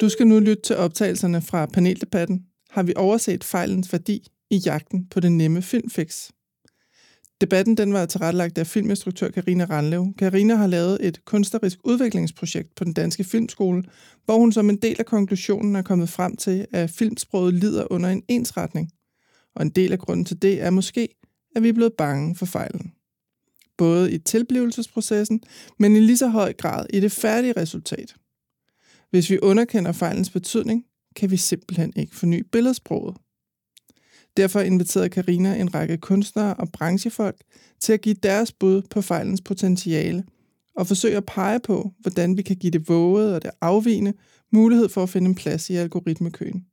Du skal nu lytte til optagelserne fra paneldebatten. Har vi overset fejlens værdi i jagten på det nemme filmfix? Debatten den var tilrettelagt af filminstruktør Karina Randlev. Karina har lavet et kunstnerisk udviklingsprojekt på den danske filmskole, hvor hun som en del af konklusionen er kommet frem til, at filmsproget lider under en ensretning. Og en del af grunden til det er måske, at vi er blevet bange for fejlen. Både i tilblivelsesprocessen, men i lige så høj grad i det færdige resultat. Hvis vi underkender fejlens betydning, kan vi simpelthen ikke forny billedsproget. Derfor inviterede Karina en række kunstnere og branchefolk til at give deres bud på fejlens potentiale og forsøge at pege på, hvordan vi kan give det vågede og det afvigende mulighed for at finde en plads i algoritmekøen.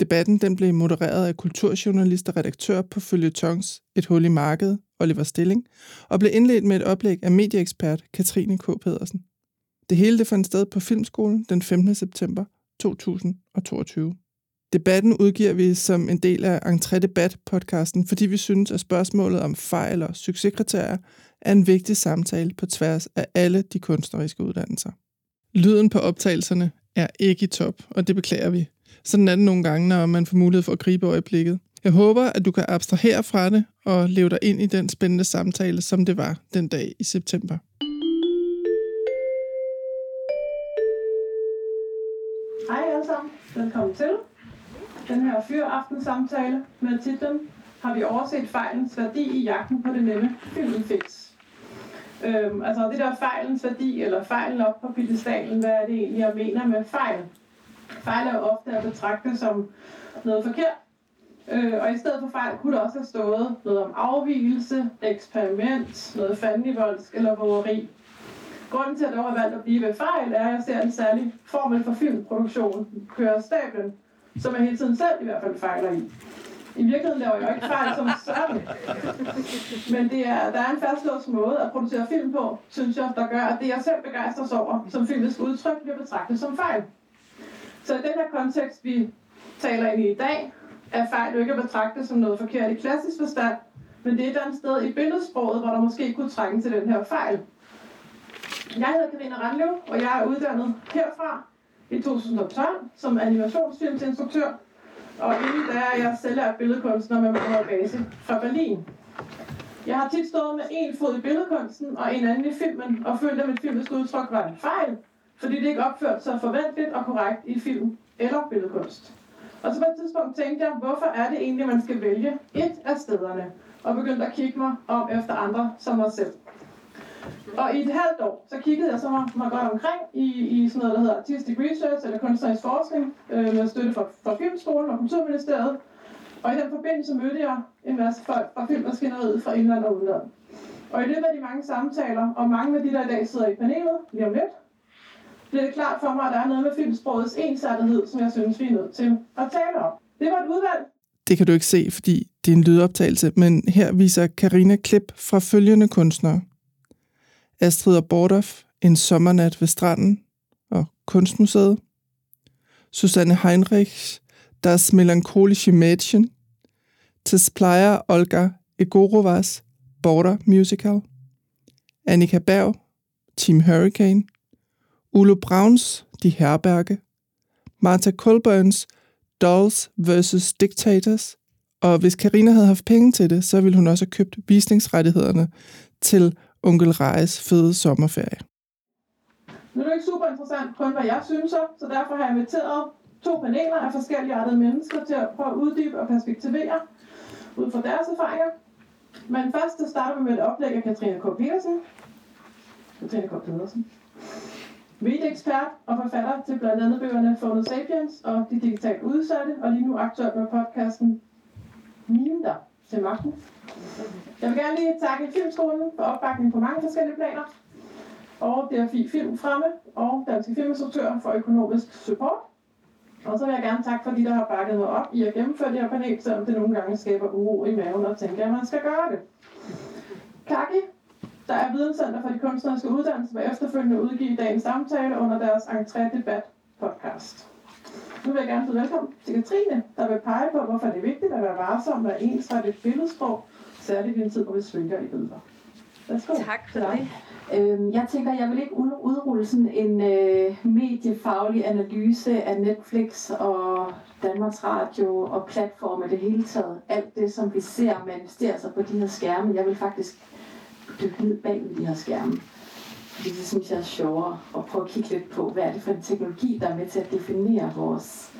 Debatten den blev modereret af kulturjournalist og redaktør på Følgetons Et hul i markedet, Oliver Stilling, og blev indledt med et oplæg af medieekspert Katrine K. Pedersen. Det hele det fandt sted på Filmskolen den 15. september 2022. Debatten udgiver vi som en del af Entré Debat podcasten, fordi vi synes, at spørgsmålet om fejl og succeskriterier er en vigtig samtale på tværs af alle de kunstneriske uddannelser. Lyden på optagelserne er ikke i top, og det beklager vi. Sådan er det nogle gange, når man får mulighed for at gribe øjeblikket. Jeg håber, at du kan abstrahere fra det og leve dig ind i den spændende samtale, som det var den dag i september. Alle sammen, velkommen til den her fyraftenssamtale med titlen Har vi overset fejlens værdi i jagten på det nemme filmfix? Øhm, altså det der fejlens værdi, eller fejlen op på pittestalen, hvad er det egentlig, jeg mener med fejl? Fejl er jo ofte at betragte som noget forkert, øh, og i stedet for fejl kunne der også have stået noget om afvielse, eksperiment, noget fandenivoldsk eller vågeri. Grunden til, at jeg har valgt at blive ved fejl, er, at jeg ser en særlig formel for filmproduktion køre stablen, som jeg hele tiden selv i hvert fald fejler i. I virkeligheden laver jeg jo ikke fejl som sådan. Men det er, der er en fastlåst måde at producere film på, synes jeg, der gør, at det jeg selv begejstres over, som filmisk udtryk, bliver betragtet som fejl. Så i den her kontekst, vi taler ind i i dag, er fejl jo ikke at betragte som noget forkert i klassisk forstand, men det er et andet sted i billedsproget, hvor der måske kunne trænge til den her fejl. Jeg hedder Karina Randlev, og jeg er uddannet herfra i 2012 som animationsfilmsinstruktør, og inden da er jeg selv er billedkunstner med meget base fra Berlin. Jeg har tit stået med en fod i billedkunsten og en anden i filmen, og følte, at mit filmisk udtryk var en fejl, fordi det ikke opførte sig forventeligt og korrekt i film eller billedkunst. Og så på et tidspunkt tænkte jeg, hvorfor er det egentlig, man skal vælge et af stederne, og begyndte at kigge mig om efter andre som mig selv. Og i et halvt år, så kiggede jeg så mig, mig godt omkring i, i sådan noget, der hedder Artistic Research eller kunstnerisk forskning øh, med støtte fra, fra Filmskolen og Kulturministeriet. Og i den forbindelse mødte jeg en masse folk fra filmmaskineriet fra indland og udland. Og i løbet af de mange samtaler, og mange af de, der i dag sidder i panelet lige om lidt, blev det klart for mig, at der er noget med filmsprogets ensartethed, som jeg synes, vi er nødt til at tale om. Det var et udvalg. Det kan du ikke se, fordi det er en lydoptagelse, men her viser Karina klip fra følgende kunstnere. Astrid Bordorf, En sommernat ved stranden og Kunstmuseet. Susanne Heinrichs, Das melancholische Mädchen. Tesplaya Olga Egorovas, Border Musical. Annika Berg, Team Hurricane. Ulo Brauns, De Herberge. Martha Colburns, Dolls vs. Dictators. Og hvis Karina havde haft penge til det, så ville hun også have købt visningsrettighederne til onkel Rejes fede sommerferie. Nu er det ikke super interessant kun, hvad jeg synes, så derfor har jeg inviteret to paneler af forskellige artede mennesker til at prøve at uddybe og perspektivere ud fra deres erfaringer. Men først så starter vi med et oplæg af Katrine K. Petersen. Katrine K. Petersen. Medieekspert og forfatter til blandt andet bøgerne Phono Sapiens og De Digitalt Udsatte, og lige nu aktuelt med podcasten Minder til magten. Jeg vil gerne lige takke Filmskolen for opbakningen på mange forskellige planer. Og DRFI Film Fremme og Danske Filminstruktører for økonomisk support. Og så vil jeg gerne takke for de, der har bakket mig op i at gennemføre det her panel, selvom det nogle gange skaber uro i maven og tænker, at man skal gøre det. Kaki, der er Videnscenter for de kunstneriske uddannelser, vil efterfølgende udgive dagens samtale under deres entré debat podcast. Nu vil jeg gerne byde velkommen til Katrine, der vil pege på, hvorfor det er vigtigt at være varsom med ensrettet billedsprog, særligt i en tid, hvor vi svinker i billeder. Værsgo. Tak for det. Øhm, jeg tænker, jeg vil ikke udrulle sådan en øh, mediefaglig analyse af Netflix og Danmarks Radio og platforme det hele taget. Alt det, som vi ser manifestere sig på de her skærme. Jeg vil faktisk dykke ned bag de her skærme. Fordi det ligesom, synes jeg er sjovere at prøve at kigge lidt på, hvad er det for en teknologi, der er med til at definere vores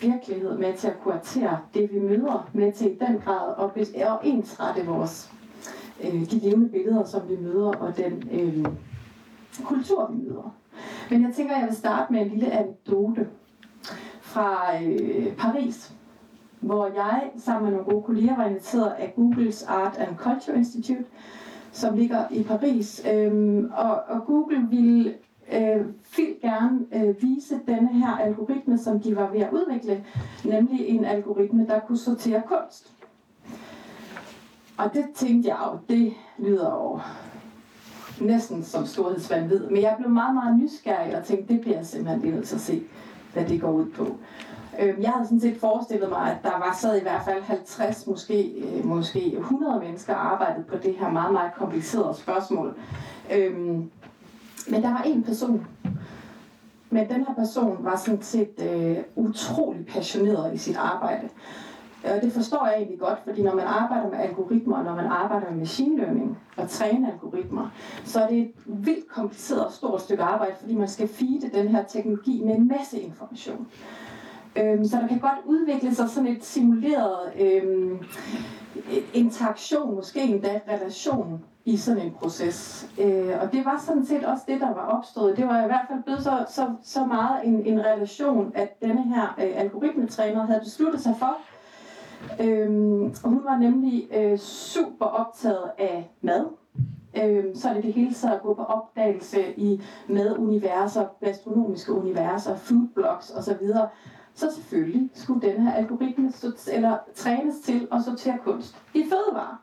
virkelighed, med til at kuratere det, vi møder, med til i den grad at, at ensrette vores øh, de levende billeder, som vi møder, og den øh, kultur, vi møder. Men jeg tænker, jeg vil starte med en lille anekdote fra øh, Paris, hvor jeg sammen med nogle gode kolleger var inviteret af Googles Art and Culture Institute, som ligger i Paris. Øhm, og, og Google ville øh, fint gerne øh, vise denne her algoritme, som de var ved at udvikle, nemlig en algoritme, der kunne sortere kunst. Og det tænkte jeg jo, det lyder jo næsten som storhedsvandvid. Men jeg blev meget, meget nysgerrig og tænkte, det bliver jeg simpelthen nødt til at se, hvad det går ud på. Øh, jeg havde sådan set forestillet mig, at der var sad i hvert fald 50, måske, øh, måske 100 mennesker arbejdet på det her meget, meget komplicerede spørgsmål. Øhm, men der var en person, men den her person var sådan set øh, utrolig passioneret i sit arbejde. Og det forstår jeg egentlig godt, fordi når man arbejder med algoritmer, og når man arbejder med machine learning og træne algoritmer, så er det et vildt kompliceret og stort stykke arbejde, fordi man skal feede den her teknologi med en masse information. Øhm, så der kan godt udvikle sig sådan et simuleret øhm, interaktion, måske endda relation i sådan en proces. Øh, og det var sådan set også det, der var opstået. Det var i hvert fald blevet så, så, så meget en, en relation, at denne her øh, algoritmetræner havde besluttet sig for, Øhm, og hun var nemlig øh, super optaget af mad. Øhm, så er det det hele taget at gå på opdagelse i maduniverser, gastronomiske universer, foodblogs osv. Så selvfølgelig skulle den her algoritme eller trænes til at sortere kunst i fødevarer.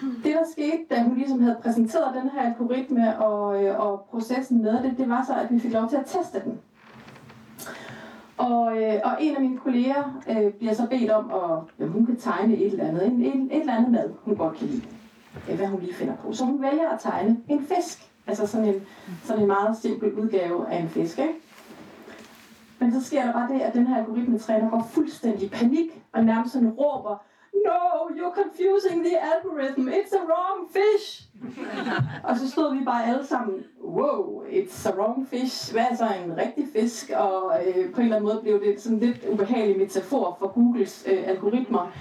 Det der skete, da hun ligesom havde præsenteret den her algoritme og, øh, og processen med det, det var så, at vi fik lov til at teste den. Og, øh, og en af mine kolleger øh, bliver så bedt om, at ja, hun kan tegne et eller andet, en, en, et eller andet mad, hun godt kan lide. Det er, hvad hun lige finder på. Så hun vælger at tegne en fisk. Altså sådan en, sådan en meget simpel udgave af en fisk. Ikke? Men så sker der bare det, at den her algoritmetræner går fuldstændig i panik, og nærmest sådan råber, No, you're confusing the algorithm. It's a wrong fish. og så stod vi bare alle sammen, wow, it's a wrong fish. Hvad er så en rigtig fisk? Og øh, på en eller anden måde blev det sådan lidt ubehagelig metafor for Googles øh, algoritmer.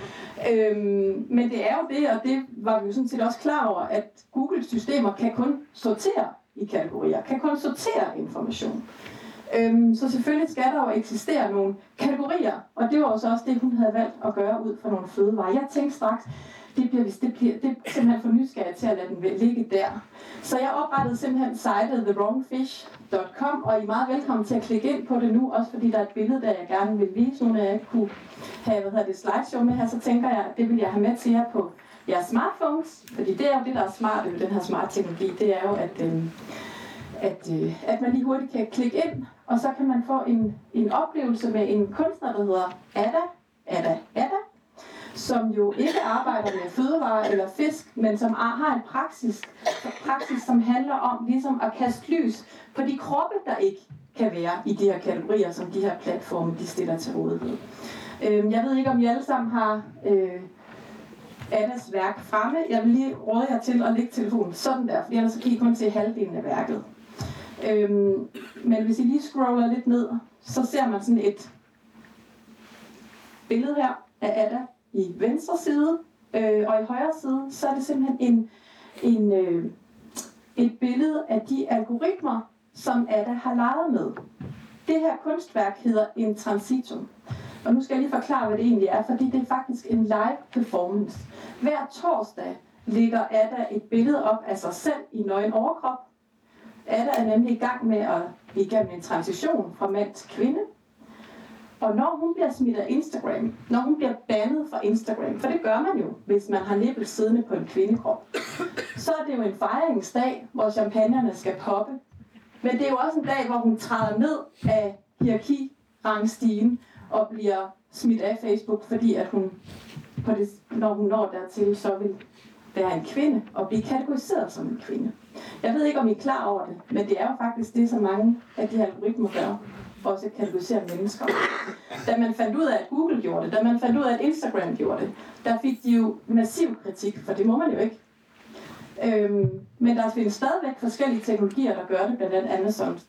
Øhm, men det er jo det, og det var vi jo sådan set også klar over, at Googles systemer kan kun sortere i kategorier, kan kun sortere information. Øhm, så selvfølgelig skal der jo eksistere nogle kategorier, og det var også det, hun havde valgt at gøre ud fra nogle fødevarer. Jeg tænkte straks, det bliver, det bliver det er simpelthen for nysgerrig til at lade den ligge der. Så jeg oprettede simpelthen sitet thewrongfish.com, og I er meget velkommen til at klikke ind på det nu, også fordi der er et billede, der jeg gerne vil vise, nu når jeg kunne have hvad hedder det, slideshow med her, så tænker jeg, at det vil jeg have med til jer på jeres smartphones, fordi det er jo det, der er smart ved den her smart teknologi, det er jo, at, øh, at, øh, at man lige hurtigt kan klikke ind, og så kan man få en, en oplevelse med en kunstner, der hedder Ada, Ada, Ada, som jo ikke arbejder med fødevarer eller fisk, men som har en praksis, praksis, som handler om ligesom at kaste lys på de kroppe, der ikke kan være i de her kategorier, som de her platforme de stiller til rådighed. Øhm, jeg ved ikke, om I alle sammen har øh, Adas værk fremme. Jeg vil lige råde jer til at lægge telefonen sådan der, for ellers så kan I kun se halvdelen af værket. Øhm, men hvis I lige scroller lidt ned, så ser man sådan et billede her af Ada i venstre side, øh, og i højre side, så er det simpelthen en, en, øh, et billede af de algoritmer, som Ada har leget med. Det her kunstværk hedder en transitum. Og nu skal jeg lige forklare, hvad det egentlig er, fordi det er faktisk en live performance. Hver torsdag lægger Ada et billede op af sig selv i nøgen overkrop, Ada er nemlig i gang med at igennem en transition fra mand til kvinde. Og når hun bliver smidt af Instagram, når hun bliver bandet fra Instagram, for det gør man jo, hvis man har nippel siddende på en kvindekrop, så er det jo en fejringsdag, hvor champagnerne skal poppe. Men det er jo også en dag, hvor hun træder ned af hierarkirangstigen og bliver smidt af Facebook, fordi at hun, på det, når hun når dertil, så vil være en kvinde og blive kategoriseret som en kvinde. Jeg ved ikke, om I er klar over det, men det er jo faktisk det, som mange af de her algoritmer gør også kategorisere mennesker. Da man fandt ud af, at Google gjorde det, da man fandt ud af, at Instagram gjorde det, der fik de jo massiv kritik, for det må man jo ikke. Øhm, men der findes stadigvæk forskellige teknologier, der gør det, blandt andet Amazon.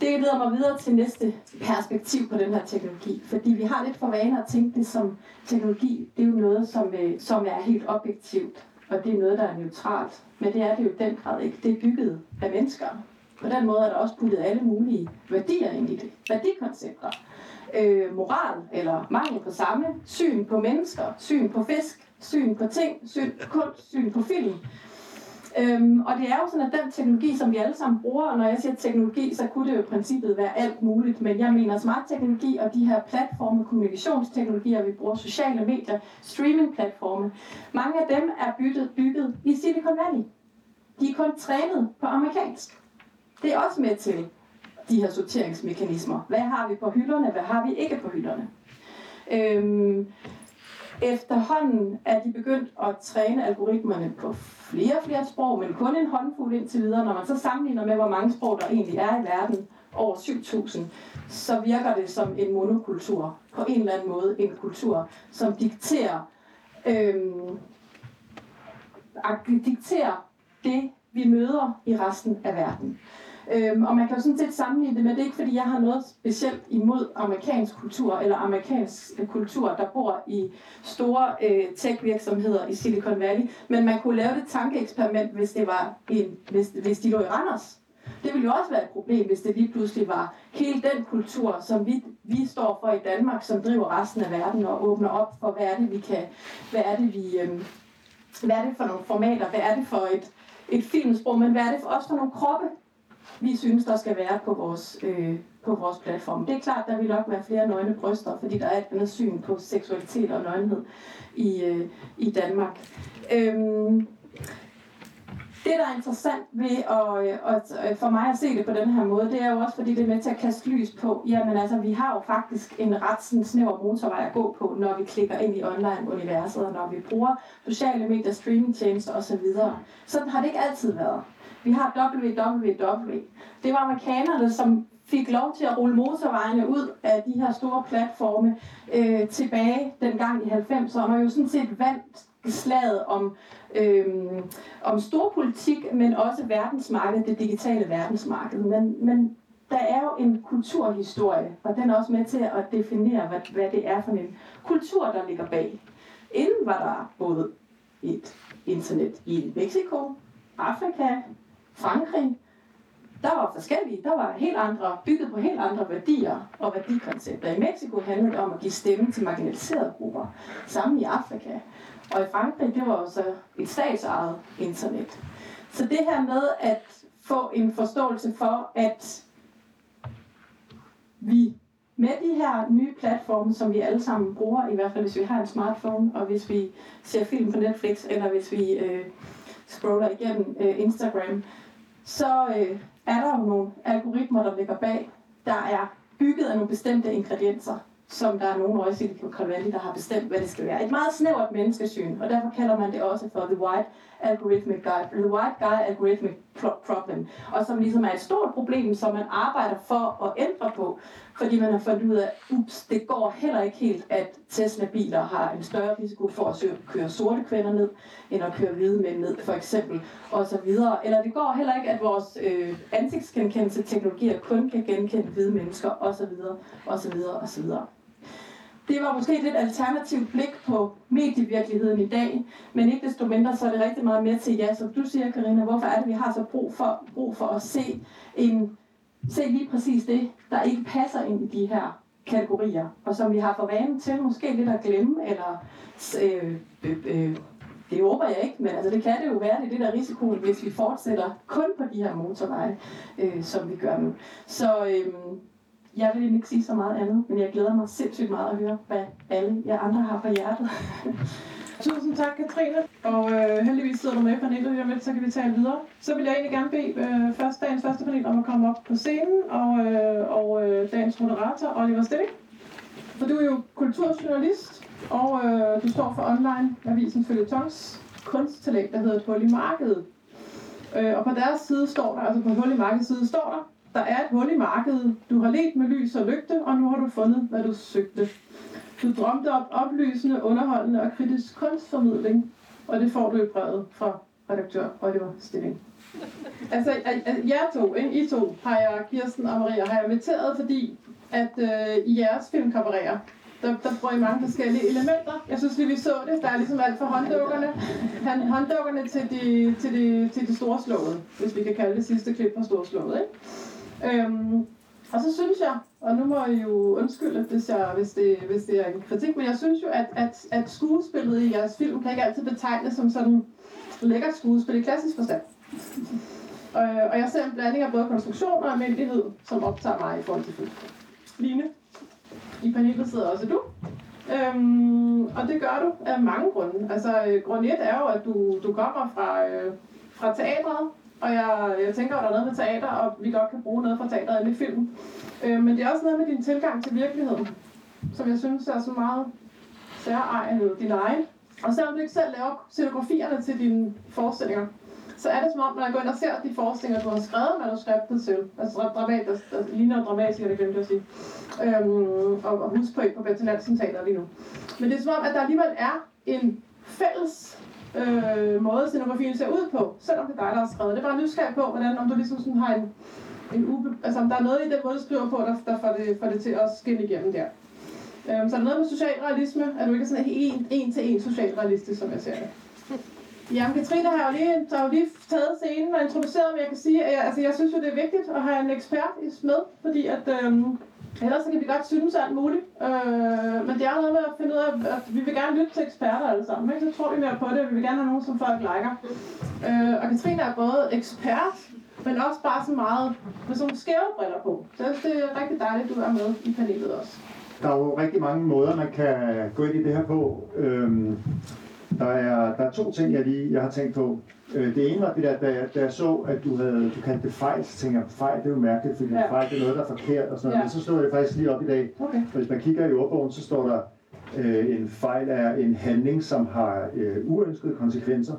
Det leder mig videre til næste perspektiv på den her teknologi, fordi vi har lidt for vane at tænke det som teknologi. Det er jo noget, som, øh, som er helt objektivt, og det er noget, der er neutralt. Men det er det jo den grad ikke. Det er bygget af mennesker. På den måde er der også puttet alle mulige værdier ind i det. Værdikoncepter. Øh, moral eller mangel på samme. Syn på mennesker. Syn på fisk. Syn på ting. Syn på kunst. Syn på film. Øhm, og det er jo sådan, at den teknologi, som vi alle sammen bruger, og når jeg siger teknologi, så kunne det jo i princippet være alt muligt, men jeg mener smart teknologi og de her platforme, kommunikationsteknologier, vi bruger sociale medier, streamingplatforme, mange af dem er bygget, bygget i Silicon Valley. De er kun trænet på amerikansk. Det er også med til de her sorteringsmekanismer. Hvad har vi på hylderne, hvad har vi ikke på hylderne? Øhm, efterhånden er de begyndt at træne algoritmerne på flere og flere sprog, men kun en håndfuld indtil videre. Når man så sammenligner med, hvor mange sprog der egentlig er i verden, over 7.000, så virker det som en monokultur. På en eller anden måde en kultur, som dikterer, øhm, dikterer det, vi møder i resten af verden. Øhm, og man kan jo sådan set sammenligne det med, det er ikke fordi, jeg har noget specielt imod amerikansk kultur, eller amerikansk øh, kultur, der bor i store øh, tech-virksomheder i Silicon Valley, men man kunne lave det tankeeksperiment, hvis, det var en, hvis, hvis de lå i Randers. Det ville jo også være et problem, hvis det lige pludselig var hele den kultur, som vi, vi står for i Danmark, som driver resten af verden og åbner op for, hvad er det, vi kan, hvad er det, vi, øh, hvad er det for nogle formater, hvad er det for et, et filmsprog, men hvad er det for, også for nogle kroppe, vi synes, der skal være på vores, øh, på vores platform. Det er klart, der vil nok være flere nøgne bryster, fordi der er et andet syn på seksualitet og nøgenhed i, øh, i Danmark. Øhm, det, der er interessant ved at, øh, at, at for mig at se det på den her måde, det er jo også, fordi det er med til at kaste lys på, jamen altså, vi har jo faktisk en ret sådan, snæver motorvej at gå på, når vi klikker ind i online-universet, og når vi bruger sociale medier, streamingtjenester osv. Sådan har det ikke altid været. Vi har WWW. Det var amerikanerne, som fik lov til at rulle motorvejene ud af de her store platforme øh, tilbage dengang i 90'erne, og jo sådan set vandt slaget om, øh, om storpolitik, men også verdensmarkedet, det digitale verdensmarked. Men, men der er jo en kulturhistorie, og den er også med til at definere, hvad, hvad det er for en kultur, der ligger bag. Inden var der både et internet i Mexico, Afrika, Frankrig, der var forskellige, der var helt andre, bygget på helt andre værdier og værdikoncepter. I Mexico handlede det om at give stemme til marginaliserede grupper, sammen i Afrika. Og i Frankrig, det var også et statsejet internet. Så det her med at få en forståelse for, at vi med de her nye platforme, som vi alle sammen bruger, i hvert fald hvis vi har en smartphone, og hvis vi ser film på Netflix, eller hvis vi øh, scroller igennem øh, Instagram, så øh, er der jo nogle algoritmer, der ligger bag, der er bygget af nogle bestemte ingredienser, som der er nogen også i Silicon der har bestemt, hvad det skal være. Et meget snævert menneskesyn, og derfor kalder man det også for The White Algorithmic Guy, The White Guy Algorithmic Problem, og som ligesom er et stort problem, som man arbejder for at ændre på, fordi man har fundet ud af, ups, det går heller ikke helt, at Tesla-biler har en større risiko for at køre sorte kvinder ned, end at køre hvide mænd ned, for eksempel, og så videre. Eller det går heller ikke, at vores øh, ansigtsgenkendelse teknologier kun kan genkende hvide mennesker, og så videre, og så videre, og så videre. Det var måske et lidt alternativt blik på medievirkeligheden i dag, men ikke desto mindre så er det rigtig meget med til, ja, som du siger, Karina, hvorfor er det, vi har så brug for, brug for at se, en, se lige præcis det, der ikke passer ind i de her kategorier, og som vi har for vane til måske lidt at glemme, eller øh, øh, øh, det håber jeg ikke, men altså det kan det jo være, det er det der risiko, hvis vi fortsætter kun på de her motorveje, øh, som vi gør nu. Så øh, jeg vil ikke sige så meget andet, men jeg glæder mig sindssygt meget at høre, hvad alle jer andre har på hjertet. Tusind tak, Katrine. Og øh, heldigvis sidder du med i panelet lige med, så kan vi tale videre. Så vil jeg egentlig gerne bede øh, først dagens første panel om at komme op på scenen, og, øh, og øh, dagens moderator, Oliver Stilling. For du er jo kulturjournalist, og øh, du står for online avisen Følge Tons. kunsttalent, der hedder et hul i markedet. Øh, og på deres side står der, altså på hul i markedet side står der, der er et hul i markedet. Du har let med lys og lygte, og nu har du fundet, hvad du søgte. Du drømte op oplysende, underholdende og kritisk kunstformidling, og det får du i brevet fra redaktør Oliver Stilling. Altså, jer to, ikke? I to, har jeg, Kirsten og Maria, har jeg inviteret, fordi at øh, i jeres filmkabarerer, der, der bruger I mange forskellige elementer. Jeg synes lige, vi så det. Der er ligesom alt fra hånddukkerne, han, hånddukkerne til de, til, de, til de store slåede, hvis vi kan kalde det sidste klip fra storslået. Ikke? Øhm, og så synes jeg, og nu må I jo undskylde, hvis, jeg, hvis, det, hvis det er en kritik, men jeg synes jo, at, at, at skuespillet i jeres film kan ikke altid betegnes som sådan lækkert skuespil i klassisk forstand. Og, og jeg ser en blanding af både konstruktion og almindelighed, som optager mig i forhold til film. Line, i panelet sidder også du. Øhm, og det gør du af mange grunde. Altså, øh, grund 1 er jo, at du, du kommer fra, øh, fra teatret, og jeg, jeg tænker, at der er noget med teater, og vi godt kan bruge noget fra teateret i filmen. Øh, men det er også noget med din tilgang til virkeligheden, som jeg synes er så meget særegenhed, din egen. Og selvom du ikke selv laver scenografierne til dine forestillinger, så er det som om, når jeg går ind og ser de forestillinger, du har skrevet manuskriptet til, altså dramat, der, der ligner dramatisk, det glemte jeg at sige, øhm, og, og husk på på Betty Nansen lige nu. Men det er som om, at der alligevel er en fælles øh, måde, scenografien ser ud på, selvom det er dig, der har skrevet det. er bare nysgerrig på, hvordan, om du ligesom sådan har en, en ube, altså om der er noget i den måde, du skriver på, der, der får, det, får det til at skinne igennem der. Øhm, så er der noget med socialrealisme, er du ikke sådan en, en til en socialrealistisk, som jeg ser det. Jamen, Katrine har jo lige, har jo lige taget scenen og introduceret, men jeg kan sige, at jeg, altså, jeg synes jo, det er vigtigt at have en ekspert med, fordi at, øhm, ellers så kan vi godt synes alt muligt. Øh, men det er noget med at finde ud af, at vi vil gerne lytte til eksperter alle sammen, ikke? så tror vi mere på det, vi vil gerne have nogen, som folk liker. Øh, og Katrine er både ekspert, men også bare så meget med sådan nogle skæve briller på. Så det er rigtig dejligt, at du er med i panelet også. Der er jo rigtig mange måder, man kan gå ind i det her på. Øhm, der er, der er to ting, jeg lige jeg har tænkt på. Øh, det ene var det der, da jeg, da jeg så, at du, havde, du kaldte det fejl, så tænkte jeg, fejl det er jo mærkeligt, fordi ja. fejl det er noget, der er forkert og sådan noget. Ja. Men så stod det faktisk lige op i dag. Okay. Hvis man kigger i ordbogen, så står der, øh, en fejl er en handling, som har øh, uønskede konsekvenser,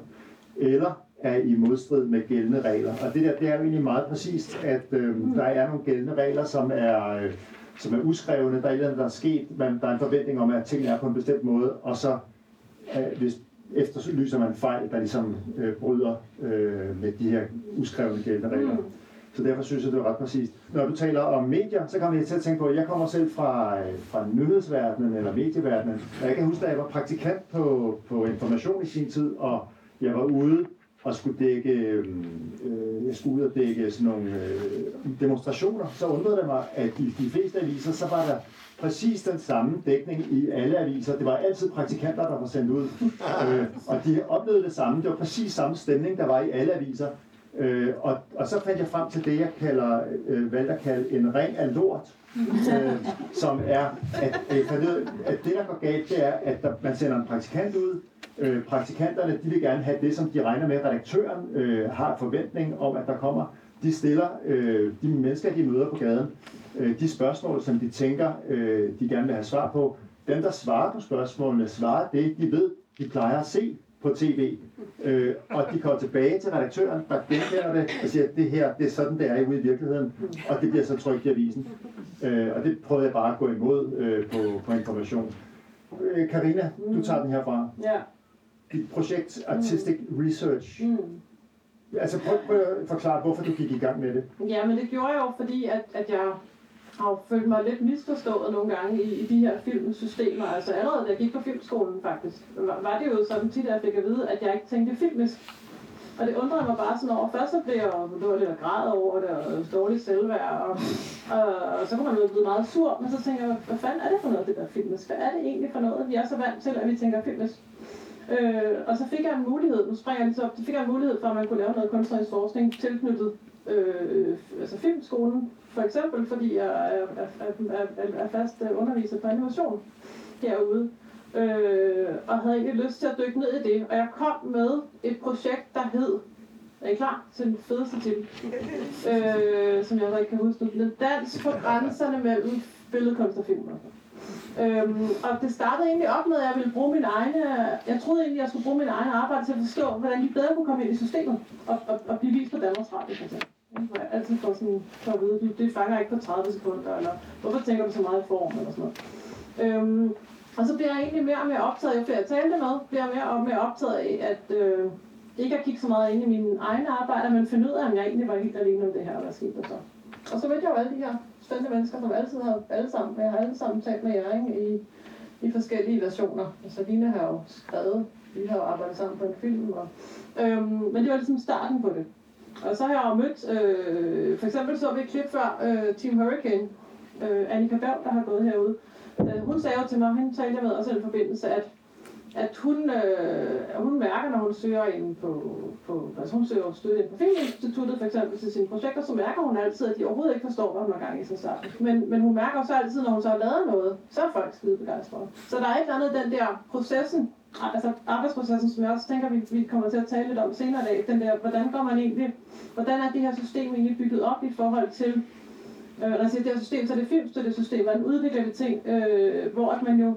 eller er i modstrid med gældende regler. Og det der, det er jo egentlig meget præcist, at øh, mm. der er nogle gældende regler, som er, øh, som er uskrevne. Der er et eller andet, der er sket, men der er en forventning om, at tingene er på en bestemt måde, og så øh, hvis efterlyser man fejl, der ligesom øh, bryder øh, med de her uskrevne gældende regler. Mm. Så derfor synes jeg, det er ret præcist. Når du taler om medier, så kommer jeg til at tænke på, at jeg kommer selv fra, øh, fra nyhedsverdenen eller medieverdenen. Og jeg kan huske, da jeg var praktikant på, på Information i sin tid, og jeg var ude og skulle dække, øh, jeg skulle ud og dække sådan nogle øh, demonstrationer, så undrede det mig, at i de fleste aviser, så var der præcis den samme dækning i alle aviser. Det var altid praktikanter, der var sendt ud. øh, og de oplevede det samme. Det var præcis samme stemning, der var i alle aviser. Øh, og, og så fandt jeg frem til det, jeg kalder, øh, valgte at kalde en ring af lort. øh, som er, at, øh, at det, der går galt, det er, at der, man sender en praktikant ud. Øh, praktikanterne, de vil gerne have det, som de regner med, redaktøren øh, har forventning om, at der kommer. De stiller øh, de mennesker, de møder på gaden, øh, de spørgsmål, som de tænker, øh, de gerne vil have svar på. Dem, der svarer på spørgsmålene, svarer det, de ved, de plejer at se på tv. Øh, og de kommer tilbage til redaktøren, der genkender det og siger, at det her, det er sådan, det er ude i virkeligheden. Og det bliver så trygt i avisen. Øh, og det prøvede jeg bare at gå imod øh, på, på information. Øh, Karina, du tager den herfra. Ja. Dit projekt Artistic Research. Mm. Altså prøv, prøv at forklare, hvorfor du gik i gang med det. Ja, men det gjorde jeg jo, fordi at, at jeg har følt mig lidt misforstået nogle gange i, i de her filmsystemer. Altså allerede da jeg gik på filmskolen faktisk, var, var det jo sådan tit, at jeg fik at vide, at jeg ikke tænkte filmisk. Og det undrede mig bare sådan over. Først så blev jeg jo lidt græd over det, og dårligt selvværd, og, og, og så kunne man jo blive meget sur, men så tænker jeg, hvad fanden er det for noget, det der filmisk? Hvad er det egentlig for noget? Vi er så vant til, at vi tænker filmisk. Øh, og så fik jeg en mulighed, nu springer jeg lidt op, så fik jeg en mulighed for, at man kunne lave noget kunstnerisk forskning tilknyttet øh, altså filmskolen, for eksempel, fordi jeg er, er, er, er fast øh, underviser på animation herude. Øh, og havde egentlig lyst til at dykke ned i det. Og jeg kom med et projekt, der hed er I klar til den fedeste titel? øh, som jeg altså ikke kan huske nu. Dans på grænserne mellem billedkunst og film. Øhm, og det startede egentlig op med, at jeg ville bruge min egne, jeg troede egentlig, at jeg skulle bruge min egen arbejde til at forstå, hvordan de bedre kunne komme ind i systemet og, og, og blive vist på Danmarks Radio, for eksempel. Jeg altid får sådan, for at vide, det fanger ikke på 30 sekunder, eller hvorfor tænker du så meget i form, eller sådan noget. Øhm, og så bliver jeg egentlig mere og mere optaget, jo flere jeg talte med, bliver jeg mere og mere optaget af, at øh, ikke at kigge så meget ind i mine egne arbejder, men finde ud af, om jeg egentlig var helt alene om det her, og hvad skete der så. Og så mødte jeg jo alle de her spændende mennesker, som altid har alle sammen, jeg har alle sammen talt med jer ikke, i, i forskellige versioner. Altså Line har jo skrevet, vi har jo arbejdet sammen på en film, og, øhm, men det var ligesom starten på det. Og så har jeg jo mødt, øh, for eksempel så vi et klip før øh, Team Hurricane, øh, Annika Berg, der har gået herude. Øh, hun sagde jo til mig, hun talte med også i forbindelse, at at hun, øh, hun mærker, når hun søger ind på, på altså hun søger støtte på Filminstituttet for eksempel til sine projekter, så mærker hun altid, at de overhovedet ikke forstår, hvad hun har gang i sig start. Men, men hun mærker også altid, når hun så har lavet noget, så er folk skide begejstrede. Så der er et eller andet den der processen, altså arbejdsprocessen, som jeg også tænker, vi, vi kommer til at tale lidt om senere i dag, den der, hvordan går man egentlig, hvordan er det her system egentlig bygget op i forhold til Øh, når jeg siger det her system, så er det filmstøttesystem, hvordan udvikler vi ting, øh, hvor at man jo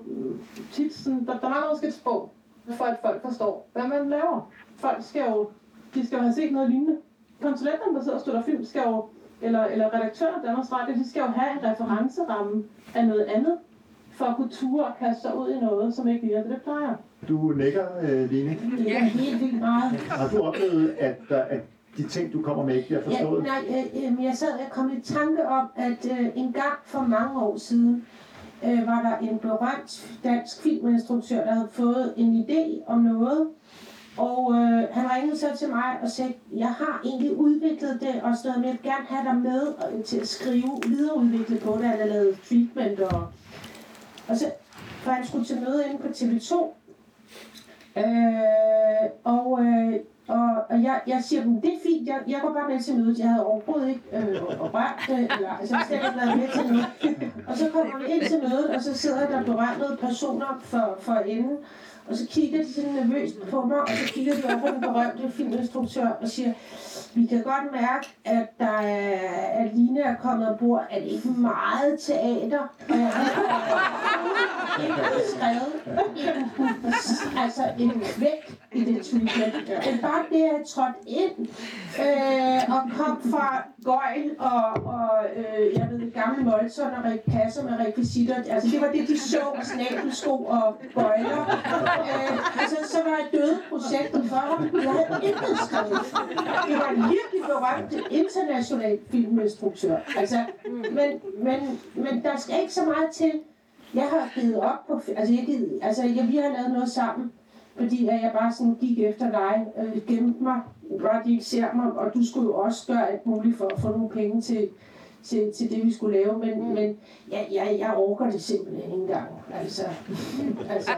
tit sådan, der, der mangler måske et sprog, for at folk forstår, hvad man laver. Folk skal jo, de skal jo have set noget lignende. Konsulenterne, der sidder og støtter film, skal jo, eller, eller redaktører af Danmarks Radio, de skal jo have en referenceramme af noget andet, for at kunne ture og kaste sig ud i noget, som ikke lige det, det plejer. Du nikker, øh, Line. Det er helt vildt meget. Har du oplevet, at, der, at de ting, du kommer med, ikke bliver forstået? Ja, nej, jeg, jeg sad og kom i tanke om, at øh, en gang for mange år siden, øh, var der en berømt dansk filminstruktør, der havde fået en idé om noget, og øh, han ringede så til mig og sagde, jeg har egentlig udviklet det og sådan noget, men jeg vil gerne have dig med øh, til at skrive, videreudvikle på det, han har lavet treatment og, og så, for han skulle til møde inde på TV2, øh, og øh, og, og jeg, jeg siger dem, det er fint, jeg, jeg går bare med til mødet. Jeg havde overhovedet ikke øh, rørt det, eller altså, jeg slet ikke været med til noget. Og så kommer vi ind til mødet, og så sidder der berørte personer for, for enden. Og så kigger de sådan nervøst på mig, og så kigger de over på den berømte filminstruktør og siger, vi kan godt mærke, at der er, at Line er kommet ombord. Er det ikke meget teater? Og jeg ikke skrevet altså en kvæk i det treatment. Men bare det, at jeg trådte ind øh, og kom fra Gøjl og, og øh, jeg ved, gamle Molson og kasser med rekvisitter. Altså det var det, de så, snabelsko og gøjler. Øh, altså så var jeg døde projektet for ham. Jeg havde intet skrevet. Det var en virkelig berømt international filminstruktør. Altså, men, men, men der skal ikke så meget til. Jeg har givet op på... Altså, jeg givet, altså jeg, vi har lavet noget sammen fordi at jeg bare sådan gik efter dig, øh, gemte mig, bare de ikke ser mig, og du skulle jo også gøre alt muligt for at få nogle penge til, til, til det, vi skulle lave, men, mm. men ja, jeg, jeg orker det simpelthen ikke engang. Altså, altså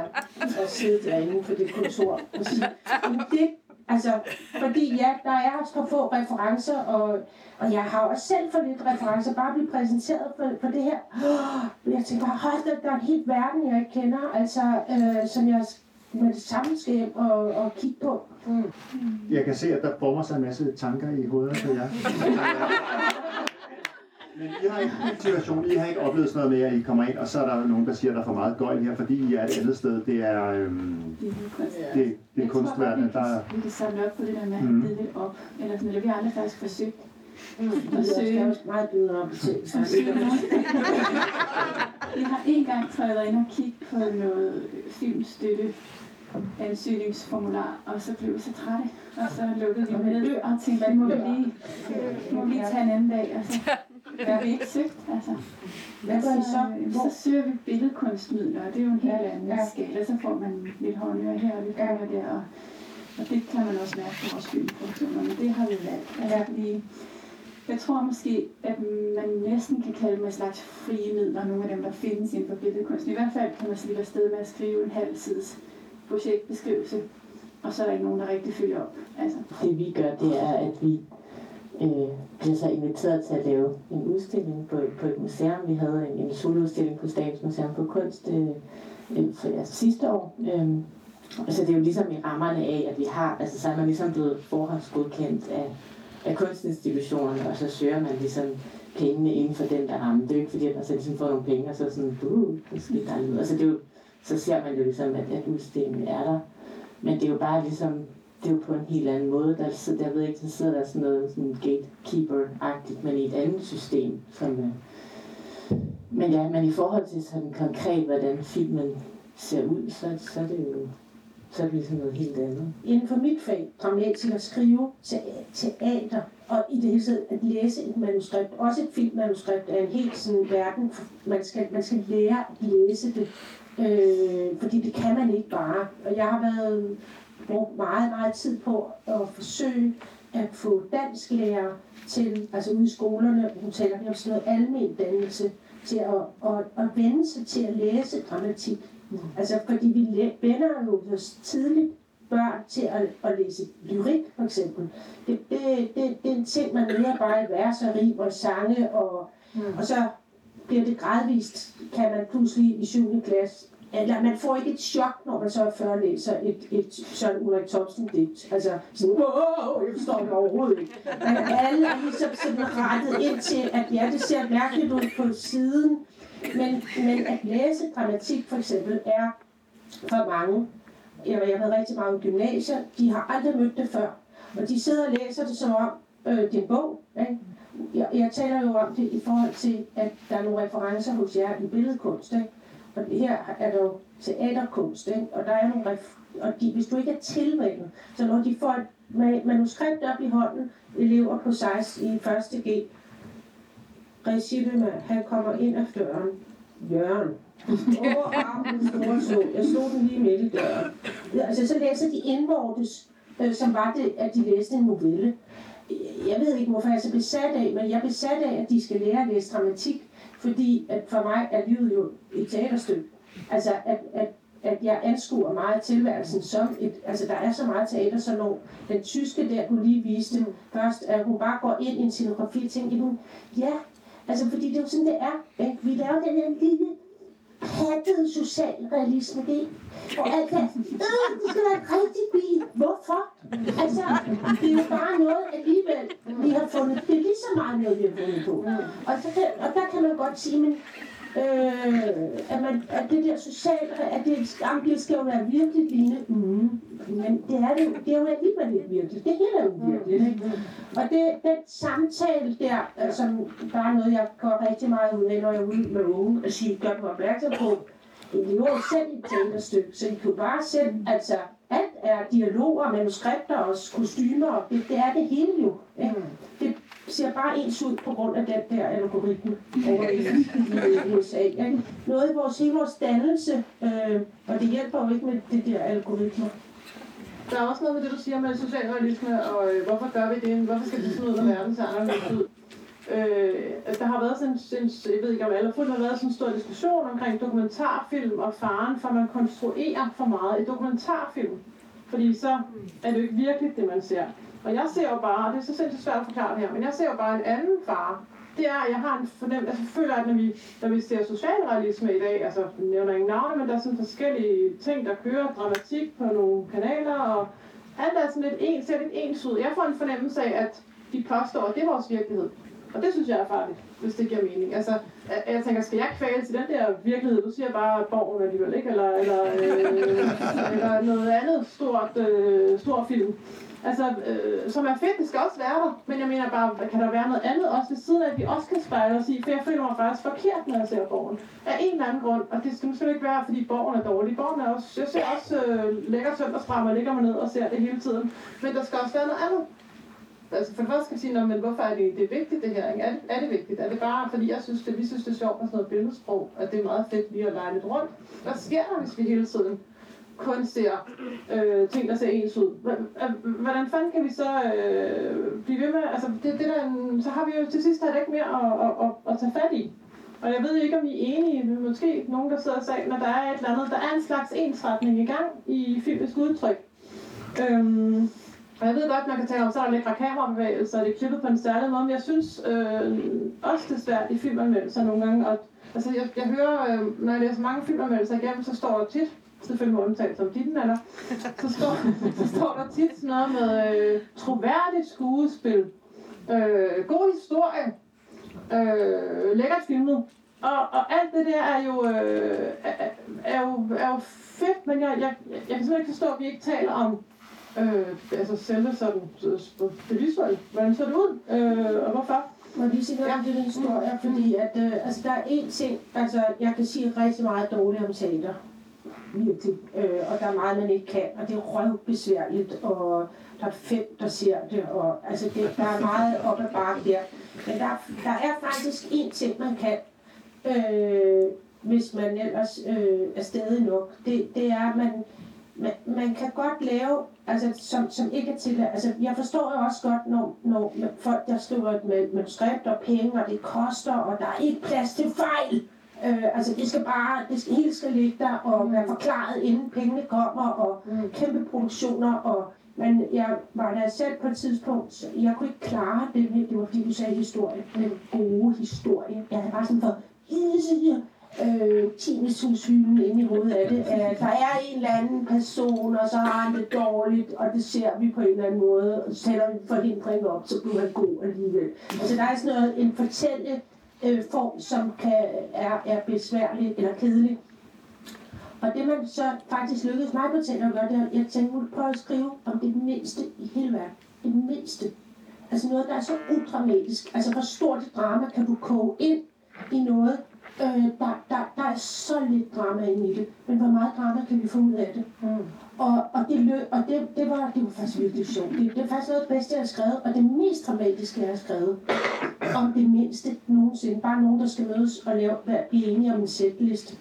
at sidde derinde på det kontor og sige, men det, altså, fordi ja, der er for få referencer, og, og jeg har også selv for lidt referencer, bare blive præsenteret for, for det her. Oh, jeg tænker bare, hold da, der er en helt verden, jeg ikke kender, altså, øh, som jeg med det samme skal hjem og, og kigge på. Mm. Jeg kan se, at der former sig en masse tanker i hovedet på jer. Men I har ikke en situation, I har ikke oplevet sådan noget med, at I kommer ind, og så er der nogen, der siger, at der er for meget gøjl her, fordi I er et andet sted. Det er, øhm, det, det er kunstverdenen, der er... Vi kan samle op på det der med at mm. lidt op, eller sådan, eller vi har aldrig faktisk forsøgt Mm, det er også meget bedre op til. Jeg har en gang ind og kigge på noget filmstøtte ansøgningsformular, og så blev vi så trætte, og så lukkede vi ned og tænkte, det må vi lige, må vi lige tage en anden dag, og så har vi ikke søgt, altså. Hvad gør I så? Så søger vi billedkunstmidler, og det er jo en helt anden ja. skala, så får man lidt håndører her og lidt håndører der, og, og det kan man også mærke på vores filmproduktioner, men det har vi valgt. Altså, lige, jeg tror måske, at man næsten kan kalde dem en slags frie midler, nogle af dem, der findes inden for billedkunst. I hvert fald kan man slippe afsted med at skrive en halv sides projektbeskrivelse, og så er der ikke nogen, der rigtig følger op. Altså. Det vi gør, det er, at vi øh, bliver så inviteret til at lave en udstilling på, på et museum. Vi havde en, en soloudstilling på Statens Museum for Kunst øh, øh for, ja, sidste år. Øh, så det er jo ligesom i rammerne af, at vi har, altså så er man ligesom blevet forhåndsgodkendt af af kunstinstitutionerne, og så søger man ligesom pengene inden for den der ramme. Det er jo ikke fordi, at man så ligesom får nogle penge, og så sådan, uh, det sker der noget. Altså det er jo, så ser man jo ligesom, at, at udstillingen er der. Men det er jo bare ligesom, det er jo på en helt anden måde. Der, så der ved ikke, så sidder der sådan noget sådan gatekeeper-agtigt, men i et andet system. Som, øh, men ja, men i forhold til sådan konkret, hvordan filmen ser ud, så, så er det jo så er det ligesom noget helt andet. Inden for mit fag, dramatik at skrive teater, og i det hele taget at læse et manuskript, også et filmmanuskript, er en helt sådan verden, man skal, man skal lære at læse det, øh, fordi det kan man ikke bare. Og jeg har været brugt meget, meget tid på at forsøge at få dansk lærer til, altså ude i skolerne, hun taler om sådan noget almen dannelse, til at, at, at vende sig til at læse dramatik. Mm. Altså, fordi vi vender jo så tidligt børn til at, at læse lyrik, for eksempel. Det, det, det, det er en ting, man lærer bare i vers og rim og sange, og, mm. og så bliver det gradvist, kan man pludselig i 7. klasse eller man får ikke et chok, når man så før læser et, et Søren Ulrik Thomsen digt. Altså sådan, wow, jeg forstår det overhovedet ikke. Men alle er ligesom sådan rettet ind til, at ja, det ser mærkeligt ud på siden, men, men at læse dramatik for eksempel er for mange, jeg, jeg har været rigtig mange gymnasier, de har aldrig mødt det før. Og de sidder og læser det som om, øh, det er en bog. Ikke? Jeg, jeg taler jo om det i forhold til, at der er nogle referencer hos jer i billedkunst. Ikke? Og her er der jo teaterkunst, ikke? og der er nogle ref- og de, hvis du ikke er tilmeldt, så når de får et manuskript op i hånden, elever på 16 i 1. G, Regime, han kommer ind af døren, Jørgen, over armen så. Jeg slog den lige midt i døren. Altså, så læser de indvortes, øh, som var det, at de læste en novelle. Jeg ved ikke, hvorfor jeg er så besat af, men jeg er besat af, at de skal lære at læse dramatik, fordi at for mig er livet jo et teaterstykke. Altså, at, at, at jeg anskuer meget tilværelsen som et... Altså, der er så meget teater, så når den tyske der, du lige viste først, at hun bare går ind i en scenografi, tænker hun, ja, altså, fordi det er jo sådan, det er. Ikke? Vi laver den her lille hattet socialrealisme, det og altså, øh, det skal være rigtig bil. Hvorfor? Altså, det er jo bare noget alligevel, vi har fundet. Det er lige så meget noget, vi har fundet på. Og, så kan, og der kan man godt sige, men at, man, at det der sociale, at det, jamen, det skal jo være virkelig lignende. Mm. Men det er, det, det er jo alligevel ikke virkelig. Det hele er jo virkelig. Ikke? Og det, den samtale der, øh, som der er noget, jeg går rigtig meget ud af, når jeg er ude med unge, og sige, gør dem opmærksom på, er jo selv et teaterstykke, så I kan bare selv, altså, alt er dialoger, manuskripter og kostymer, det, det er det hele jo. Ikke? Ser bare ens ud på grund af den der algoritme over i USA. Ikke? Noget i vores, hele vores dannelse, øh, og det hjælper jo ikke med det der algoritmer. Der er også noget med det, du siger med socialrealisme, og øh, hvorfor gør vi det? Hvorfor skal det sådan ud, når verden ser anderledes ud? Øh, der har været sådan sådan, jeg ved ikke om alle fuldt, har været sådan en stor diskussion omkring dokumentarfilm og faren for, at man konstruerer for meget i dokumentarfilm. Fordi så er det jo ikke virkelig det, man ser. Og jeg ser jo bare, og det er så sindssygt svært at forklare det her, men jeg ser jo bare en anden far. Det er, at jeg har en fornemmelse, altså jeg føler, at når vi, når vi ser socialrealisme i dag, altså jeg nævner ingen navne, men der er sådan forskellige ting, der kører, dramatik på nogle kanaler, og alt er sådan lidt ens, ser lidt ens ud. Jeg får en fornemmelse af, at de påstår, at det er vores virkelighed. Og det synes jeg er farligt, hvis det giver mening. Altså, jeg tænker, skal jeg kvæle til den der virkelighed? Du siger bare borgen alligevel, ikke? Eller, eller, øh, eller noget andet stort, øh, stor film. Altså, øh, som er fedt, det skal også være der. Men jeg mener bare, kan der være noget andet også ved siden af, at vi også kan spejle os i? For jeg føler mig faktisk forkert, når jeg ser borgen. Af en eller anden grund. Og det skal måske ikke være, fordi borgen er dårlig. Borgen er også, jeg ser også øh, lækker søndagsfrem, og ligger mig ned og ser det hele tiden. Men der skal også være noget andet altså for det første skal jeg sige, men hvorfor er det, det er vigtigt det her? Ikke? Er, det, er det vigtigt? Er det bare fordi jeg synes, det, vi synes, det er sjovt med sådan noget billedsprog, at det er meget fedt lige at lege lidt rundt? Hvad sker der, hvis vi hele tiden kun ser øh, ting, der ser ens ud? Hvordan fanden kan vi så øh, blive ved med? Altså, det, det der, så har vi jo til sidst ikke mere at, at, at, at tage fat i. Og jeg ved ikke, om I er enige, men måske nogen, der sidder og siger, når der er et eller andet, der er en slags ensretning i gang i filmisk udtryk. Øhm, og jeg ved godt, man kan tale om, så er der lækre kamerabevægelser, og det er klippet på en særlig måde, men jeg synes øh, også, det er svært i filmanmeldelser nogle gange. Og, altså, jeg, jeg hører, øh, når jeg læser mange filmanmeldelser igennem, så står der tit, selvfølgelig med undtagelse om titten, eller, så står, så står der tit sådan noget med øh, troværdigt skuespil. Øh, god historie. Øh, lækkert filmet. Og, og alt det der er jo, øh, er, er, jo, er jo fedt, men jeg, jeg, jeg, jeg kan simpelthen ikke forstå, at vi ikke taler om øh, altså selve sådan, det visuelle. Hvordan ser det ud, øh, og hvorfor? Må lige sige noget ja. om det historie, fordi at, øh, altså, der er én ting, altså jeg kan sige rigtig meget dårligt om teater. Virkelig. Øh, og der er meget, man ikke kan, og det er røvbesværligt, og der er fem, der ser det, og altså det, der er meget op ad bakke der. Men der, der er faktisk én ting, man kan, øh, hvis man ellers øh, er stadig nok. Det, det er, at man, man, man kan godt lave, altså som, som ikke er til, altså jeg forstår jo også godt, når, når folk der skriver et manuskript og penge, og det koster, og der er ikke plads til fejl. Øh, altså det skal bare, det skal, hele skal ligge der og være forklaret, inden pengene kommer, og mm. kæmpe produktioner, og men jeg var der selv på et tidspunkt, jeg kunne ikke klare det, det var fordi du sagde historie, den gode historie. Jeg havde bare sådan for, øh, tinnitushylen inde i hovedet af det. At der er en eller anden person, og så har han det dårligt, og det ser vi på en eller anden måde, og så sætter vi forhindring op, så bliver han god alligevel. Altså der er sådan noget, en fortælle øh, form, som kan, er, er besværlig eller kedelig. Og det man så faktisk lykkedes mig på at gøre, det er, at jeg tænkte, at prøve at skrive om det mindste i hele verden. Det mindste. Altså noget, der er så udramatisk. Altså hvor stort et drama kan du koge ind i noget, Øh, der, der, der er så lidt drama inde i det, men hvor meget drama kan vi få ud af det? Mm. Og, og, det, lø, og det, det, var, det var faktisk virkelig sjovt. Det, det er faktisk noget af det bedste, jeg har skrevet, og det mest dramatiske, jeg har skrevet. Om det mindste nogensinde. Bare nogen, der skal mødes og lave, blive enige om en sætliste.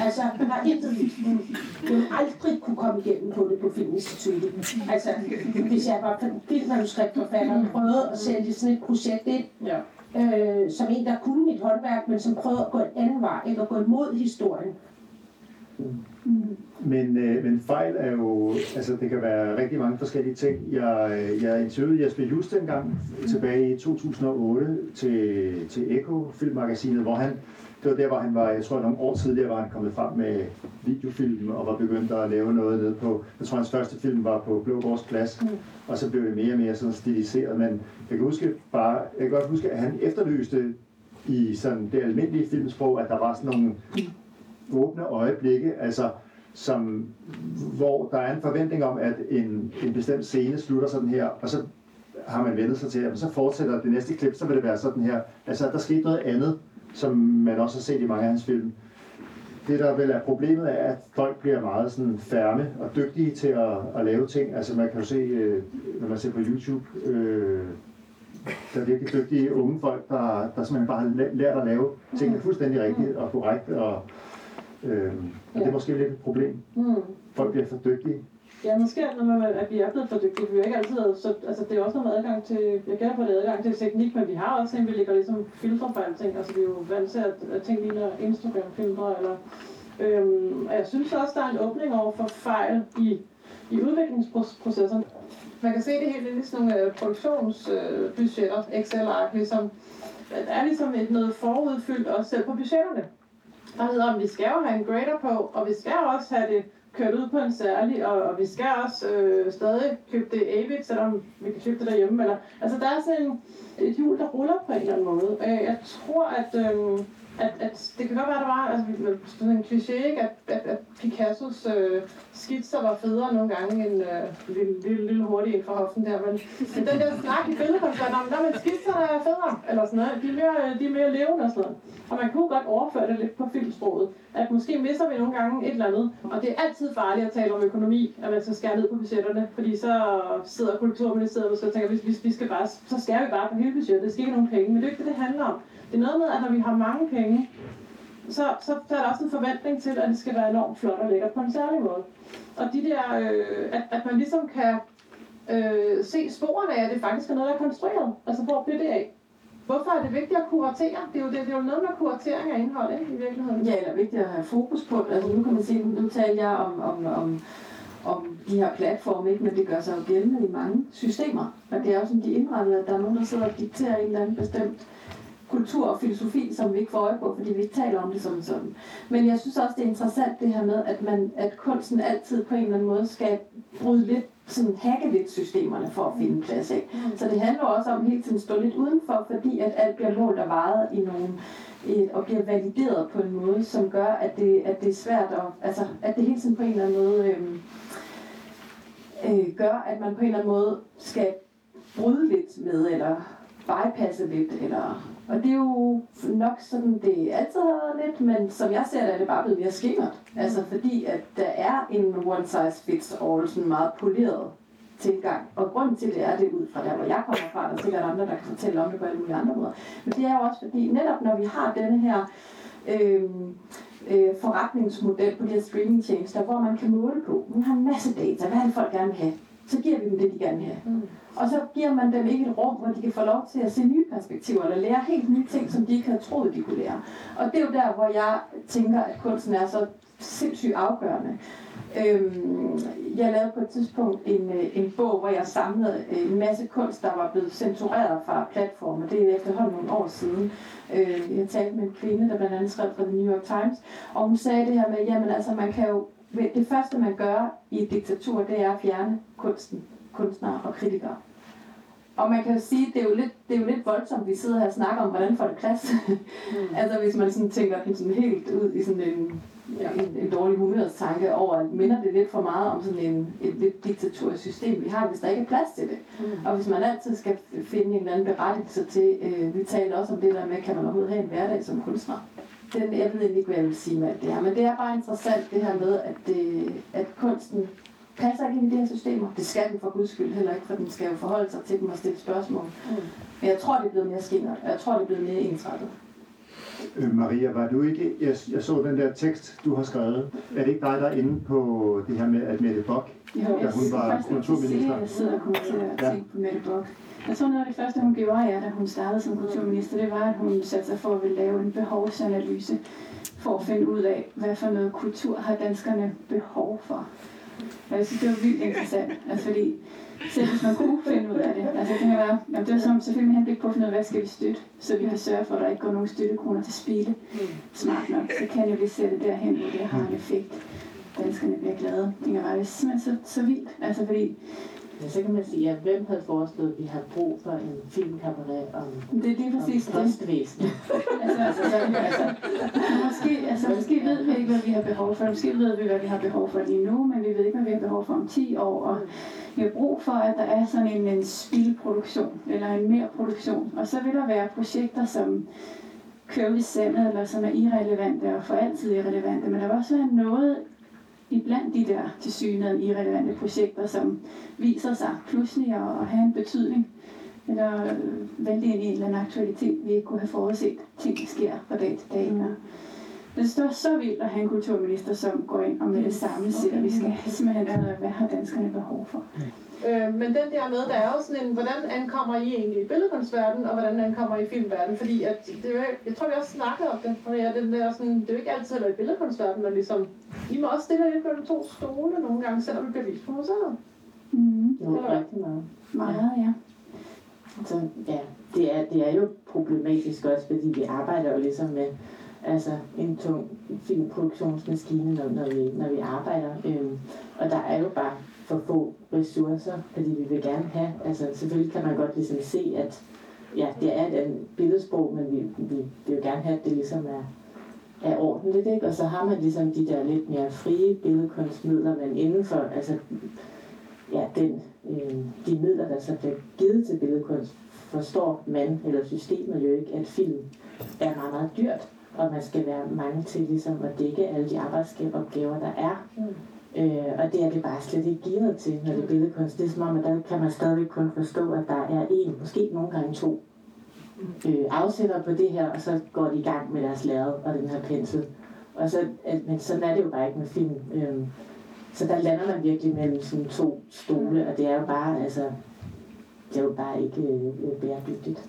Altså, der er intet Jeg vil aldrig kunne komme igennem på det på Filminstituttet. Altså, hvis jeg var filmmanuskriptforfatter og prøvede at sælge sådan et projekt ind, ja øh, som en, der kunne mit håndværk, men som prøvede at gå en anden vej, at gå imod historien. Mm. Men, øh, men fejl er jo, altså det kan være rigtig mange forskellige ting. Jeg, jeg interviewede Jesper Just engang tilbage i 2008 til, til Eko filmmagasinet, hvor han det var der, hvor han var, jeg tror, nogle år tidligere var han kommet frem med videofilm og var begyndt at lave noget ned på, jeg tror, hans første film var på Blågårds Plads, mm. og så blev det mere og mere sådan stiliseret, men jeg kan huske bare, jeg kan godt huske, at han efterlyste i sådan det almindelige filmsprog, at der var sådan nogle åbne øjeblikke, altså som, hvor der er en forventning om, at en, en bestemt scene slutter sådan her, og så har man vendt sig til, at så fortsætter det næste klip, så vil det være sådan her. Altså, der skete noget andet, som man også har set i mange af hans film. Det, der vel er problemet, er, at folk bliver meget sådan færme og dygtige til at, at lave ting. Altså man kan jo se, øh, når man ser på YouTube, øh, der er virkelig dygtige unge folk, der, der simpelthen bare har lært at lave tingene fuldstændig rigtigt og korrekt. Og, øh, og det er måske lidt et problem. Mm. Folk bliver for dygtige. Ja, måske er det noget med, at vi er blevet for dygtige. Vi har ikke altid, så, altså det er også noget med adgang til, jeg gælder på det adgang til teknik, men vi har også en, vi lægger ligesom filtre på alting. Altså vi er jo vant til, at, at ting ligner Instagram-filtre, eller øhm, og jeg synes også, der er en åbning over for fejl i, i udviklingsprocessen. Man kan se det helt i sådan nogle øh, produktionsbudgetter, øh, Excel-ark, ligesom, der er ligesom et noget forudfyldt også selv på budgetterne. Der hedder, om vi skal jo have en grader på, og vi skal også have det kørt ud på en særlig, og, og vi skal også øh, stadig købe det a selvom vi kan købe det derhjemme. Eller, altså der er sådan en, et hjul, der ruller på en eller anden måde. Øh, jeg tror, at, øh, at, at det kan godt være, at der var altså, sådan en kliché, ikke? At, at, at Picassos øh, skitser var federe nogle gange end øh, lille, lille, lille hurtig ind fra hoften der. Men, men den der snak i billedkoncerten om, at skitserne er federe, eller sådan noget. De er mere, øh, de er mere levende og sådan noget. Og man kunne godt overføre det lidt på filmsproget. At måske misser vi nogle gange et eller andet. Og det er altid farligt at tale om økonomi, at man skal skære ned på budgetterne. Fordi så sidder kulturministeriet og tænker, hvis, hvis vi skal bare, så skærer vi bare på hele budgettet. Det skal ikke nogen penge. Men det er ikke det, det handler om. Det er noget med, at når vi har mange penge, så, så, så er der også en forventning til, at det skal være enormt flot og lækkert på en særlig måde. Og de der, øh, at, at man ligesom kan øh, se sporene af, at det faktisk er noget, der er konstrueret. Altså, hvor bliver det af? Hvorfor er det vigtigt at kuratere? Det er jo, det, det er jo noget med kuratering af indhold, ikke, i virkeligheden. Ja, eller vigtigt at have fokus på det. Altså, nu kan man sige, nu taler jeg om, om, om, om de her platforme, ikke? men det gør sig jo gældende i mange systemer. Og det er jo sådan, de indrettede, at der er nogen, der sidder og dikterer en eller anden bestemt kultur og filosofi, som vi ikke får øje på, fordi vi ikke taler om det som sådan. Men jeg synes også, det er interessant det her med, at, man, at kunsten altid på en eller anden måde skal bryde lidt, sådan hacke lidt systemerne for at finde plads. Ikke? Så det handler også om hele tiden at stå lidt udenfor, fordi at alt bliver målt og vejet i nogle og bliver valideret på en måde, som gør, at det, at det er svært at, altså, at det hele tiden på en eller anden måde øh, øh, gør, at man på en eller anden måde skal bryde lidt med, eller bypasse lidt, eller og det er jo nok sådan, det altid har været lidt, men som jeg ser det, er det bare blevet mere skingert. Altså fordi, at der er en one size fits all, sådan meget poleret tilgang. Og grunden til det er det ud fra der, hvor jeg kommer fra, der er sikkert andre, der kan fortælle om det på alle mulige andre måder. Men det er jo også fordi, netop når vi har denne her øh, øh, forretningsmodel på de her streamingtjenester, hvor man kan måle på, man har en masse data, hvad er det folk gerne vil have? Så giver vi dem det, de gerne vil have. Mm. Og så giver man dem ikke et rum, hvor de kan få lov til at se nye perspektiver, eller lære helt nye ting, som de ikke havde troet, de kunne lære. Og det er jo der, hvor jeg tænker, at kunsten er så sindssygt afgørende. Øhm, jeg lavede på et tidspunkt en, øh, en bog, hvor jeg samlede en masse kunst, der var blevet censureret fra platformer. Det er efterhånden nogle år siden. Øh, jeg talte med en kvinde, der blandt andet skrev fra The New York Times, og hun sagde det her med, jamen altså man kan jo, det første man gør i et diktatur, det er at fjerne kunsten, kunstnere og kritikere. Og man kan jo sige, det er jo lidt, det er jo lidt voldsomt, at vi sidder her og snakker om, hvordan får det plads. Mm. altså hvis man sådan tænker den sådan helt ud i sådan en, ja, en, en dårlig humørstanke over, at minder det lidt for meget om sådan en, et lidt diktatorisk system, vi har, hvis der ikke er plads til det. Mm. Og hvis man altid skal finde en eller anden berettigelse til, øh, vi taler også om det der med, kan man overhovedet have en hverdag som kunstner? Den, jeg ved ikke, hvad jeg vil sige med alt det her, men det er bare interessant det her med, at, det, at kunsten passer ikke ind i de her systemer. Det skal den for guds skyld heller ikke, for den skal jo forholde sig til dem og stille spørgsmål. Mm. Men jeg tror, det er blevet mere skinnert, og jeg tror, det er blevet mere ensrettet. Øh, Maria, var du ikke, jeg, jeg så den der tekst, du har skrevet. Er det ikke dig, der er inde på det her med, at Mette Bock, jo, da hun var kulturminister? Jeg sidder og kommenterer ja. ting på Mette Bock. Jeg tror noget af det første, hun gjorde, ja, da hun startede som kulturminister, det var, at hun satte sig for at ville lave en behovsanalyse for at finde ud af, hvad for noget kultur har danskerne behov for. Og jeg synes, det var vildt interessant, altså fordi selv hvis man kunne finde ud af det, altså det kan være, jamen det er som selvfølgelig med henblik på at finde ud af, hvad skal vi støtte, så vi kan sørge for, at der ikke går nogen støttekroner til spilde. Smart nok, så kan jeg lige sætte derhen, hvor det har en effekt. Danskerne bliver glade. Det kan være simpelthen så, så vildt, altså fordi Ja, så kan man sige, at hvem havde foreslået, at vi har brug for en filmkabaret om, det er lige præcis om postvæsen? altså, altså, så, altså, måske, altså, måske ved vi ikke, hvad vi har behov for. Måske ved vi, hvad vi har behov for lige nu, men vi ved ikke, hvad vi har behov for om 10 år. Og vi har brug for, at der er sådan en, en spilproduktion, eller en mere produktion. Og så vil der være projekter, som kører i sandet, eller som er irrelevante og for altid irrelevante. Men der vil også være noget i blandt de der til synligheden irrelevante projekter, som viser sig pludselig at have en betydning, eller vælte ind i en eller anden aktualitet, vi ikke kunne have forudset. Ting sker fra dag til dag. Mm. Det står så vildt at have en kulturminister, som går ind og med det samme siger, at vi skal simpelthen finde hvad har danskerne behov for. Øh, men den der med, der er jo sådan en, hvordan ankommer I egentlig i billedkunstverdenen, og hvordan ankommer I i filmverdenen? Fordi at, det er, jeg tror, vi også snakkede om det, Maria, den der sådan, det er jo ikke altid heller i billedkunstverdenen, men ligesom, I må også stille jer på de to stole nogle gange, selvom vi bliver vist på museet. Mm. Jo, rigtig meget. Meget, ja. Så ja, det er, det er jo problematisk også, fordi vi arbejder jo ligesom med altså en tung filmproduktionsmaskine, når, når, vi, når vi arbejder. Øhm, og der er jo bare for få ressourcer, fordi vi vil gerne have, altså selvfølgelig kan man godt ligesom se, at ja, det er et billedsprog, men vi, vi vil jo gerne have, at det ligesom er, er ordentligt, ikke? Og så har man ligesom de der lidt mere frie billedkunstmidler, men inden for, altså, ja, den, øh, de midler, der så bliver givet til billedkunst, forstår man, eller systemet jo ikke, at film er meget, meget dyrt, og man skal være mange til ligesom at dække alle de arbejdsopgaver, der er. Mm. Øh, og det er det bare slet ikke givet til, når det er billedkunst. Det er som om, at der kan man stadig kun forstå, at der er en, måske nogle gange to øh, afsætter på det her, og så går de i gang med deres lærred og den her pensel. Og så, men sådan er det jo bare ikke med film. Øh, så der lander man virkelig mellem sådan to stole, og det er jo bare, altså, det er jo bare ikke øh, bæredygtigt.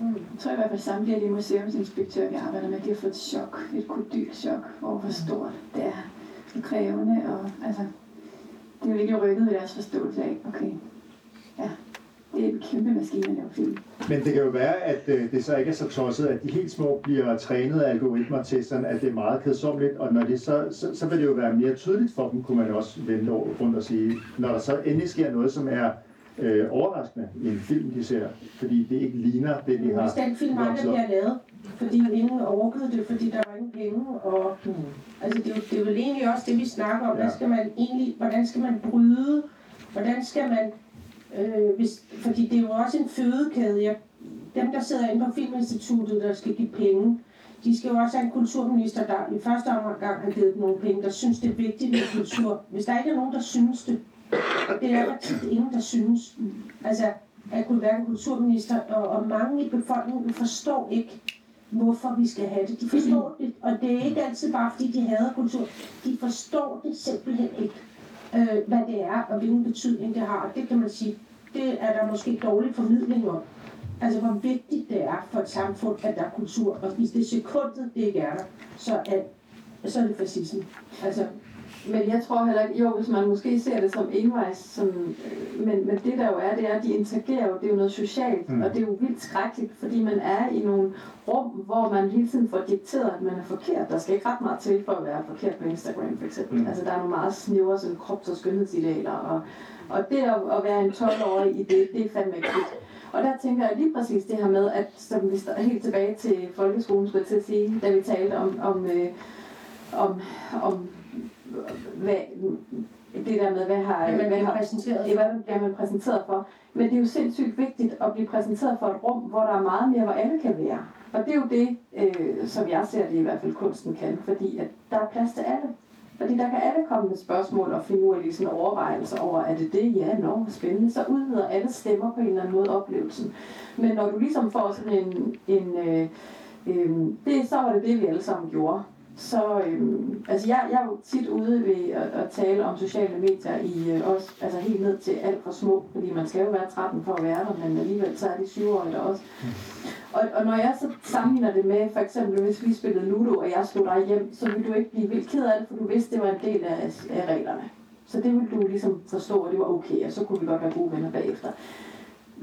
Jeg tror i hvert fald samtlige af de museumsinspektører, vi arbejder med, de har fået et chok, et kodylchok over, hvor stort det er krævende, og altså, det er virkelig rykket i deres forståelse af, okay, ja, det er en kæmpe maskine at lave film. Men det kan jo være, at øh, det så ikke er så tosset, at de helt små bliver trænet af algoritmer til sådan, at det er meget kedsommeligt, og når det så, så, så vil det jo være mere tydeligt for dem, kunne man også vente rundt og sige, når der så endelig sker noget, som er øh, overraskende i en film, de ser, fordi det ikke ligner det, de har Hvis den film aldrig bliver lavet, fordi ingen orkede det, fordi der var ingen penge, og Mm. altså det, er jo- det er vel egentlig også det, vi snakker om, Ja. hvad skal man egentlig, hvordan skal man bryde, hvordan skal man, øh, hvis, fordi det er jo også en fødekæde, jeg, dem der sidder inde på Filminstituttet, der skal give penge, de skal jo også have en kulturminister, der i første omgang har givet nogle penge, der synes, det er vigtigt med kultur. Hvis der ikke er nogen, der synes det, og det er der tit ingen, der synes. Altså, at kunne være en kulturminister, og, og mange i befolkningen forstår ikke, hvorfor vi skal have det. De forstår det, og det er ikke altid bare, fordi de hader kultur. De forstår det simpelthen ikke, øh, hvad det er, og hvilken betydning det har. Det kan man sige, det er der måske dårlig formidling om. Altså, hvor vigtigt det er for et samfund, at der er kultur. Og hvis det er sekundet, det ikke er der, så er, så er det fascisme. Altså, men jeg tror heller ikke, jo, hvis man måske ser det som envejs, som, øh, men, men det der jo er, det er, at de interagerer jo, det er jo noget socialt, Mm. og det er jo vildt skrækkeligt, fordi man er i nogle rum, hvor man hele tiden får dikteret, at man er forkert. Der skal ikke ret meget til for at være forkert på Instagram, for eksempel. Mm. Altså, der er nogle meget snævre sådan, krops- og skønhedsidealer, og, og det at, at være en 12-årig i det, det er fandme ikke fedt. Og der tænker jeg lige præcis det her med, at som vi står helt tilbage til folkeskolen, skulle jeg til at sige, da vi talte om, om, øh, om, om hvad, det der med, hvad har, at man hvad har, præsenteret det, hvad bliver man præsenteret for. Men det er jo sindssygt vigtigt at blive præsenteret for et rum, hvor der er meget mere, hvor alle kan være. Og det er jo det, øh, som jeg ser det i hvert fald kunsten kan, fordi at der er plads til alle. Fordi der kan alle komme med spørgsmål og finurlige sådan overvejelser over, er det det? Ja, nå, spændende. Så udvider alle stemmer på en eller anden måde oplevelsen. Men når du ligesom får sådan en, en øh, øh, det, så var det det, vi alle sammen gjorde. Så øhm, altså jeg, jeg er jo tit ude ved at, at tale om sociale medier i øh, også, altså helt ned til alt for små, fordi man skal jo være 13 for at være der, men alligevel så er de 7 år der også. Og, og når jeg så sammenligner det med, for eksempel hvis vi spillede Ludo, og jeg slog dig hjem, så ville du ikke blive vildt ked af det, for du vidste, det var en del af, af reglerne. Så det ville du ligesom forstå, at det var okay, og så kunne vi godt være gode venner bagefter.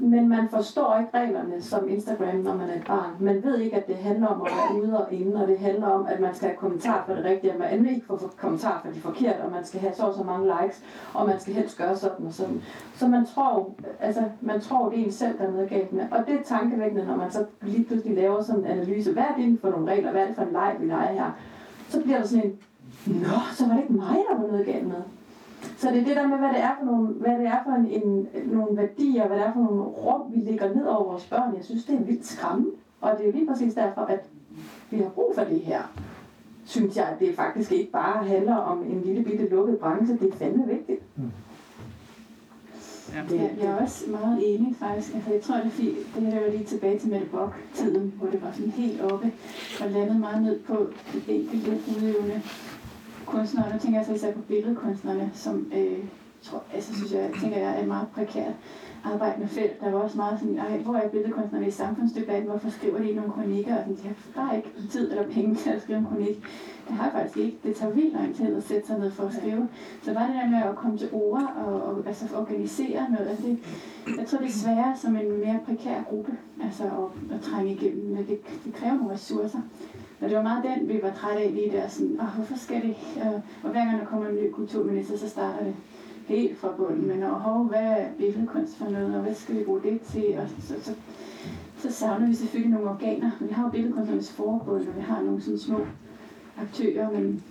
Men man forstår ikke reglerne som Instagram, når man er et barn. Man ved ikke, at det handler om at være ude og inde, og det handler om, at man skal have kommentar for det rigtige, og man ikke får kommentar for det forkerte, og man skal have så og så mange likes, og man skal helst gøre sådan og sådan. Så man tror, altså, man tror, det er en selv, der er noget galt med. Og det er tankevækkende, når man så lige pludselig laver sådan en analyse. Hvad er det for nogle regler? Hvad er det for en leg, vi leger her? Så bliver der sådan en, Nå, så var det ikke mig, der var noget galt med. Så det er det der med, hvad det er for nogle, hvad det er for en, en, nogle værdier, hvad det er for nogle rum, vi lægger ned over vores børn. Jeg synes, det er vildt skræmmende. Og det er jo lige præcis derfor, at vi har brug for det her. Synes jeg, at det faktisk ikke bare handler om en lille bitte lukket branche. Det er fandme vigtigt. Ja. Ja, jeg er også meget enig faktisk. Altså, jeg tror, det er fordi, det her det var lige tilbage til Mette Bock-tiden, hvor det var sådan helt oppe og landet meget ned på de enkelte udøvende kunstnere. Nu tænker jeg så især på billedkunstnerne, som øh, tror, altså, synes jeg, tænker jeg er meget prekært arbejdende felt. Der var også meget sådan, Ej, hvor er billedkunstnerne i samfundsdebatten? Hvorfor skriver de ikke nogle kronikker? Og sådan, de har bare ikke tid eller penge til at skrive en kronik. Det har jeg faktisk ikke. Det tager vildt lang tid at sætte sig ned for at skrive. Så bare det der med at komme til ord og, og altså organisere noget, altså det, jeg tror det er sværere som en mere prekær gruppe, altså at, at trænge igennem, men det, det kræver nogle ressourcer. Og det var meget den, vi var trætte af lige der, sådan, Åh, hvorfor skal det, og hver gang der kommer en ny kulturminister, så starter det helt fra bunden, men og, hov, hvad er billedkunst for noget, og hvad skal vi bruge det til, og så, så, så savner vi selvfølgelig nogle organer. Vi har jo billedkunstnernes forbund, og vi har nogle sådan små aktører, men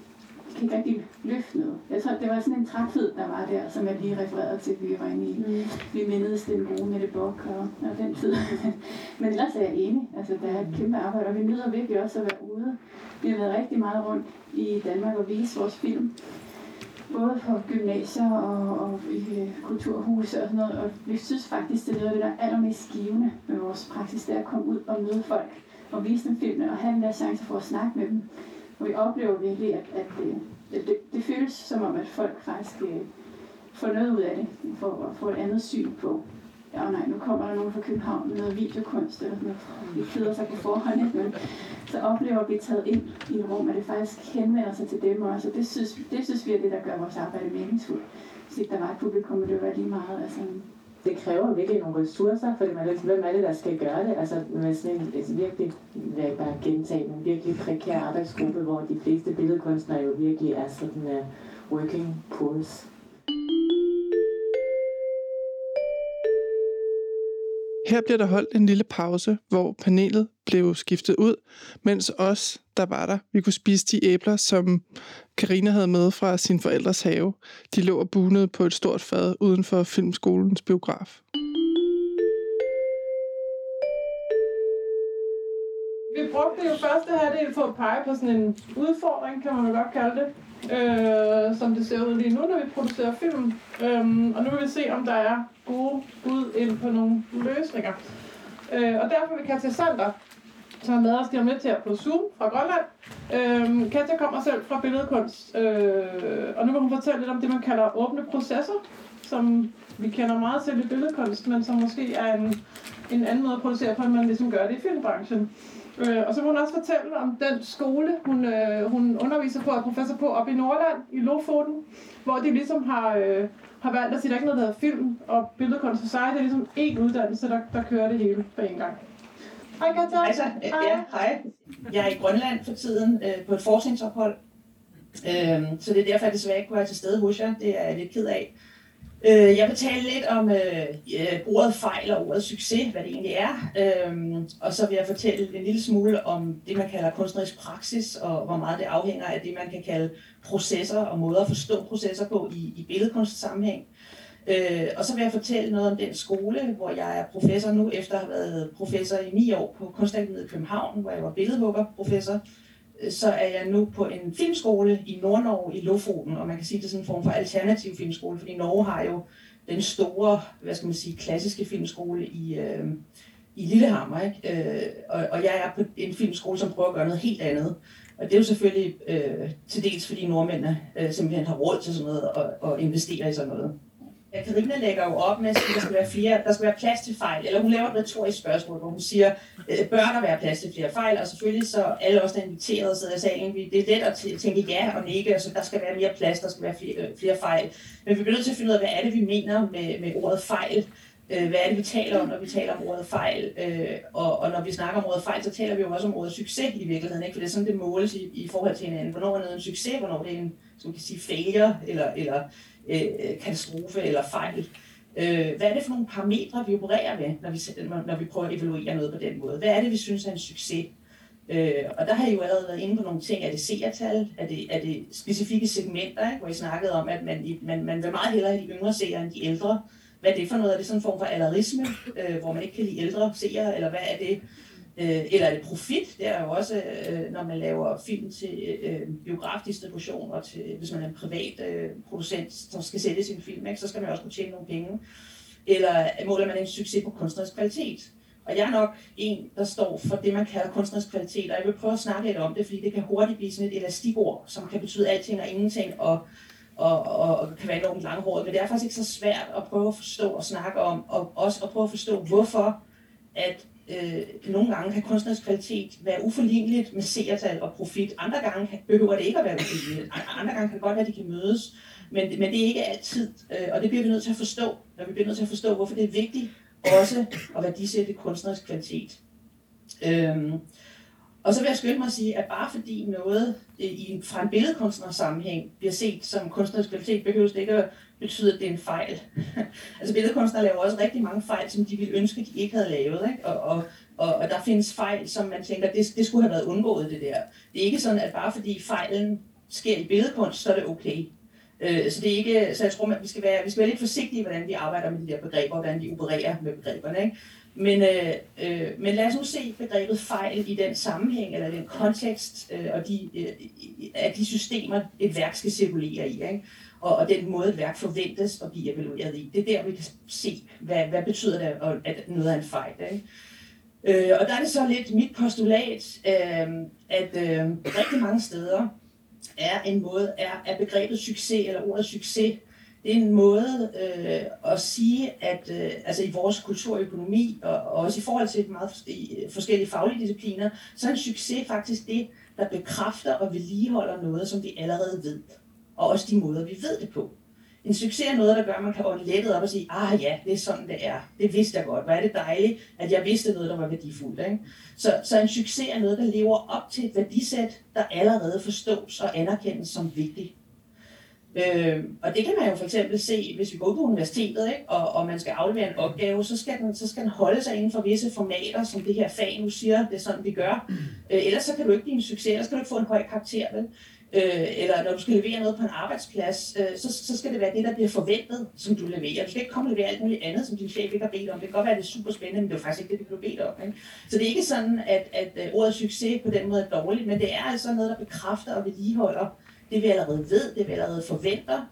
ikke rigtig løfte noget. Jeg tror, det var sådan en træthed, der var der, som jeg lige refererede til, vi var inde i. Mm. Vi mindedes den gode Mette Bock og, og den tid. Men ellers er jeg enig. Altså, der er et kæmpe arbejde, og vi nyder virkelig også at være ude. Vi har været rigtig meget rundt i Danmark og vise vores film. Både på gymnasier og, og i øh, kulturhuse og sådan noget. Og vi synes faktisk, det er noget af det, der er allermest givende med vores praksis, det er at komme ud og møde folk og vise dem filmene og have den der chance for at snakke med dem. Og vi oplever virkelig, at, at øh, det, det, det føles som om, at folk faktisk øh, får noget ud af det, for at få et andet syn på. Ja, nej, nu kommer der nogen fra København med noget videokunst eller sådan noget. Vi keder sig på forhånd, ikke? Men så oplever vi at taget ind i et rum, at det faktisk henvender sig til dem også. Og det synes, det synes vi er det, der gør vores arbejde meningsfuldt. Hvis ikke der var et publikum, og det var lige meget. Altså, det kræver virkelig nogle ressourcer, fordi man ved, ligesom, hvem er det, der skal gøre det? Altså med sådan en altså virkelig, vil jeg bare gentage, en virkelig prekær arbejdsgruppe, hvor de fleste billedkunstnere jo virkelig er sådan uh, working poor. Her bliver der holdt en lille pause, hvor panelet blev skiftet ud, mens os, der var der, vi kunne spise de æbler, som Karina havde med fra sin forældres have. De lå og bunede på et stort fad uden for filmskolens biograf. Vi brugte jo første halvdel på at pege på sådan en udfordring, kan man jo godt kalde det, øh, som det ser ud lige nu, når vi producerer film. Øhm, og nu vil vi se, om der er gode bud ind på nogle løsninger. Øh, og derfor vil Katja Sander, som er med os lige om lidt her på Zoom fra Grønland. Øh, Katja kommer selv fra billedkunst, øh, og nu vil hun fortælle lidt om det, man kalder åbne processer, som vi kender meget til i billedkunst, men som måske er en, en anden måde at producere på, end man ligesom gør det i filmbranchen. Øh, og så vil hun også fortælle om den skole, hun, øh, hun underviser på er professor på op i Nordland, i Lofoten, hvor de ligesom har, øh, har valgt at sige, at der ikke noget, der hedder film og billedkunst. Det er ligesom én uddannelse, der, der kører det hele på en gang. Hej Katja. Altså, ja, hej. Jeg er i Grønland for tiden øh, på et forskningsophold. Øh, så det er derfor, jeg desværre ikke kunne være til stede hos jer. Det er jeg lidt ked af. Øh, jeg vil tale lidt om øh, ordet fejl og ordet succes, hvad det egentlig er. Øh, og så vil jeg fortælle en lille smule om det, man kalder kunstnerisk praksis, og hvor meget det afhænger af det, man kan kalde processer og måder at forstå processer på i, i billedkunstsammenhæng. Øh, og så vil jeg fortælle noget om den skole, hvor jeg er professor nu, efter at have været professor i ni år på Kunstakademiet i København, hvor jeg var billedhuggerprofessor. Så er jeg nu på en filmskole i Nordnorge i Lofoten, og man kan sige, at det er sådan en form for alternativ filmskole, fordi Norge har jo den store, hvad skal man sige, klassiske filmskole i, øh, i Lillehammer, ikke? Øh, og, og jeg er på en filmskole, som prøver at gøre noget helt andet. Og det er jo selvfølgelig øh, til dels, fordi nordmændene øh, simpelthen har råd til sådan noget og, og investerer i sådan noget. Ja, Karina lægger jo op med, at der skal være flere, der skal være plads til fejl. Eller hun laver et retorisk spørgsmål, hvor hun siger, øh, bør der være plads til flere fejl? Og selvfølgelig så alle os, der er inviteret, sidder i salen, det er let at tænke ja og nikke, altså der skal være mere plads, der skal være flere, øh, flere fejl. Men vi bliver nødt til at finde ud af, hvad er det, vi mener med, med ordet fejl? Øh, hvad er det, vi taler om, når vi taler om ordet fejl? Øh, og, og når vi snakker om ordet fejl, så taler vi jo også om ordet succes i virkeligheden, ikke? for det er sådan, det måles i, i forhold til hinanden. Hvornår er noget en succes, hvornår det er en, som kan sige, failure, eller, eller Øh, øh, katastrofe eller fejl. Øh, hvad er det for nogle parametre, vi opererer med, når vi, når vi prøver at evaluere noget på den måde? Hvad er det, vi synes er en succes? Øh, og der har I jo allerede været inde på nogle ting. Er det seertal? Er det, er det specifikke segmenter, ikke? hvor I snakkede om, at man, man, man vil meget hellere have de yngre seere end de ældre? Hvad er det for noget? Er det sådan en form for allerisme, øh, hvor man ikke kan lide ældre seere? Eller hvad er det? Øh, eller er det profit? Det er jo også, øh, når man laver film til øh, biografdistribution, og til, hvis man er en privat øh, producent, som skal sælge sin film, ikke, så skal man også kunne tjene nogle penge. Eller måler man en succes på kunstnerisk kvalitet? Og jeg er nok en, der står for det, man kalder kunstnerisk kvalitet, og jeg vil prøve at snakke lidt om det, fordi det kan hurtigt blive sådan et elastikord, som kan betyde alting og ingenting, og, og, og, og kan være enormt langhåret. Men det er faktisk ikke så svært at prøve at forstå og snakke om, og også at prøve at forstå, hvorfor at øh, nogle gange kan kunstnerisk kvalitet være uforligneligt med seertal og profit. Andre gange behøver det ikke at være uforligneligt. Andre gange kan det godt være, at de kan mødes. Men, men det er ikke altid, øh, og det bliver vi nødt til at forstå. når vi bliver nødt til at forstå, hvorfor det er vigtigt også at værdisætte kunstnerisk kvalitet. Øh, og så vil jeg skynde mig at sige, at bare fordi noget øh, i, fra en billedkunstners sammenhæng bliver set som kunstnerisk kvalitet, behøver det ikke at betyde, at det er en fejl. altså billedkunstnere laver også rigtig mange fejl, som de ville ønske, de ikke havde lavet. Ikke? Og, og, og, og der findes fejl, som man tænker, det, det skulle have været undgået det der. Det er ikke sådan, at bare fordi fejlen sker i billedkunst, så er det okay. Øh, så det er ikke, så jeg tror, at vi skal være, vi skal være lidt forsigtige, hvordan vi arbejder med de der begreber, og hvordan vi opererer med begreberne. Ikke? Men, øh, øh, men lad os nu se begrebet fejl i den sammenhæng, eller den kontekst, øh, og de, øh, af de systemer, et værk skal cirkulere i. Ikke? Og, og den måde, et værk forventes at blive evalueret i. Det er der, vi kan se, hvad, hvad betyder det, at noget er en fejl. Ikke? Øh, og der er det så lidt mit postulat, øh, at øh, rigtig mange steder er en måde, er, er begrebet succes, eller ordet succes, det er en måde øh, at sige, at øh, altså i vores kulturøkonomi, og, og også i forhold til meget øh, forskellige faglige discipliner, så er en succes faktisk det, der bekræfter og vedligeholder noget, som vi allerede ved. Og også de måder, vi ved det på. En succes er noget, der gør, at man kan ånde lettet op og sige, ah ja, det er sådan, det er. Det vidste jeg godt. Hvor er det dejligt, at jeg vidste noget, der var værdifuldt. Ikke? Så, så en succes er noget, der lever op til et værdisæt, der allerede forstås og anerkendes som vigtigt. Øh, og det kan man jo for eksempel se, hvis vi går på universitetet, ikke? Og, og man skal aflevere en opgave, så skal, den, så skal den holde sig inden for visse formater, som det her fag nu siger, det er sådan, vi gør. Øh, ellers så kan du ikke blive en succes, ellers kan du ikke få en høj karakter, vel? Øh, eller når du skal levere noget på en arbejdsplads, øh, så, så skal det være det, der bliver forventet, som du leverer. Du skal ikke komme og levere alt muligt andet, som din chef ikke har bedt om. Det kan godt være, at det er super spændende, men det er faktisk ikke det, du blev bedt om. Ikke? Så det er ikke sådan, at, at øh, ordet succes på den måde er dårligt, men det er altså noget, der bekræfter og vedligeholder det, vi allerede ved, det vi allerede forventer,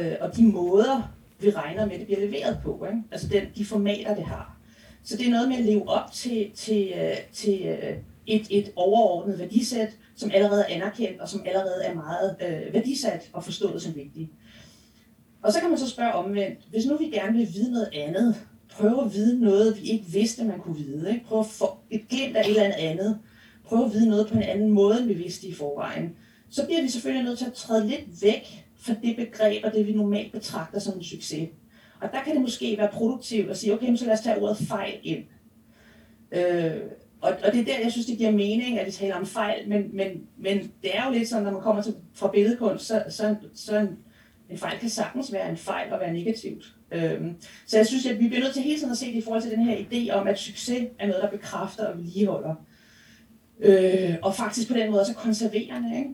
øh, og de måder, vi regner med, det bliver leveret på. Ikke? Altså den, de formater, det har. Så det er noget med at leve op til, til, øh, til øh, et, et overordnet værdisæt, som allerede er anerkendt, og som allerede er meget øh, værdisat og forstået som vigtigt. Og så kan man så spørge omvendt, hvis nu vi gerne vil vide noget andet, prøve at vide noget, vi ikke vidste, man kunne vide, ikke? prøve at få et glimt af et eller andet prøve at vide noget på en anden måde, end vi vidste i forvejen, så bliver vi selvfølgelig nødt til at træde lidt væk fra det begreb og det, vi normalt betragter som en succes. Og der kan det måske være produktivt at sige, okay, så lad os tage ordet fejl ind. Øh, og, og det er der, jeg synes, det giver mening, at vi taler om fejl, men, men, men det er jo lidt sådan, når man kommer til, fra billedkunst, så, så, så en, en fejl kan sagtens være en fejl og være negativt. Øhm, så jeg synes, at vi bliver nødt til hele tiden at se det i forhold til den her idé om, at succes er noget, der bekræfter og vedligeholder. Øh, og faktisk på den måde også konserverende, ikke?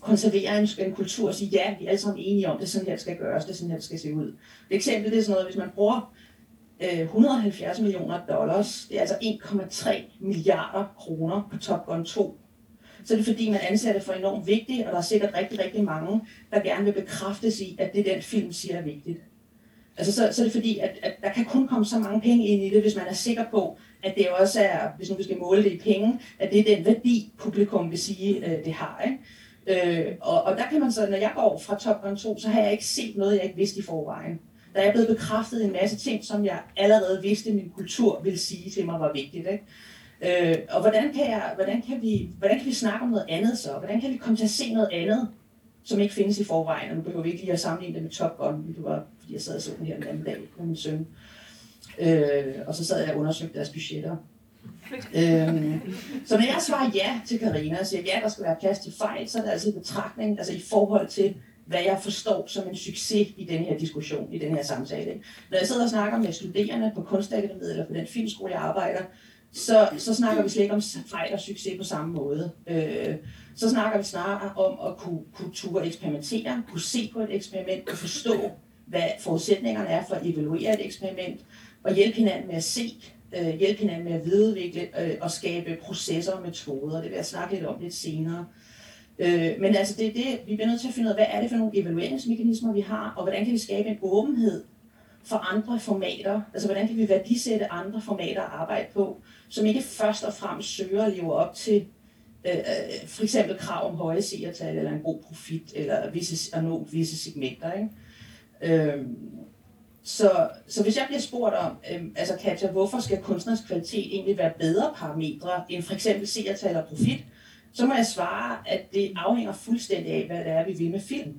Konservere en, en kultur og sige, ja, vi er alle sammen enige om, det er sådan her, det skal gøres, det er sådan her, det skal se ud. Et eksempel det er sådan noget, hvis man bruger øh, 170 millioner dollars, det er altså 1,3 milliarder kroner på Top Gun 2. Så er det fordi, man anser det for enormt vigtigt, og der er sikkert rigtig, rigtig mange, der gerne vil bekræftes i, at det den film siger er vigtigt. Altså så, så er det fordi, at, at der kan kun komme så mange penge ind i det, hvis man er sikker på, at det også er, hvis nu vi skal måle det i penge, at det er den værdi, publikum vil sige, øh, det har. Ikke? Øh, og, og der kan man så, når jeg går fra Top Gun 2, så har jeg ikke set noget, jeg ikke vidste i forvejen der er blevet bekræftet en masse ting, som jeg allerede vidste, min kultur ville sige til mig var vigtigt. Ikke? Øh, og hvordan kan, jeg, hvordan, kan vi, hvordan kan vi snakke om noget andet så? Hvordan kan vi komme til at se noget andet, som ikke findes i forvejen? Og nu behøver vi ikke lige at sammenligne det med Top Gun, det var fordi jeg sad og så den her den anden dag med min søn. Øh, og så sad jeg og undersøgte deres budgetter øhm, så når jeg svarer ja til Karina og siger, ja, der skal være plads til fejl, så er det altså i betragtning, altså i forhold til, hvad jeg forstår som en succes i den her diskussion, i den her samtale. Når jeg sidder og snakker med studerende på Kunstakademiet eller på den filmskole, jeg arbejder, så, så snakker vi slet ikke om fejl og succes på samme måde. Øh, så snakker vi snarere om at kunne, kunne ture eksperimentere, kunne se på et eksperiment, kunne forstå, hvad forudsætningerne er for at evaluere et eksperiment, og hjælpe hinanden med at se, øh, hjælpe hinanden med at videreudvikle øh, og skabe processer og metoder. Det vil jeg snakke lidt om lidt senere. Øh, men altså det er det, vi bliver nødt til at finde ud af, hvad er det for nogle evalueringsmekanismer, vi har, og hvordan kan vi skabe en åbenhed for andre formater? Altså hvordan kan vi værdisætte andre formater at arbejde på, som ikke først og fremmest søger at leve op til øh, øh for eksempel krav om høje seertal, eller en god profit, eller visse, at nå visse segmenter. Ikke? Øh, så, så hvis jeg bliver spurgt om, øh, altså Katja, hvorfor skal kunstners kvalitet egentlig være bedre parametre end for eksempel seertal og profit, så må jeg svare, at det afhænger fuldstændig af, hvad det er, vi vil med film.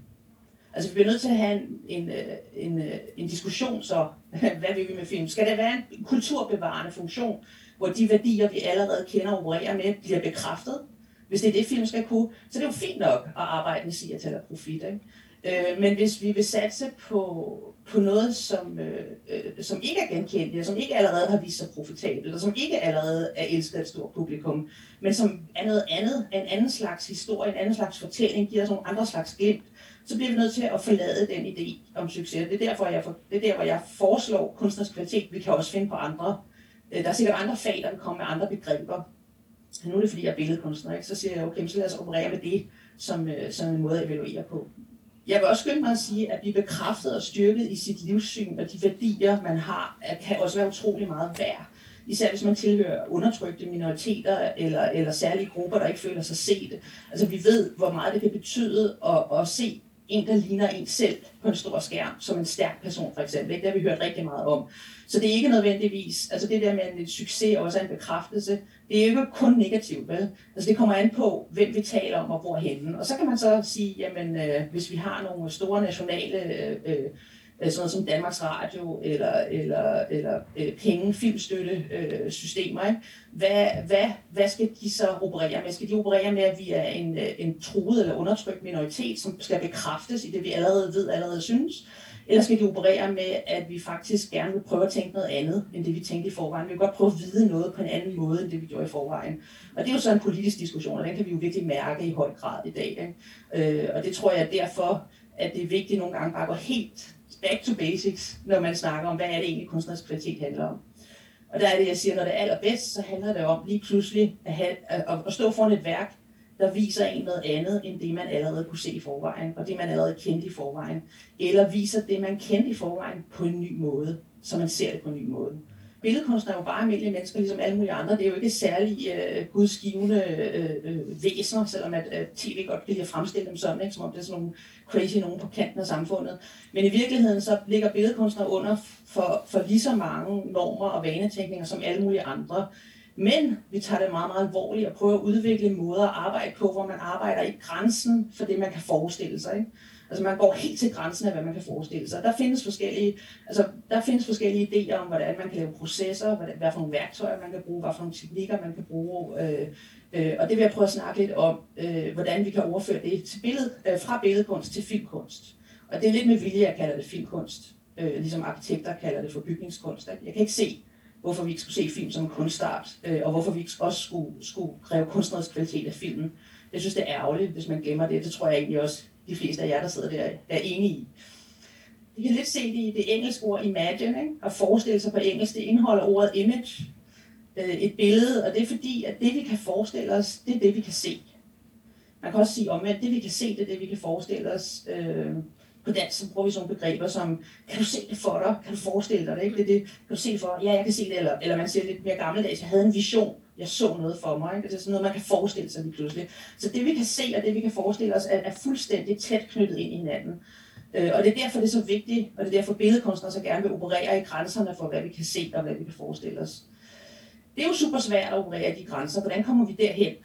Altså, vi bliver nødt til at have en, en, øh, en, øh, en diskussion så, hvad vil vi med film? Skal det være en kulturbevarende funktion, hvor de værdier, vi allerede kender og opererer med, bliver bekræftet? Hvis det er det, film skal kunne, så det er jo fint nok at arbejde med seertal og profit. Ikke? Øh, men hvis vi vil satse på, på noget, som, øh, øh, som ikke er genkendt, som ikke allerede har vist sig profitabelt, og som ikke allerede er elsket af et stort publikum, men som er noget andet, en anden slags historie, en anden slags fortælling, giver os nogle andre slags glimt, så bliver vi nødt til at forlade den idé om succes. Det er derfor, jeg, for, det er der, hvor jeg foreslår kunstners kvalitet. Vi kan også finde på andre. Øh, der er sikkert andre fag, der vil komme med andre begreber. Nu er det fordi, jeg er billedkunstner, ikke? så siger jeg, okay, så lad os operere med det som, øh, som en måde at evaluere på. Jeg vil også skynde mig at sige, at blive bekræftet og styrket i sit livssyn og de værdier, man har, kan også være utrolig meget værd. Især hvis man tilhører undertrykte minoriteter eller, eller særlige grupper, der ikke føler sig set. Altså vi ved, hvor meget det kan betyde at, at se en, der ligner en selv på en stor skærm, som en stærk person for eksempel. Ikke? Det har vi hørt rigtig meget om. Så det er ikke nødvendigvis, altså det der med en succes og også en bekræftelse, det er jo ikke kun negativt, vel? Altså det kommer an på, hvem vi taler om og hvorhenne. Og så kan man så sige, jamen øh, hvis vi har nogle store nationale øh, øh Øh, sådan noget som Danmarks Radio eller, eller, eller øh, penge, filmstøtte øh, systemer. Ikke? Hvad, hvad, hvad skal de så operere med? Skal de operere med, at vi er en, øh, en truet eller undertrykt minoritet, som skal bekræftes i det, vi allerede ved, allerede synes? Eller skal de operere med, at vi faktisk gerne vil prøve at tænke noget andet, end det vi tænkte i forvejen? Vi vil godt prøve at vide noget på en anden måde, end det vi gjorde i forvejen. Og det er jo så en politisk diskussion, og den kan vi jo virkelig mærke i høj grad i dag. Ikke? Øh, og det tror jeg derfor, at det er vigtigt nogle gange bare at gå helt back to basics, når man snakker om, hvad er det egentlig kunstnerisk kvalitet handler om. Og der er det, jeg siger, når det er allerbedst, så handler det om lige pludselig at, have, at, at stå foran et værk, der viser en noget andet, end det man allerede kunne se i forvejen, og det man allerede kendte i forvejen. Eller viser det, man kendte i forvejen, på en ny måde, så man ser det på en ny måde billedkunstnere er jo bare almindelige mennesker, ligesom alle mulige andre. Det er jo ikke særlig øh, gudsgivende øh, øh væsener, selvom at uh, tv godt kan lide at fremstille dem sådan, ikke? som om det er sådan nogle crazy nogen på kanten af samfundet. Men i virkeligheden så ligger billedkunstnere under for, for lige så mange normer og vanetænkninger som alle mulige andre. Men vi tager det meget, meget alvorligt og prøver at udvikle måder at arbejde på, hvor man arbejder i grænsen for det, man kan forestille sig. Ikke? Altså man går helt til grænsen af, hvad man kan forestille sig. Der findes forskellige, altså, der findes forskellige idéer om, hvordan man kan lave processer, hvad, hvad for nogle værktøjer man kan bruge, hvad for nogle teknikker man kan bruge. Øh, øh, og det vil jeg prøve at snakke lidt om, øh, hvordan vi kan overføre det til billed, øh, fra billedkunst til filmkunst. Og det er lidt med vilje, jeg kalder det filmkunst, øh, ligesom arkitekter kalder det for bygningskunst. Jeg kan ikke se, hvorfor vi ikke skulle se film som en kunstart, øh, og hvorfor vi ikke også skulle, skulle kræve kunstnerisk kvalitet af filmen. Jeg synes, det er ærgerligt, hvis man gemmer det. Det tror jeg egentlig også, de fleste af jer, der sidder der, er enige i. Vi kan lidt se det i det engelske ord imagine, ikke? at forestille sig på engelsk, det indeholder ordet image, øh, et billede, og det er fordi, at det vi kan forestille os, det er det vi kan se. Man kan også sige om, at det vi kan se, det er det vi kan forestille os. Øh, på dansk så bruger vi sådan nogle begreber som, kan du se det for dig? Kan du forestille dig det? Ikke? Det, det, kan du se det for dig? Ja, jeg kan se det. Eller, eller man siger lidt mere gammeldags, jeg havde en vision jeg så noget for mig. Ikke? Det er sådan noget, man kan forestille sig lige pludselig. Så det vi kan se, og det vi kan forestille os, er, er fuldstændig tæt knyttet ind i hinanden. Øh, og det er derfor, det er så vigtigt, og det er derfor, billedkunstnere så gerne vil operere i grænserne for, hvad vi kan se og hvad vi kan forestille os. Det er jo super svært at operere i de grænser. Hvordan kommer vi derhen?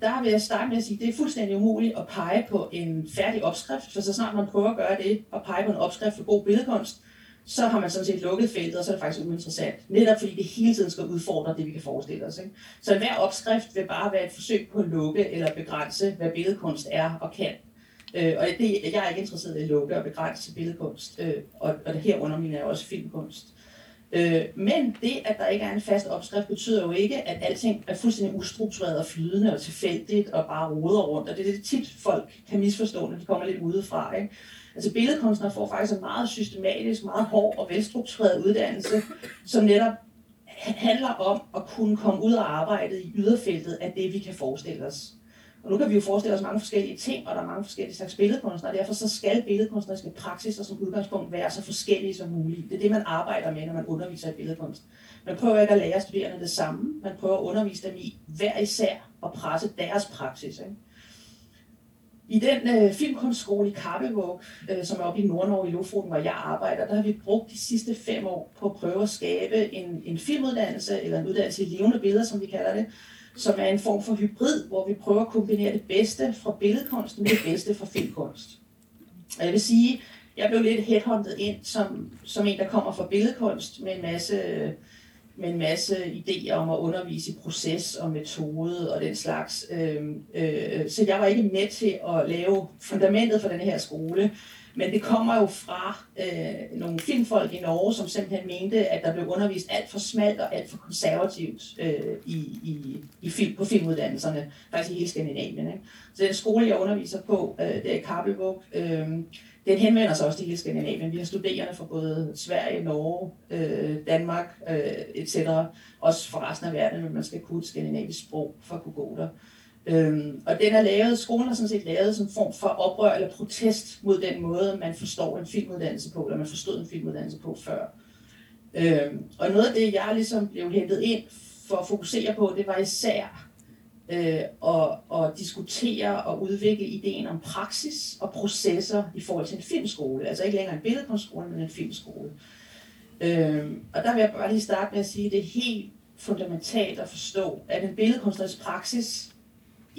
Der vil jeg starte med at sige, at det er fuldstændig umuligt at pege på en færdig opskrift, for så snart man prøver at gøre det, og pege på en opskrift for god billedkunst, så har man sådan set lukket feltet, og så er det faktisk uinteressant. Netop fordi det hele tiden skal udfordre det, vi kan forestille os. Ikke? Så hver opskrift vil bare være et forsøg på at lukke eller begrænse, hvad billedkunst er og kan. Øh, og det, jeg er ikke interesseret i at lukke og begrænse billedkunst, øh, og, og det herunder min er også filmkunst. Øh, men det, at der ikke er en fast opskrift, betyder jo ikke, at alting er fuldstændig ustruktureret og flydende og tilfældigt og bare roder rundt. Og det er det tit, folk kan misforstå, når de kommer lidt udefra. Ikke? Altså billedkunstnere får faktisk en meget systematisk, meget hård og velstruktureret uddannelse, som netop handler om at kunne komme ud og arbejde i yderfeltet af det, vi kan forestille os. Og nu kan vi jo forestille os mange forskellige ting, og der er mange forskellige slags billedkunstnere, og derfor så skal billedkunstneriske praksiser som udgangspunkt være så forskellige som muligt. Det er det, man arbejder med, når man underviser i billedkunst. Man prøver ikke at lære studerende det samme, man prøver at undervise dem i hver især og presse deres praksis. Ikke? I den øh, filmkunstskole i Kappevåg, øh, som er oppe i Nordnorge i Lofoten, hvor jeg arbejder, der har vi brugt de sidste fem år på at prøve at skabe en, en filmuddannelse, eller en uddannelse i levende billeder, som vi kalder det, som er en form for hybrid, hvor vi prøver at kombinere det bedste fra billedkunst med det bedste fra filmkunst. Og jeg vil sige, jeg blev lidt headhunted ind som, som en, der kommer fra billedkunst med en masse med en masse idéer om at undervise i proces og metode og den slags. Øh, øh, så jeg var ikke med til at lave fundamentet for den her skole, men det kommer jo fra øh, nogle filmfolk i Norge, som simpelthen mente, at der blev undervist alt for smalt og alt for konservativt øh, i, i, i film, på filmuddannelserne, faktisk i hele Skandinavien. Ikke? Så den skole, jeg underviser på, øh, det er Kabelvåg, øh, den henvender sig også til hele Skandinavien. Vi har studerende fra både Sverige, Norge, øh, Danmark øh, etc. Også fra resten af verden, men man skal kunne et skandinavisk sprog for at kunne gå der. Øhm, og den er lavet, skolen er sådan set lavet som form for oprør eller protest mod den måde, man forstår en filmuddannelse på, eller man forstod en filmuddannelse på før. Øhm, og noget af det, jeg ligesom blev hentet ind for at fokusere på, det var især øh, og, og diskutere og udvikle ideen om praksis og processer i forhold til en filmskole. Altså ikke længere en billedkunstskole, men en filmskole. Øhm, og der vil jeg bare lige starte med at sige, at det er helt fundamentalt at forstå, at en billedkunstnerisk praksis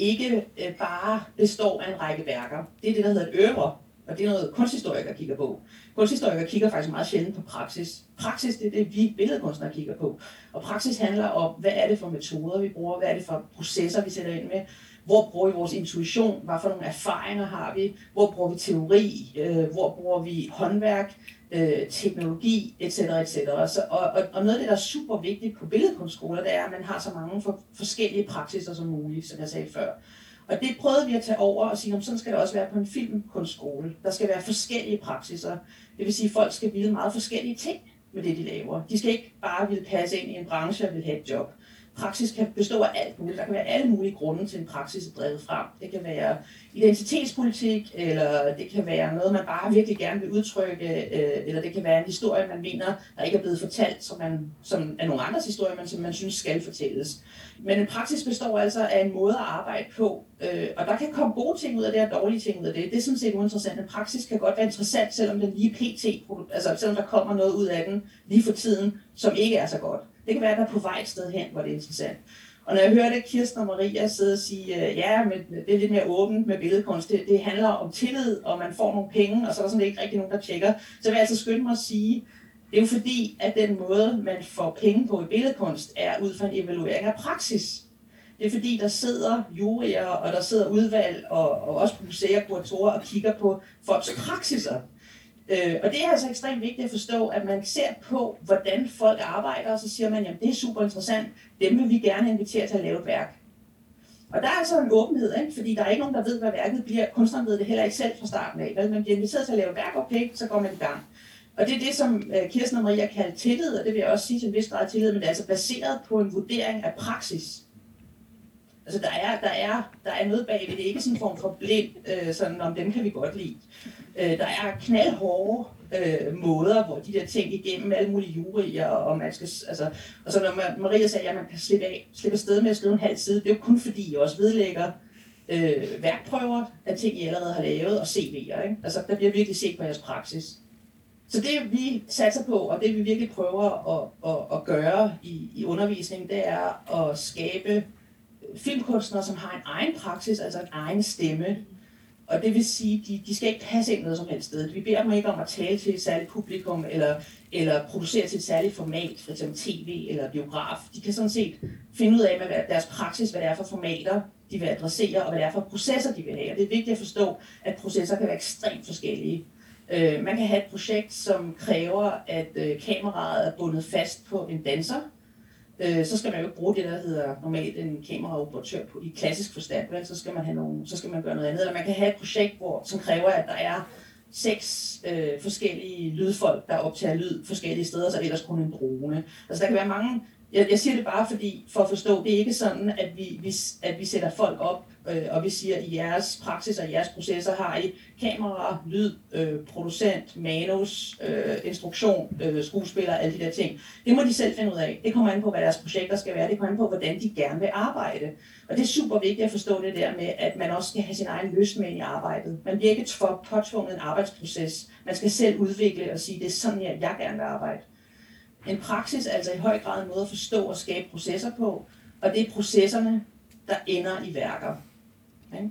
ikke øh, bare består af en række værker. Det er det, der hedder et øvre, og det er noget kunsthistorikere kigger på. Kunsthistorikere kigger faktisk meget sjældent på praksis. Praksis det er det, vi billedkunstnere kigger på. Og praksis handler om, hvad er det for metoder, vi bruger, hvad er det for processer, vi sætter ind med, hvor bruger vi vores intuition, hvad for nogle erfaringer har vi, hvor bruger vi teori, øh, hvor bruger vi håndværk, øh, teknologi, etc. etc. Så, og, og, og noget af det, der er super vigtigt på billedkunstskoler, det er, at man har så mange for, forskellige praksiser som muligt, som jeg sagde før. Og det prøvede vi at tage over og sige, at sådan skal det også være på en filmkunstskole. Der skal være forskellige praksiser. Det vil sige, at folk skal vide meget forskellige ting med det, de laver. De skal ikke bare ville passe ind i en branche og vil have et job praksis kan bestå af alt muligt. Der kan være alle mulige grunde til en praksis er drevet frem. Det kan være identitetspolitik, eller det kan være noget, man bare virkelig gerne vil udtrykke, øh, eller det kan være en historie, man mener, der ikke er blevet fortalt, som, man, som er nogle andres historie, men som man synes skal fortælles. Men en praksis består altså af en måde at arbejde på, øh, og der kan komme gode ting ud af det, og dårlige ting ud af det. Det er sådan set uinteressant. En praksis kan godt være interessant, selvom den lige pt, altså selvom der kommer noget ud af den lige for tiden, som ikke er så godt. Det kan være, at der er på vej et sted hen, hvor det er interessant. Og når jeg hørte Kirsten og Maria sidde og sige, øh, ja, men det er lidt mere åbent med billedkunst, det, det handler om tillid, og man får nogle penge, og så er der sådan ikke rigtig nogen, der tjekker, så vil jeg altså skynde mig at sige, det er jo fordi, at den måde, man får penge på i billedkunst, er ud fra en evaluering af praksis. Det er fordi, der sidder jurier, og der sidder udvalg, og, og også museer, kuratorer, og kigger på folks praksiser. Øh, og det er altså ekstremt vigtigt at forstå, at man ser på, hvordan folk arbejder, og så siger man, jamen det er super interessant, dem vil vi gerne invitere til at lave et værk. Og der er altså en åbenhed, ikke? fordi der er ikke nogen, der ved, hvad værket bliver. Kunstneren ved det heller ikke selv fra starten af. Vel? Man bliver inviteret til at lave værk, okay, så går man i gang. Og det er det, som øh, Kirsten og Maria kalder tillid, og det vil jeg også sige til en vis grad tillid, men det er altså baseret på en vurdering af praksis. Altså der er, der er, der er noget bagved, det er ikke sådan en form for blind, øh, sådan om dem kan vi godt lide. Øh, der er knaldhårde øh, måder, hvor de der ting igennem alle mulige jurier, og man skal, altså, og så når man, Maria sagde, at man kan slippe, af, slippe afsted med at skrive en halv side, det er jo kun fordi, I også vedlægger øh, værkprøver af ting, I allerede har lavet, og CV'er. Ikke? Altså, der bliver virkelig set på jeres praksis. Så det vi satser på, og det vi virkelig prøver at, at, at gøre i, i undervisningen, det er at skabe filmkunstnere, som har en egen praksis, altså en egen stemme, og det vil sige, de, de skal ikke passe ind noget som helst sted. Vi beder dem ikke om at tale til et særligt publikum, eller, eller producere til et særligt format, f.eks. tv eller biograf. De kan sådan set finde ud af med deres praksis, hvad det er for formater, de vil adressere, og hvad det er for processer, de vil have. Og det er vigtigt at forstå, at processer kan være ekstremt forskellige. Øh, man kan have et projekt, som kræver, at øh, kameraet er bundet fast på en danser, øh, så skal man jo ikke bruge det, der hedder normalt en kameraoperatør på, i klassisk forstand, vel? Så, skal man have nogle, så skal man gøre noget andet. Eller man kan have et projekt, hvor, som kræver, at der er seks øh, forskellige lydfolk, der optager lyd forskellige steder, så ellers kun en drone. Altså der kan være mange jeg, jeg siger det bare fordi, for at forstå, det er ikke sådan, at vi, vi, at vi sætter folk op, øh, og vi siger, at i jeres praksis og jeres processer har I kamera, lyd, øh, producent, manus, øh, instruktion, øh, skuespiller, alle de der ting. Det må de selv finde ud af. Det kommer an på, hvad deres projekter skal være. Det kommer an på, hvordan de gerne vil arbejde. Og det er super vigtigt at forstå det der med, at man også skal have sin egen lyst med i arbejdet. Man bliver ikke for påtvunget en arbejdsproces. Man skal selv udvikle og sige, det er sådan, jeg, jeg gerne vil arbejde. En praksis er altså i høj grad en måde at forstå og skabe processer på, og det er processerne, der ender i værker. Okay?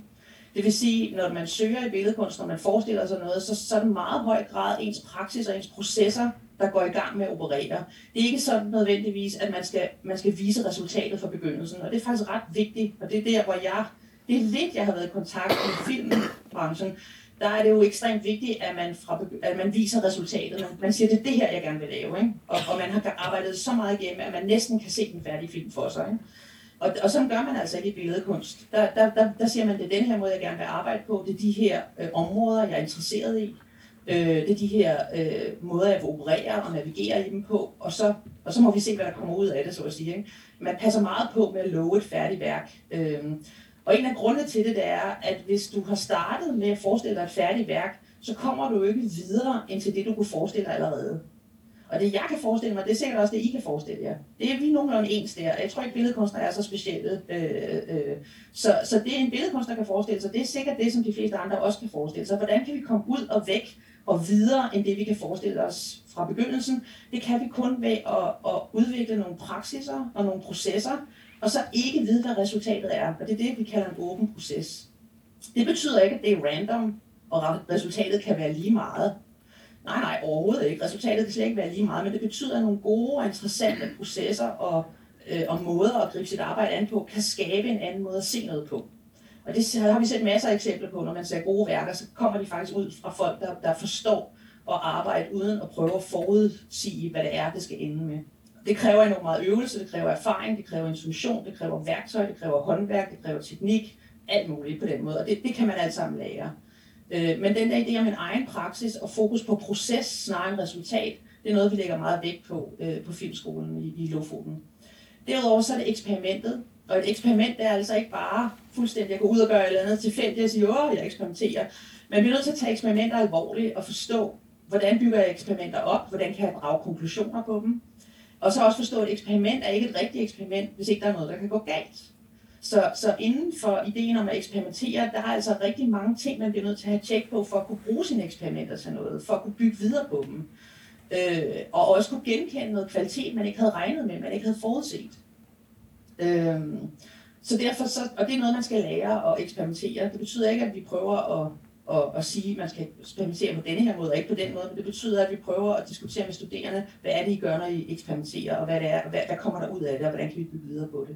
Det vil sige, når man søger i billedkunst, når man forestiller sig noget, så, så er det meget høj grad ens praksis og ens processer, der går i gang med at operere. Det er ikke sådan nødvendigvis, at man skal, man skal vise resultatet fra begyndelsen, og det er faktisk ret vigtigt, og det er der, hvor jeg, det er lidt, jeg har været i kontakt med filmbranchen, der er det jo ekstremt vigtigt, at man, fra, at man viser resultatet. Man siger, det er det her, jeg gerne vil lave. Ikke? Og, og man har arbejdet så meget igennem, at man næsten kan se den færdige film for sig. Ikke? Og, og sådan gør man altså ikke i billedkunst. Der, der, der, der siger man, det er den her måde, jeg gerne vil arbejde på. Det er de her øh, områder, jeg er interesseret i. Øh, det er de her øh, måder, jeg vil operere og navigere i dem på. Og så, og så må vi se, hvad der kommer ud af det, så at sige. Ikke? Man passer meget på med at love et færdigt værk. Øh, og en af grundene til det, det er, at hvis du har startet med at forestille dig et færdigt værk, så kommer du jo ikke videre end til det, du kunne forestille dig allerede. Og det jeg kan forestille mig, det er sikkert også det, I kan forestille jer. Det er vi nogenlunde ens der. Jeg tror ikke, billedkunstnere er så specielle. Øh, øh. Så, så det en billedkunstner kan forestille sig, det er sikkert det, som de fleste andre også kan forestille sig. Hvordan kan vi komme ud og væk og videre end det, vi kan forestille os fra begyndelsen? Det kan vi kun ved at, at udvikle nogle praksiser og nogle processer, og så ikke vide, hvad resultatet er. Og det er det, vi kalder en åben proces. Det betyder ikke, at det er random, og resultatet kan være lige meget. Nej, nej, overhovedet ikke. Resultatet kan slet ikke være lige meget, men det betyder, at nogle gode og interessante processer og, øh, og måder at gribe sit arbejde an på, kan skabe en anden måde at se noget på. Og det har vi set masser af eksempler på, når man ser gode værker, så kommer de faktisk ud fra folk, der, der forstår at arbejde uden at prøve at forudsige, hvad det er, det skal ende med. Det kræver enormt meget øvelse, det kræver erfaring, det kræver intuition, det kræver værktøj, det kræver håndværk, det kræver teknik, alt muligt på den måde, og det, det kan man alt sammen lære. Øh, men den der idé om en egen praksis og fokus på proces snarere end resultat, det er noget, vi lægger meget vægt på øh, på Filmskolen i, i Lofoten. Derudover så er det eksperimentet, og et eksperiment er altså ikke bare fuldstændig at gå ud og gøre et eller andet tilfældigt og sige, åh, jeg eksperimenterer. Men vi er nødt til at tage eksperimenter alvorligt og forstå, hvordan bygger jeg eksperimenter op, hvordan kan jeg drage konklusioner på dem. Og så også forstå, at et eksperiment er ikke et rigtigt eksperiment, hvis ikke der er noget, der kan gå galt. Så, så inden for ideen om at eksperimentere, der er altså rigtig mange ting, man bliver nødt til at have tjek på, for at kunne bruge sine eksperimenter til noget, for at kunne bygge videre på dem. Øh, og også kunne genkende noget kvalitet, man ikke havde regnet med, man ikke havde forudset. Øh, så derfor så, og det er noget, man skal lære at eksperimentere. Det betyder ikke, at vi prøver at, at, at sige, at man skal eksperimentere på denne her måde, og ikke på den måde, men det betyder, at vi prøver at diskutere med studerende, hvad er det, I gør, når I eksperimenterer, og hvad, det er, hvad, hvad kommer der ud af det, og hvordan kan vi bygge videre på det.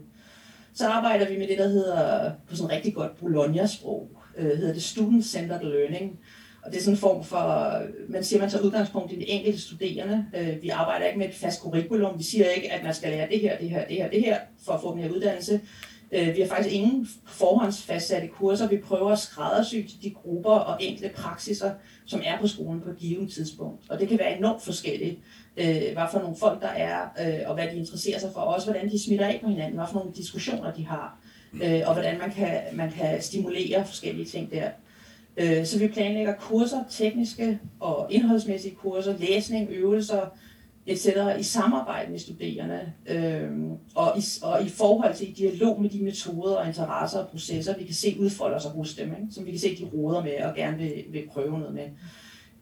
Så arbejder vi med det, der hedder, på sådan rigtig godt Bologna-sprog, øh, hedder det Student-Centered Learning. Og det er sådan en form for, man siger, man tager udgangspunkt i de enkelte studerende. Øh, vi arbejder ikke med et fast curriculum. Vi siger ikke, at man skal lære det her, det her, det her, det her, for at få den her uddannelse. Øh, vi har faktisk ingen forhåndsfastsatte kurser. Vi prøver at skræddersy til de grupper og enkelte praksiser, som er på skolen på et givet tidspunkt. Og det kan være enormt forskelligt øh, hvad for nogle folk der er, øh, og hvad de interesserer sig for, og også hvordan de smitter af på hinanden, hvad for nogle diskussioner de har, og hvordan man kan, man kan stimulere forskellige ting der. Så vi planlægger kurser, tekniske og indholdsmæssige kurser, læsning, øvelser, etc. i samarbejde med studerende, øh, og, i, og i forhold til i dialog med de metoder og interesser og processer, vi kan se udfolder sig hos dem, ikke? som vi kan se, de råder med og gerne vil, vil prøve noget med.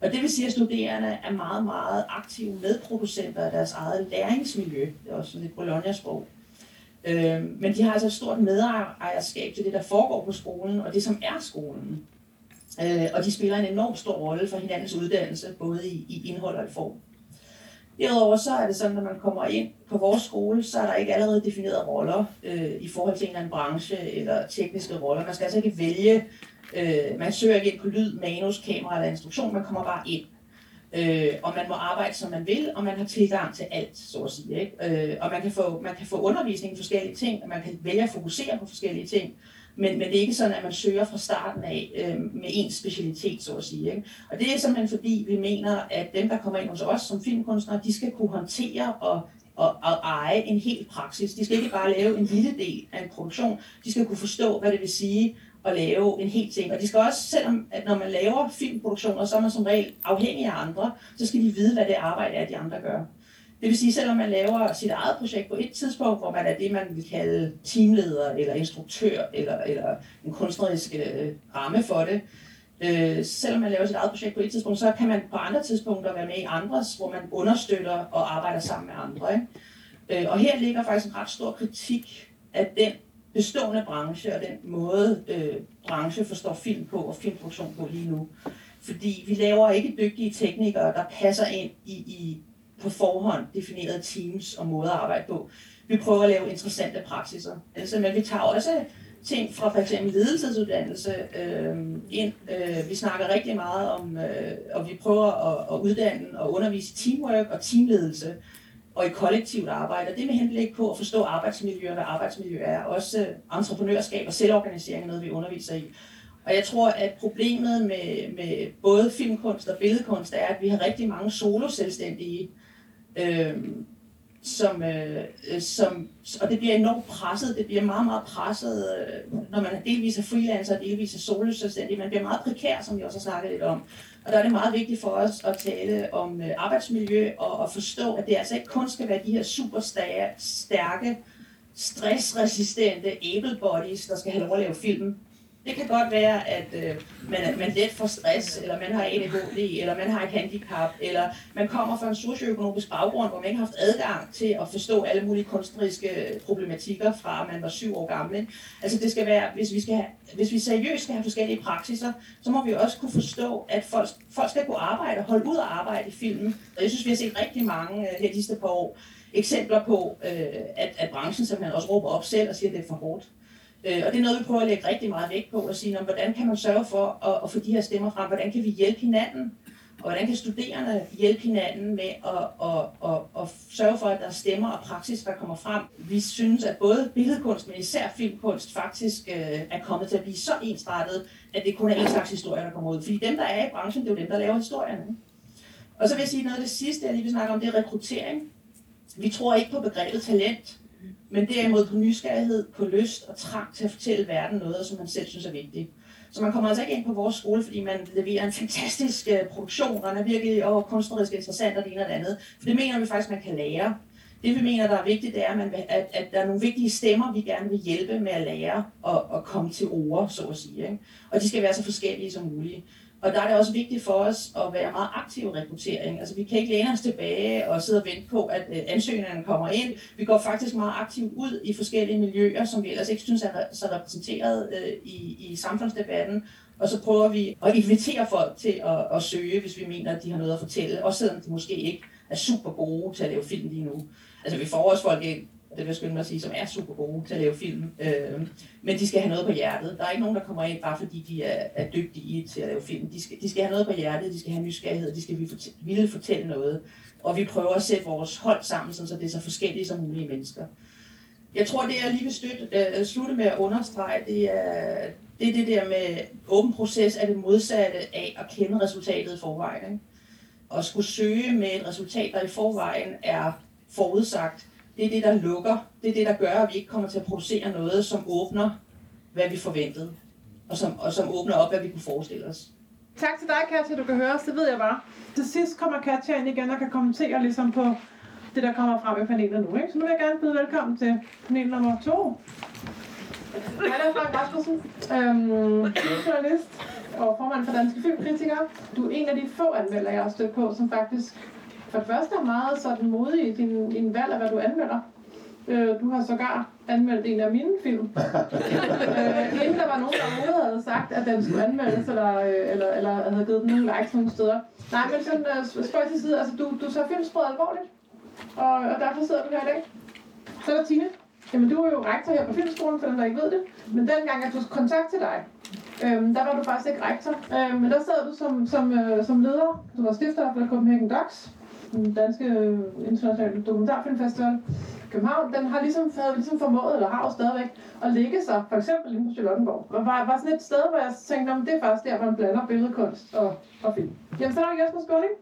Og det vil sige, at studerende er meget, meget aktive medproducenter af deres eget læringsmiljø. Det er også sådan et Bologna-sprog. Øh, men de har altså et stort medejerskab til det, der foregår på skolen, og det, som er skolen. Øh, og de spiller en enorm stor rolle for hinandens uddannelse, både i, i indhold og i form. Derudover så er det sådan, at når man kommer ind på vores skole, så er der ikke allerede definerede roller øh, i forhold til en eller anden branche eller tekniske roller. Man skal altså ikke vælge Øh, man søger ikke ind på lyd, manus, kamera eller instruktion, man kommer bare ind. Øh, og man må arbejde, som man vil, og man har tilgang til alt, så at sige. Ikke? Øh, og man kan, få, man kan få undervisning i forskellige ting, og man kan vælge at fokusere på forskellige ting. Men, men det er ikke sådan, at man søger fra starten af øh, med en specialitet, så at sige. Ikke? Og det er simpelthen fordi, vi mener, at dem, der kommer ind hos os som filmkunstnere, de skal kunne håndtere og og, og eje en hel praksis. De skal ikke bare lave en lille del af en produktion. De skal kunne forstå, hvad det vil sige at lave en hel ting. Og de skal også, selvom at når man laver filmproduktioner, så er man som regel afhængig af andre, så skal de vide, hvad det arbejde er, de andre gør. Det vil sige, selvom man laver sit eget projekt på et tidspunkt, hvor man er det, man vil kalde teamleder, eller instruktør, eller, eller en kunstnerisk øh, ramme for det, øh, selvom man laver sit eget projekt på et tidspunkt, så kan man på andre tidspunkter være med i andres, hvor man understøtter og arbejder sammen med andre. Ikke? Øh, og her ligger faktisk en ret stor kritik af den bestående branche og den måde, øh, branche forstår film på og filmproduktion på lige nu. Fordi vi laver ikke dygtige teknikere, der passer ind i, i på forhånd definerede teams og måder at arbejde på. Vi prøver at lave interessante praksiser. Altså, men vi tager også ting fra f.eks. ledelsesuddannelse øh, ind. Øh, vi snakker rigtig meget om, øh, og vi prøver at, at uddanne og undervise teamwork og teamledelse og i kollektivt arbejde. Og det med henblik på at forstå arbejdsmiljø og hvad arbejdsmiljø er. Også øh, entreprenørskab og selvorganisering er noget, vi underviser i. Og jeg tror, at problemet med, med både filmkunst og billedkunst er, at vi har rigtig mange solo-selvstændige, øh, øh, som, øh, som, og det bliver enormt presset, det bliver meget, meget presset, øh, når man delvis er freelancer, delvis er soloselvstændig, man bliver meget prekær, som vi også har snakket lidt om. Og der er det meget vigtigt for os at tale om øh, arbejdsmiljø og at forstå, at det altså ikke kun skal være de her super stærke, stressresistente able bodies, der skal have lov at lave filmen det kan godt være, at øh, man, man let får stress, eller man har ADHD, eller man har et handicap, eller man kommer fra en socioøkonomisk baggrund, hvor man ikke har haft adgang til at forstå alle mulige kunstneriske problematikker fra man var syv år gammel. Altså det skal være, hvis vi, skal have, hvis vi seriøst skal have forskellige praksiser, så må vi også kunne forstå, at folk, folk skal kunne arbejde og holde ud at arbejde i filmen. Og jeg synes, vi har set rigtig mange øh, her de sidste par år eksempler på, øh, at, at branchen simpelthen også råber op selv og siger, at det er for hårdt. Øh, og det er noget, vi prøver at lægge rigtig meget vægt på at sige, hvordan kan man sørge for at, at få de her stemmer frem? Hvordan kan vi hjælpe hinanden? Og hvordan kan studerende hjælpe hinanden med at, at, at, at sørge for, at der er stemmer og praksis, der kommer frem? Vi synes, at både billedkunst, men især filmkunst, faktisk øh, er kommet til at blive så ensrettet, at det kun er en slags historie, der kommer ud. Fordi dem, der er i branchen, det er jo dem, der laver historierne. Og så vil jeg sige noget af det sidste, jeg lige vil snakke om, det er rekruttering. Vi tror ikke på begrebet talent men derimod på nysgerrighed, på lyst og trang til at fortælle verden noget, som man selv synes er vigtigt. Så man kommer altså ikke ind på vores skole, fordi man leverer en fantastisk øh, produktion, og den er virkelig og kunstnerisk interessant og det ene og det andet. For det mener vi faktisk, man kan lære. Det vi mener, der er vigtigt, det er, at, man, at, at der er nogle vigtige stemmer, vi gerne vil hjælpe med at lære og, og komme til ord, så at sige. Ikke? Og de skal være så forskellige som muligt. Og der er det også vigtigt for os at være meget aktiv i rekruttering. Altså vi kan ikke læne os tilbage og sidde og vente på, at øh, ansøgningerne kommer ind. Vi går faktisk meget aktivt ud i forskellige miljøer, som vi ellers ikke synes er så repræsenteret øh, i, i samfundsdebatten. Og så prøver vi at invitere folk til at, at søge, hvis vi mener, at de har noget at fortælle. Også selvom de måske ikke er super gode til at lave film lige nu. Altså vi får også folk ind, det vil jeg skynde mig at sige, som er super gode til at lave film. Øh, men de skal have noget på hjertet. Der er ikke nogen, der kommer ind, bare fordi de er, er dygtige til at lave film. De skal, de skal have noget på hjertet, de skal have nysgerrighed, de skal ville fortælle noget. Og vi prøver at sætte vores hold sammen, så det er så forskellige som mulige mennesker. Jeg tror, det jeg lige vil støtte, øh, slutte med at understrege, det er, det er det der med åben proces er det modsatte af at kende resultatet i forvejen. Ikke? At skulle søge med et resultat, der i forvejen er forudsagt, det er det, der lukker. Det er det, der gør, at vi ikke kommer til at producere noget, som åbner, hvad vi forventede. Og som, og som åbner op, hvad vi kunne forestille os. Tak til dig, Katja. Du kan høre os, det ved jeg bare. Til sidst kommer Katja ind igen og kan kommentere ligesom på det, der kommer frem i panelet nu. Ikke? Så nu vil jeg gerne byde velkommen til panel nummer to. Hej, der er Frank Rasmussen, øhm, journalist og formand for Danske Filmkritikere. Du er en af de få anmeldere, jeg har stødt på, som faktisk for det første er meget sådan modig i din, din valg af, hvad du anmelder. Øh, du har sågar anmeldt en af mine film. øh, inden der var nogen, der overhovedet havde sagt, at den skulle anmeldes, eller, øh, eller, eller havde givet den nogle likes nogle steder. Nej, men sådan, uh, spøj til side, altså du, du tager filmsproget alvorligt, og, og derfor sidder du her i dag. Så er der Tine. Jamen, du er jo rektor her på Filmskolen, for dem, der ikke ved det. Men dengang, jeg tog kontakt til dig, øhm, der var du faktisk ikke rektor. Øhm, men der sad du som, som, øh, som leder. Du var stifter af Copenhagen Docs den danske øh, internationale dokumentarfilmfestival København, den har ligesom, havde ligesom formået, eller har jo stadigvæk, at ligge sig, for eksempel inde på Charlottenborg. Og var, var sådan et sted, hvor jeg tænkte, om det er faktisk der, man blander billedkunst og, og film. Jamen, så er der Jesper Skåling,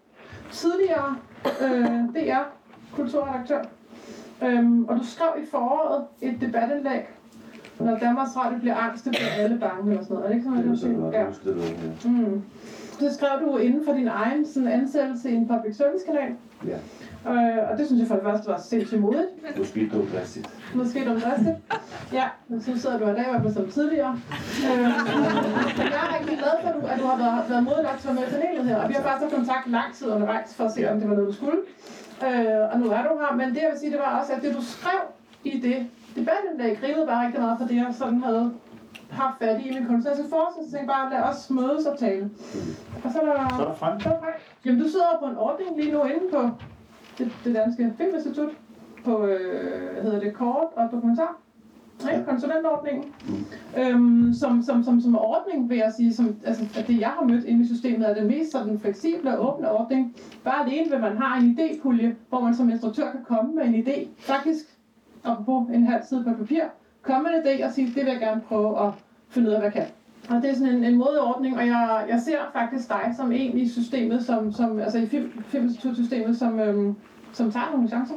tidligere øh, DR kulturredaktør. Øhm, og du skrev i foråret et debatindlæg, når Danmarks Radio bliver angst, det bliver alle bange, eller sådan noget. Er det ikke sådan, det, det, det, ja. Mm det skrev du inden for din egen sådan, ansættelse i en public service kanal. Ja. Øh, og det synes jeg for det første var sindssygt modigt. Måske dumdristigt. Måske dumdristigt. Ja, så sidder du i dag, i hvert fald som tidligere. Øh, jeg er rigtig glad for, at du, at du har været, været modig nok til at være med i panelet her. Og vi har faktisk kontakt lang tid undervejs for at se, om det var noget, du skulle. Øh, og nu er du her. Men det, jeg vil sige, det var også, at det, du skrev i det debatindlæg, grinede bare rigtig meget for det, jeg sådan havde haft fat i min kunstneriske forskning, så tænkte jeg bare, lad os mødes og tale. Og så er der, så er der frem. Så er der frem. Jamen, du sidder på en ordning lige nu inde på det, det danske filminstitut, på, øh, hedder det, kort og dokumentar. Ja. konsulentordningen. Mm. Øhm, som, som, som, som ordning, vil jeg sige, som, altså, at det jeg har mødt inde i systemet, er den mest sådan, fleksible og åbne ordning. Bare alene ved, man har en idépulje, hvor man som instruktør kan komme med en idé, faktisk, og på en halv side på papir, komme med en idé og sige, det vil jeg gerne prøve at finde ud af, hvad jeg kan. Og det er sådan en, en modeordning, og jeg, jeg ser faktisk dig som en i systemet, som, som altså i film, filminstitutsystemet, som, øhm, som tager nogle chancer.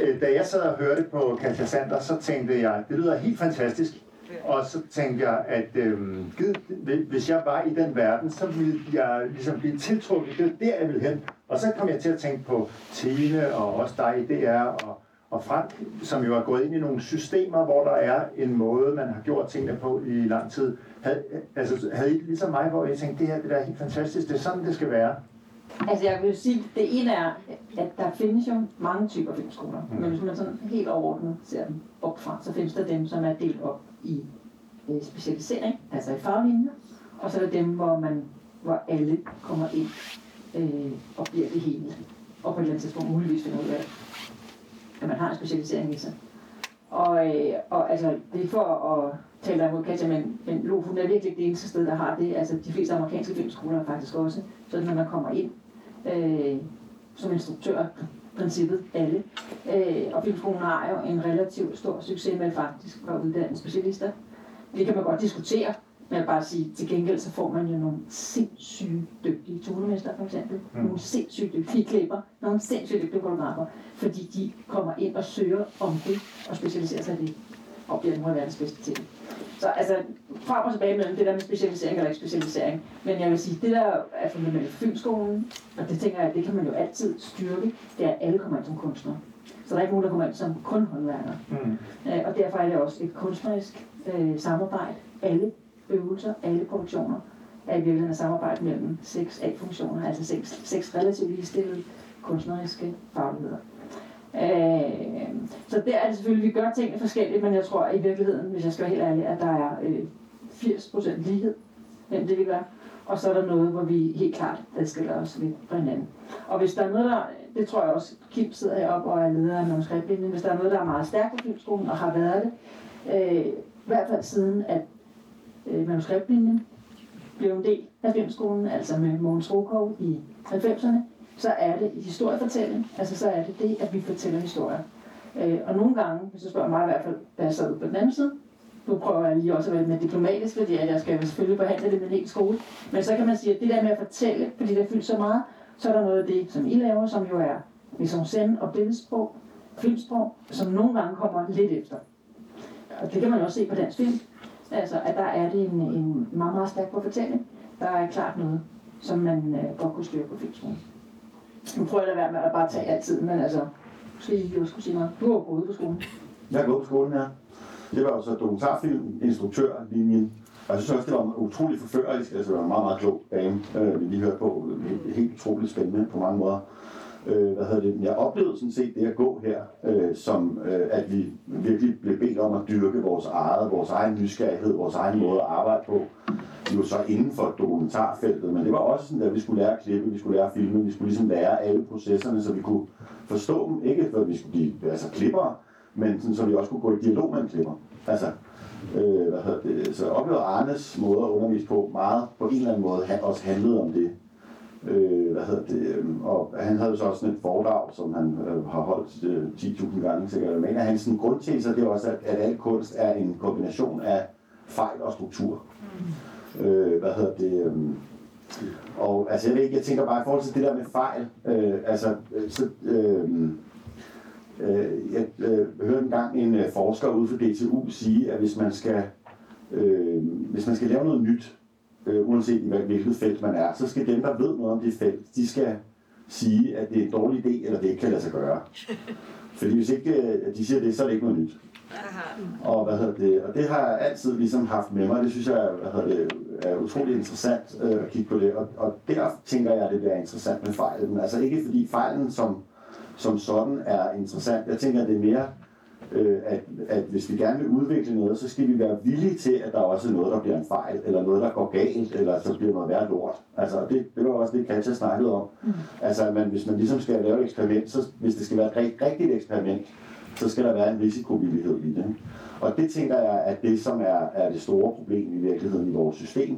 øh, da jeg sad og hørte på Katja Sander, så tænkte jeg, det lyder helt fantastisk. Og så tænkte jeg, at øh, gid, hvis jeg var i den verden, så ville jeg ligesom blive tiltrukket. Det er der, jeg ville hen. Og så kom jeg til at tænke på Tine og også dig i DR og, og Frank, som jo er gået ind i nogle systemer, hvor der er en måde, man har gjort tingene på i lang tid. Havde, altså, havde I ligesom mig, hvor jeg tænkte, det her det der er helt fantastisk, det er sådan, det skal være? Altså jeg vil sige, det ene er, at der findes jo mange typer filmskoler, mm. men hvis man sådan helt overordnet ser dem opfra, så findes der dem, som er delt op i øh, specialisering, altså i faglinjer, og så er der dem, hvor man hvor alle kommer ind øh, og bliver det hele, og på et eller andet tidspunkt muligvis finder ud af, at man har en specialisering i sig. Og, øh, og altså, det er for at tale dig mod Katja, men, men LOF, hun er virkelig det eneste sted, der har det. Altså, de fleste amerikanske filmskoler faktisk også. Så når man kommer ind øh, som instruktør, princippet alle. Øh, og filmskolen har jo en relativt stor succes med faktisk at uddanne specialister. Det kan man godt diskutere, men jeg vil bare sige, til gengæld så får man jo nogle sindssygt dygtige tonemester for eksempel. Mm. Nogle sindssygt dygtige klipper, nogle sindssygt dygtige fotografer, fordi de kommer ind og søger om det og specialiserer sig i det og bliver nogle af verdens bedste til det. Så altså, frem og tilbage mellem det der med specialisering eller ikke specialisering. Men jeg vil sige, det der er fundamentalt for filmskolen, og det tænker jeg, det kan man jo altid styrke, det er, at alle kommer ind som kunstnere. Så der er ikke nogen, der kommer ind som kun håndværkere. Mm. Øh, og derfor er det også et kunstnerisk øh, samarbejde. Alle øvelser, alle funktioner, er i virkeligheden et samarbejde mellem seks A-funktioner, altså seks, seks relativt ligestillede kunstneriske fagligheder. Øh, så der er det selvfølgelig, vi gør tingene forskelligt, men jeg tror i virkeligheden, hvis jeg skal være helt ærlig, at der er øh, 80% lighed mellem det, vi gør. Og så er der noget, hvor vi helt klart adskiller os lidt fra hinanden. Og hvis der er noget, der, det tror jeg også, Kim sidder heroppe og er leder af manuskriptlinjen, hvis der er noget, der er meget stærkt på filmskolen og har været det, øh, i hvert fald siden, at øh, manuskriptlinjen blev en del af filmskolen, altså med Mogens Rokov i 90'erne, så er det historiefortælling. Altså så er det det, at vi fortæller historier. Øh, og nogle gange, hvis du spørger mig i hvert fald, da jeg sad på den anden side, nu prøver jeg lige også at være med diplomatisk, fordi jeg skal selvfølgelig behandle det med en hel skole. Men så kan man sige, at det der med at fortælle, fordi det er fyldt så meget, så er der noget af det, som I laver, som jo er ligesom send og billedsprog, filmsprog, som nogle gange kommer lidt efter. Og det kan man også se på dansk film. Altså, at der er det en, en meget, meget stærk på fortælling. Der er klart noget, som man øh, godt kunne styre på filmskolen. Nu prøver jeg at være med at bare tage altid, men altså, måske I også skulle sige noget. Du har gået på skolen. Jeg har gået på skolen, ja. Det var jo så dokumentarfilm, instruktørlinjen. Og jeg synes også, det var utrolig forførerisk. Altså, det var en meget, meget klog dame, øh, vi lige hørte på. Helt utroligt spændende på mange måder. Øh, hvad hedder det? Jeg oplevede sådan set det at gå her, øh, som øh, at vi virkelig blev bedt om at dyrke vores eget, vores egen nysgerrighed, vores egen måde at arbejde på Vi var så inden for dokumentarfeltet, men det var også sådan, at vi skulle lære at klippe, vi skulle lære at filme, vi skulle ligesom lære alle processerne, så vi kunne forstå dem. Ikke for at vi skulle blive altså, klippere, men sådan, så vi også kunne gå i dialog med en klipper. Altså, øh, hvad hedder det? Så oplevede Arnes måde at undervise på meget på en eller anden måde han også handlede om det. Øh, hvad hedder det? Øhm, og han havde så også sådan et foredrag, som han øh, har holdt øh, 10.000 gange sikkert. Men en af hans grundteser, det er også, at, at al kunst er en kombination af fejl og struktur. Mm. Øh, hvad hedder det? Øh, og altså, jeg, ved ikke, jeg tænker bare i forhold til det der med fejl. Øh, altså, øh, så, øh, øh, jeg øh, hørte engang en øh, forsker ude for DTU sige, at hvis man skal, øh, hvis man skal lave noget nyt, øh, uanset i hvilket felt man er, så skal dem, der ved noget om det felt, de skal sige, at det er en dårlig idé, eller det ikke kan lade sig gøre. Fordi hvis ikke øh, de siger det, så er det ikke noget nyt. Og, hvad hedder det, og det har jeg altid ligesom haft med mig. Det synes jeg hvad hedder det, er utrolig interessant øh, at kigge på det. Og, og der tænker jeg, at det bliver interessant med fejlen. Altså ikke fordi fejlen som, som sådan er interessant. Jeg tænker, at det er mere, øh, at, at hvis vi gerne vil udvikle noget, så skal vi være villige til, at der også er noget, der bliver en fejl, eller noget, der går galt, eller så bliver noget værd lort. Altså, det, det var også det, Katja snakkede om. Mm. Altså, at man, hvis man ligesom skal lave et eksperiment, så hvis det skal være et rigtigt eksperiment, så skal der være en risikovillighed i det. Og det tænker jeg, at det som er, er det store problem i virkeligheden i vores system.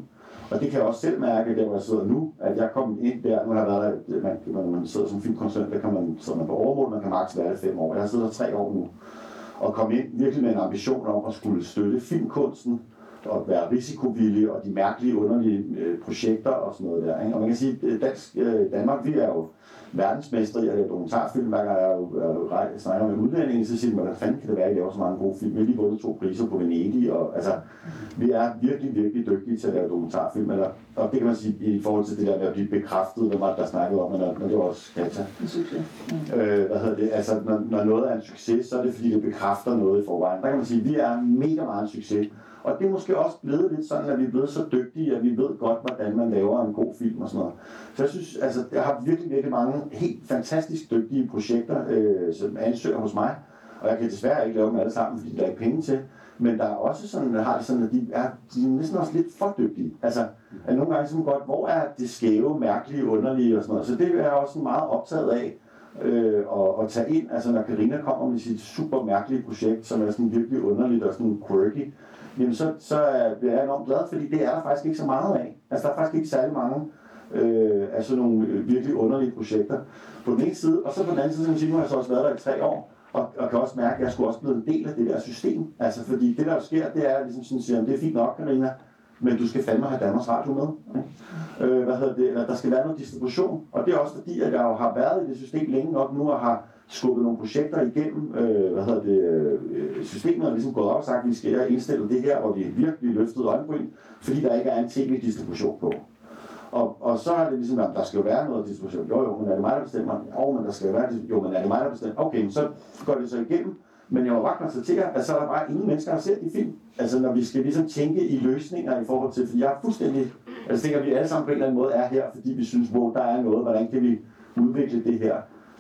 Og det kan jeg også selv mærke, der hvor jeg sidder nu, at jeg kom ind der, nu har jeg været man, man, man sidder som filmkonsulent, der kan man, sidder man på overmål, man kan maks være det fem år. Jeg har siddet der tre år nu, og kom ind virkelig med en ambition om at skulle støtte filmkunsten, og være risikovillig, og de mærkelige, underlige øh, projekter og sådan noget der. Ikke? Og man kan sige, at Dansk, øh, Danmark, vi er jo verdensmester i at lave dokumentarfilm. Hver gang jeg, jeg, jeg snakker med udlændinge, så siger de, hvordan fanden kan det være, at I laver så mange gode film? Vi har lige vundet to priser på Venedig, og altså, vi er virkelig, virkelig dygtige til at lave dokumentarfilm. Eller, og det kan man sige i forhold til det der med at blive bekræftet, hvem var der snakkede om, men, men det var også Katja. Øh, hvad hedder det? Altså, når, når noget er en succes, så er det fordi, det bekræfter noget i forvejen. Der kan man sige, at vi er mega meget en succes. Og det er måske også blevet lidt sådan, at vi er blevet så dygtige, at vi ved godt, hvordan man laver en god film og sådan noget. Så jeg synes, altså, jeg har virkelig, virkelig mange helt fantastisk dygtige projekter, øh, som ansøger hos mig. Og jeg kan desværre ikke lave dem alle sammen, fordi der er ikke penge til. Men der er også sådan, der har det sådan, at de er, de er næsten også lidt for dygtige. Altså, at nogle gange sådan godt, hvor er det skæve, mærkelige, underlige og sådan noget. Så det er jeg også meget optaget af øh, at, at tage ind. Altså, når Karina kommer med sit super mærkelige projekt, som er sådan virkelig underligt og sådan quirky, jamen så, så bliver jeg enormt glad, fordi det er der faktisk ikke så meget af. Altså, der er faktisk ikke særlig mange øh, af sådan nogle øh, virkelig underlige projekter på den ene side. Og så på den anden side, som siger, har jeg så også været der i tre år, og, og kan også mærke, at jeg skulle også blive en del af det der system. Altså, fordi det, der jo sker, det er ligesom sådan, siger, det er fint nok, Karina, men du skal fandme have Danmarks Radio med. Øh, hvad hedder det? Eller der skal være noget distribution. Og det er også fordi, at jeg jo har været i det system længe nok nu, og har skubbet nogle projekter igennem øh, hvad hedder det, øh, systemet, og ligesom gået op og sagt, at vi skal indstille det her, hvor vi virkelig løftede øjenbryn, fordi der ikke er en tv-distribution på. Og, og så er det ligesom, at der skal jo være noget distribution. Jo, jo, men er det mig, der bestemmer? Jo, men der skal jo være Jo, men er det mig, der bestemmer? Okay, så går det så igennem. Men jeg må bare konstatere, at så er der bare ingen mennesker, der har set de film. Altså når vi skal ligesom tænke i løsninger i forhold til, fordi jeg er fuldstændig, altså tænker, at vi alle sammen på en eller anden måde er her, fordi vi synes, hvor der er noget, hvordan kan vi udvikle det her.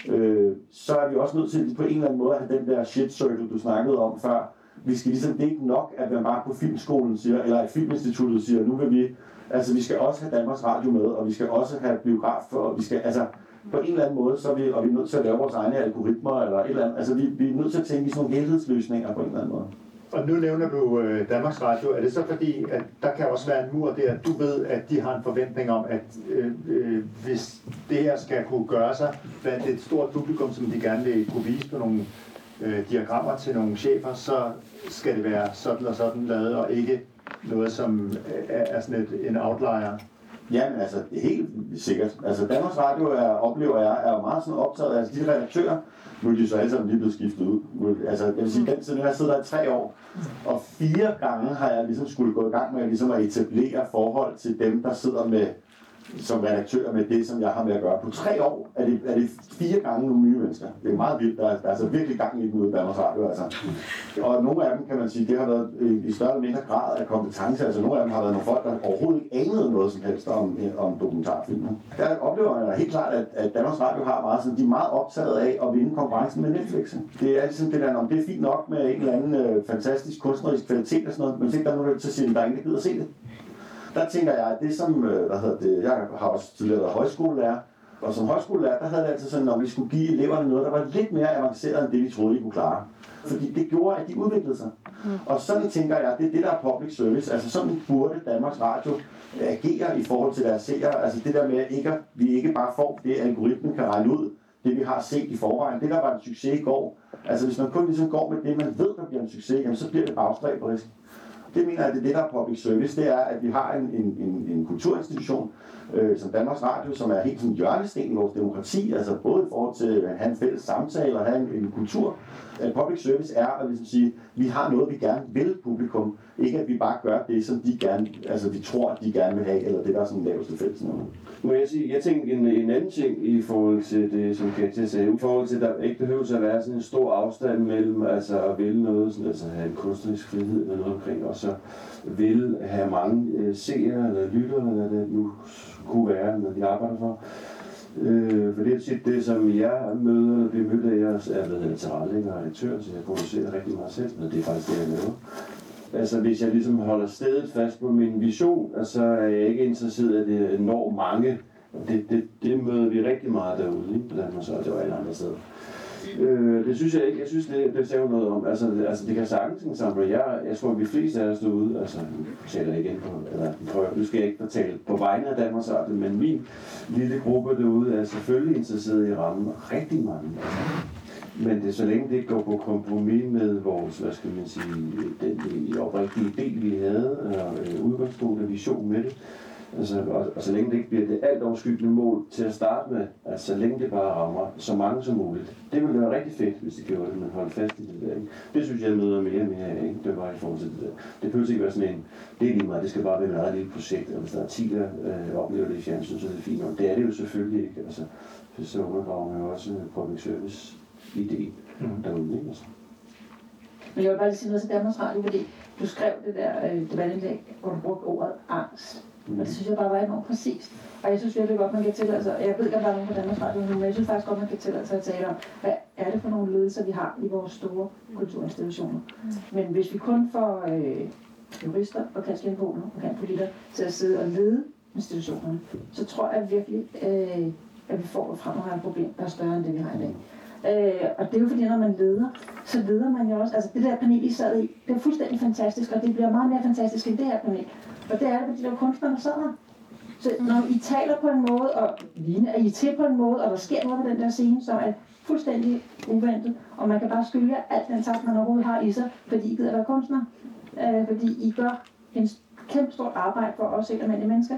Øh, så er vi også nødt til på en eller anden måde at have den der shit circle, du snakkede om før. Vi skal ligesom, det er ikke nok, at man bare på filmskolen siger, eller at filminstituttet siger, nu vil vi Altså, vi skal også have Danmarks Radio med, og vi skal også have biograf, og vi skal, altså, på en eller anden måde, så er vi, og vi er nødt til at lave vores egne algoritmer, eller et eller andet. Altså, vi, vi er nødt til at tænke i sådan nogle helhedsløsninger på en eller anden måde. Og nu nævner du øh, Danmarks Radio. Er det så fordi, at der kan også være en mur der, du ved, at de har en forventning om, at øh, øh, hvis det her skal kunne gøre sig blandt et stort publikum, som de gerne vil kunne vise på nogle øh, diagrammer til nogle chefer, så skal det være sådan og sådan lavet, og ikke noget, som er sådan et, en outlier? Ja, altså, helt sikkert. Altså, Danmarks Radio er, oplever jeg, er jo meget sådan optaget af, altså de redaktører, nu er de så alle sammen lige blevet skiftet ud. Altså, jeg vil sige, den tid, nu har siddet der i tre år, og fire gange har jeg ligesom skulle gå i gang med ligesom at etablere forhold til dem, der sidder med som redaktør med det, som jeg har med at gøre. På tre år er det, er det fire gange nogle nye mennesker. Det er meget vildt. Der er, der er altså virkelig gang i den ude i Danmarks Radio. Altså. Og nogle af dem, kan man sige, det har været i større eller mindre grad af kompetence. Altså nogle af dem har været nogle folk, der overhovedet ikke anede noget som helst om, om dokumentarfilm. Der oplever jeg helt klart, at, at Danmarks Radio har meget sådan, de er meget optaget af at vinde konkurrencen med Netflix. Det er altid det der, om det er fint nok med en eller anden øh, fantastisk kunstnerisk kvalitet og sådan noget, men tænk der er nogen, der så at der er ingen, der gider at se det der tænker jeg, at det som, øh, hvad hedder det, jeg har også tidligere været højskolelærer, og som højskolelærer, der havde det altid sådan, at vi skulle give eleverne noget, der var lidt mere avanceret end det, vi troede, de kunne klare. Fordi det gjorde, at de udviklede sig. Mm. Og sådan tænker jeg, at det er det, der er public service. Altså sådan burde Danmarks Radio agere i forhold til deres seere. Altså det der med, at ikke, vi ikke bare får det, algoritmen kan regne ud, det vi har set i forvejen. Det der var en succes i går. Altså hvis man kun ligesom går med det, man ved, der bliver en succes, jamen, så bliver det bagstræberisk. Det mener jeg, det er det, der er public service, det er, at vi har en, en, en, en kulturinstitution, øh, som Danmarks Radio, som er helt sådan hjørnesten i vores demokrati, altså både i forhold til at have en fælles samtale og have en, en kultur. At public service er at ligesom sige, vi har noget, vi gerne vil publikum, ikke at vi bare gør det, som de gerne, altså vi tror, at de gerne vil have, eller det, der er sådan laveste fælles nummer. Må jeg sige, jeg tænker en, en anden ting i forhold til det, som Katja sagde, i forhold til, at der ikke behøver at være sådan en stor afstand mellem altså at ville noget, sådan, altså have en kunstnerisk frihed eller noget omkring, og så vil have mange øh, seere eller lyttere, eller det nu kunne være, når de arbejder for. Øh, for det er tit det, som jeg møder, eller bliver mødt af, jeg er blevet tilrettelægger og redaktør, så jeg producerer rigtig meget selv, men det er faktisk det, jeg laver. Altså hvis jeg ligesom holder stedet fast på min vision, altså, så er jeg ikke interesseret i, at det når mange. Det, det, det møder vi rigtig meget derude, ikke? på Danmark, så det var alle andre steder. Øh, det synes jeg ikke. Jeg synes, det, det sagde noget om. Altså, det, altså, det kan sagtens ensemble. Jeg, jeg tror, at vi fleste af os derude, altså, nu taler ikke igen på, eller prøv, nu skal jeg ikke fortælle på vegne af Danmarks Radio, men min lille gruppe derude er selvfølgelig interesseret i rammen. rigtig mange. Men det så længe det går på kompromis med vores, hvad skal man sige, den oprigtige idé, vi havde, og øh, udgangspunkt og vision med det, Altså, og, og så længe det ikke bliver det alt overskyggende mål til at starte med, altså så længe det bare rammer så mange som muligt. Det ville være rigtig fedt, hvis det gjorde det, men holde fast i det der. Ikke? Det synes jeg møder mere og mere af, ikke? det var i forhold til det der. Det behøver ikke være sådan en, det er lige meget, det skal bare være et eget lille projekt, og hvis der er 10, der øh, oplever det i fjernsyn, så er det fint. Og det er det jo selvfølgelig ikke. Altså, så undergraver man jo også public service idé mm. derude. Ikke? Altså. Men jeg vil bare lige sige noget til Danmarks Radio, fordi du skrev det der øh, debatindlæg, hvor du brugte ordet angst. Mm. Og det synes jeg bare var enormt præcist. Og jeg synes virkelig godt, man kan tillade sig, jeg ved ikke, om der er nogen på Danmarks Radio men jeg synes faktisk godt, man kan tillade sig at tale om, hvad er det for nogle ledelser, vi har i vores store kulturinstitutioner. Mm. Men hvis vi kun får øh, jurister og kanslindboner og kantpolitikere til at sidde og lede institutionerne, så tror jeg virkelig, øh, at vi får et problem, der er større end det, vi har i dag. Øh, og det er jo fordi, når man leder, så leder man jo også, altså det der panel, I sad i, det er fuldstændig fantastisk, og det bliver meget mere fantastisk end det her panel. Og det er det, fordi der er kunstnere, der sidder Så når I taler på en måde, og Line, er I til på en måde, og der sker noget på den der scene, som er fuldstændig uventet, og man kan bare skylde alt den tak, man overhovedet har i sig, fordi I gider være kunstner. Øh, fordi I gør en kæmpe stort arbejde for os helt almindelige mennesker,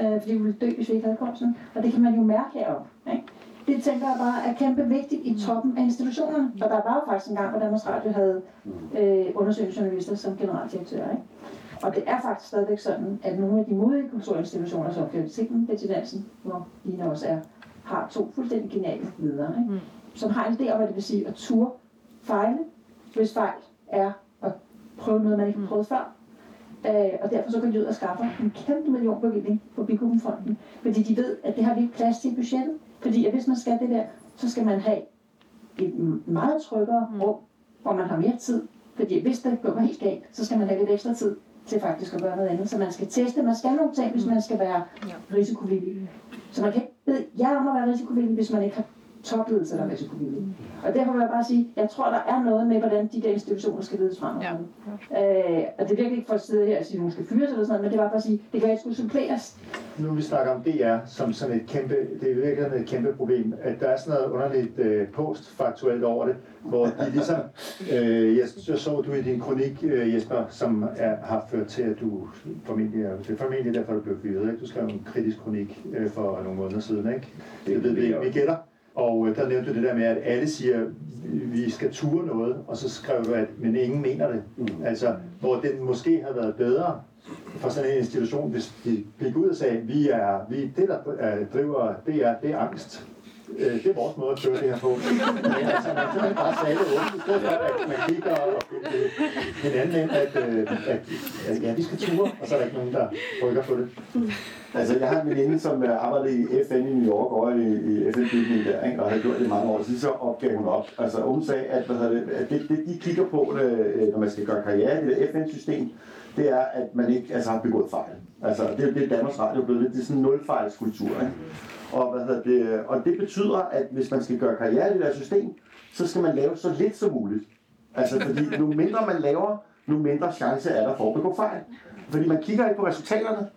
øh, fordi vi ville dø, hvis vi ikke havde kunsten. Og det kan man jo mærke heroppe. Ikke? Det tænker jeg bare er kæmpe vigtigt i toppen af institutionerne. Og der var jo faktisk en gang, hvor Danmarks Radio havde øh, undersøgende journalister som generaldirektør. Ikke? Og det er faktisk stadigvæk sådan, at nogle af de modige kulturinstitutioner, som Biblioteken, Betty Dansen, hvor Lina også er, har to fuldstændig geniale ledere, ikke? Mm. som har en idé om, hvad det vil sige at ture fejle, hvis fejl er at prøve noget, man ikke har prøvet før. Øh, og derfor så går de ud og skaffer en kæmpe millionbevilling på Bikubenfonden, fordi de ved, at det har vi ikke plads til i budgettet. Fordi at hvis man skal det der, så skal man have et meget tryggere mm. rum, hvor man har mere tid. Fordi hvis det går helt galt, så skal man have lidt ekstra tid til faktisk at gøre noget andet. Så man skal teste, man skal nogle ting, hvis mm. man skal være risikovillig. Så man kan ikke bede jer om at være risikovillig, hvis man ikke har topledelse, der er risikovillig. Og derfor vil jeg bare sige, jeg tror, der er noget med, hvordan de der institutioner skal ledes frem. Ja. Øh, og det er virkelig ikke for at sidde her og sige, at nogen skal fyres eller sådan noget, men det var bare at sige, det kan ikke skulle suppleres. Nu vi snakker om DR som sådan et kæmpe, det er virkelig et kæmpe problem, at der er sådan noget underligt øh, postfaktuelt over det, hvor de ligesom, øh, jeg, jeg så du i din kronik, øh, Jesper, som er, har ført til, at du formentlig, er, det er formentlig derfor, du blev fyret, ikke? Du skrev en kritisk kronik øh, for nogle måneder siden, ikke? Det ved vi, vi gætter. Og øh, der nævnte du det der med, at alle siger, at vi skal ture noget, og så skrev du, at men ingen mener det. Mm. Altså, hvor den måske havde været bedre for sådan en institution, hvis de gik ud og sagde, vi er, vi, det der uh, driver, det er, det er angst øh, det er vores måde at køre det her på. Men altså, man simpelthen bare sagde det åbent, i stedet for, at man kigger og hinanden ind, at, øh, at, at, ja, vi skal ture, og så er der ikke nogen, der rykker på det. Altså, jeg har en veninde, som øh, arbejdede i FN i New York, og i, i FN-bygningen der, ikke? og har gjort det i mange år, så, så opgav hun op. Altså, hun sagde, at, hvad det, at det, det, de kigger på, det, når man skal gøre karriere i det FN-system, det er, at man ikke altså, har begået fejl. Altså, det, det er Danmarks Radio blevet lidt, det er sådan en nulfejlskultur. Ikke? Og, hvad hedder det, øh, og det betyder, at hvis man skal gøre karriere i det der system, så skal man lave så lidt som muligt. Altså, fordi nu mindre man laver, nu mindre chance er der for at begå fejl. Fordi man kigger ikke på resultaterne,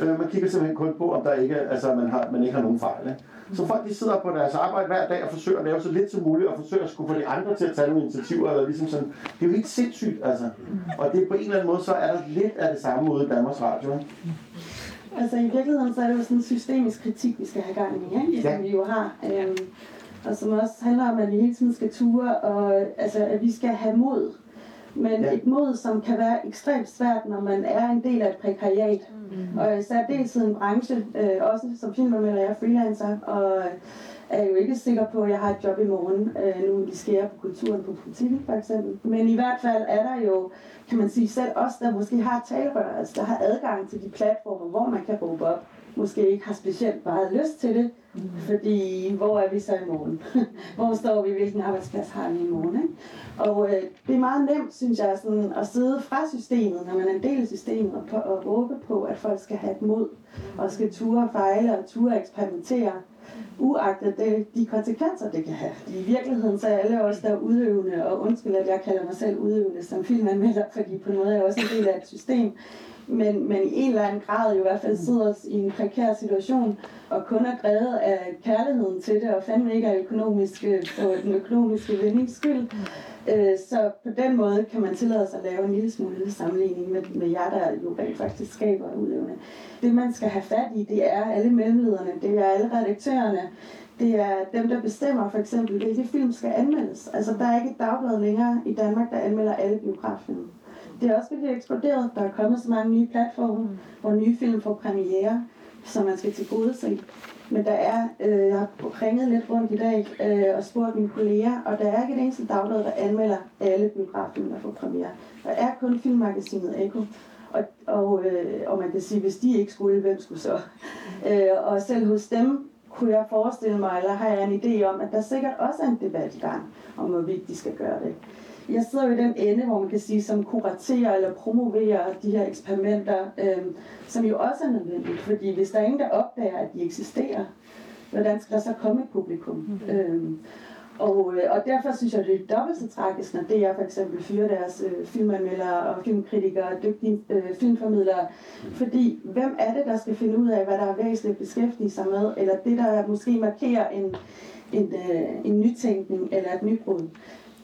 Øh, man kigger simpelthen kun på, om der ikke, altså, man, har, man ikke har nogen fejl. Ikke? Så folk de sidder på deres arbejde hver dag og forsøger at lave så lidt som muligt, og forsøger at skulle få de andre til at tage nogle initiativer. Eller ligesom sådan. Det er jo helt sindssygt, altså. Og det er på en eller anden måde, så er der lidt af det samme ude i Danmarks Radio. Ikke? Altså i virkeligheden, så er det jo sådan en systemisk kritik, vi skal have gang i, ikke? Ja. som vi jo har. Øhm, og som også handler om, at vi hele tiden skal ture, og altså, at vi skal have mod men ja. et mod, som kan være ekstremt svært, når man er en del af et prekariat. Mm. Og især dels i en branche, øh, også som filmanmelder, jeg er freelancer, og er jo ikke sikker på, at jeg har et job i morgen, øh, nu vi skærer på kulturen på politikken for eksempel. Men i hvert fald er der jo, kan man sige, selv os, der måske har talerør, altså der har adgang til de platformer, hvor man kan råbe op, måske ikke har specielt meget lyst til det, mm. fordi hvor er vi så i morgen? hvor står vi? Hvilken arbejdsplads har vi i morgen? Ikke? Og øh, det er meget nemt, synes jeg, sådan, at sidde fra systemet, når man er en del af systemet, og, på, og råbe på, at folk skal have et mod, og skal ture og fejle og ture eksperimentere, uagtet det, de konsekvenser, det kan have. I virkeligheden så er alle os, der er udøvende, og undskyld, at jeg kalder mig selv udøvende som filmanmelder, fordi på noget er jeg også en del af et system, men, men i en eller anden grad jo i hvert fald sidder os i en prekær situation, og kun er drevet af kærligheden til det, og fandme ikke er økonomisk, øh, for den økonomiske vindings skyld. Øh, så på den måde kan man tillade sig at lave en lille smule sammenligning med, med jer, der jo rent faktisk skaber udøvende. Det man skal have fat i, det er alle mellemlederne, det er alle redaktørerne, det er dem, der bestemmer for eksempel, hvilke film skal anmeldes. Altså, der er ikke et dagblad længere i Danmark, der anmelder alle biograffilm. Det er også virkelig eksploderet. Der er kommet så mange nye platforme, hvor nye film får premiere, som man skal til gode se. Men der er, øh, jeg har ringet lidt rundt i dag øh, og spurgt mine kolleger, og der er ikke et eneste dagblad, der anmelder alle biograffilm, der får premiere. Der er kun filmmagasinet Eko. Og, og, øh, og man kan sige, hvis de ikke skulle, hvem skulle så? Øh, og selv hos dem kunne jeg forestille mig, eller har jeg en idé om, at der sikkert også er en debat i gang om, hvorvidt de skal gøre det. Jeg sidder jo i den ende, hvor man kan sige, som kuraterer eller promoverer de her eksperimenter, øh, som jo også er nødvendigt, fordi hvis der er ingen, der opdager, at de eksisterer, hvordan skal der så komme et publikum? Mm-hmm. Øh, og, øh, og derfor synes jeg, det er dobbelt så tragisk, når DR for eksempel fyrer deres øh, filmanmeldere og filmkritikere og dygtige øh, filmformidlere. Fordi hvem er det, der skal finde ud af, hvad der er væsentligt at beskæftige sig med, eller det, der måske markerer en, en, øh, en nytænkning eller et nybrud.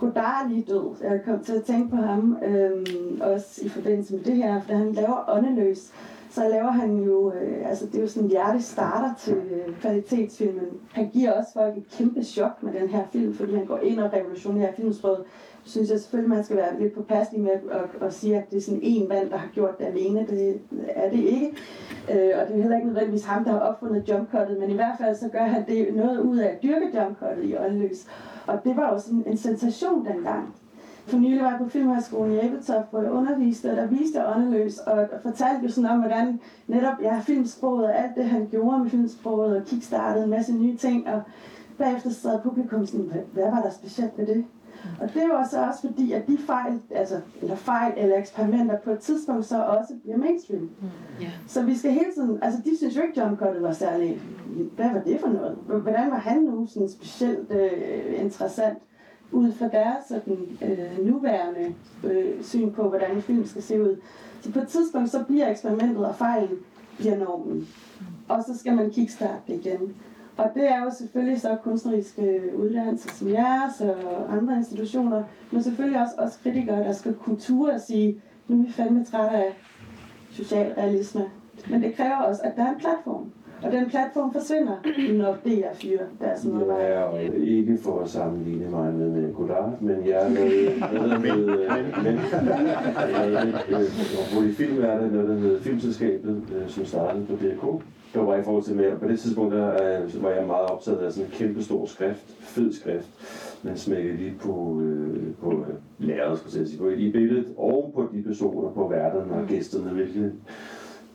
Godard er lige død. Jeg kom til at tænke på ham, øh, også i forbindelse med det her, for han laver åndeløs så laver han jo, øh, altså det er jo sådan en hjertestarter til øh, kvalitetsfilmen. Han giver også folk et kæmpe chok med den her film, fordi han går ind og revolutionerer filmsproget. synes jeg selvfølgelig, man skal være lidt påpasselig med at, at, at sige, at det er sådan en mand, der har gjort det alene. Det er det ikke. Øh, og det er heller ikke nødvendigvis ham, der har opfundet jumpcuttet, men i hvert fald så gør han det noget ud af at dyrke jumpcuttet i åndeløs. Og det var jo sådan en sensation dengang. For nylig var jeg på Filmhøjskolen i Ebeltoft, hvor jeg underviste, og der viste åndeløs, og fortalte jo sådan om, hvordan netop ja, filmsproget og alt det, han gjorde med filmsproget, og kickstartede en masse nye ting, og bagefter sad publikum sådan, hvad, hvad var der specielt ved det? Og det var så også fordi, at de fejl, altså, eller fejl eller eksperimenter på et tidspunkt så også bliver mainstream. Mm. Yeah. Så vi skal hele tiden, altså de synes jo ikke, John Cottet var særlig, hvad var det for noget? Hvordan var han nu sådan specielt øh, interessant? ud fra deres sådan, øh, nuværende øh, syn på, hvordan en film skal se ud. Så på et tidspunkt, så bliver eksperimentet og fejlen bliver normen. Og så skal man kickstarte det igen. Og det er jo selvfølgelig så kunstneriske uddannelser som jeres og andre institutioner, men selvfølgelig også os kritikere, der skal kultur og sige, nu er vi fandme trætte af socialrealisme. Men det kræver også, at der er en platform. Og den platform forsvinder, når DR fyrer deres medarbejder. Jeg er ikke for at sammenligne mig med, med Godard, men jeg er med, med, med, med, i film er det noget, der hedder Filmselskabet, øh, som startede på DRK. Det var i forhold til mere. På det tidspunkt der, øh, var jeg meget optaget af sådan en kæmpe stor skrift, fed skrift. Man smækkede lige på, øh, på lærret, skulle jeg sige, på, i billedet, og på de personer, på værterne og gæsterne, hvilket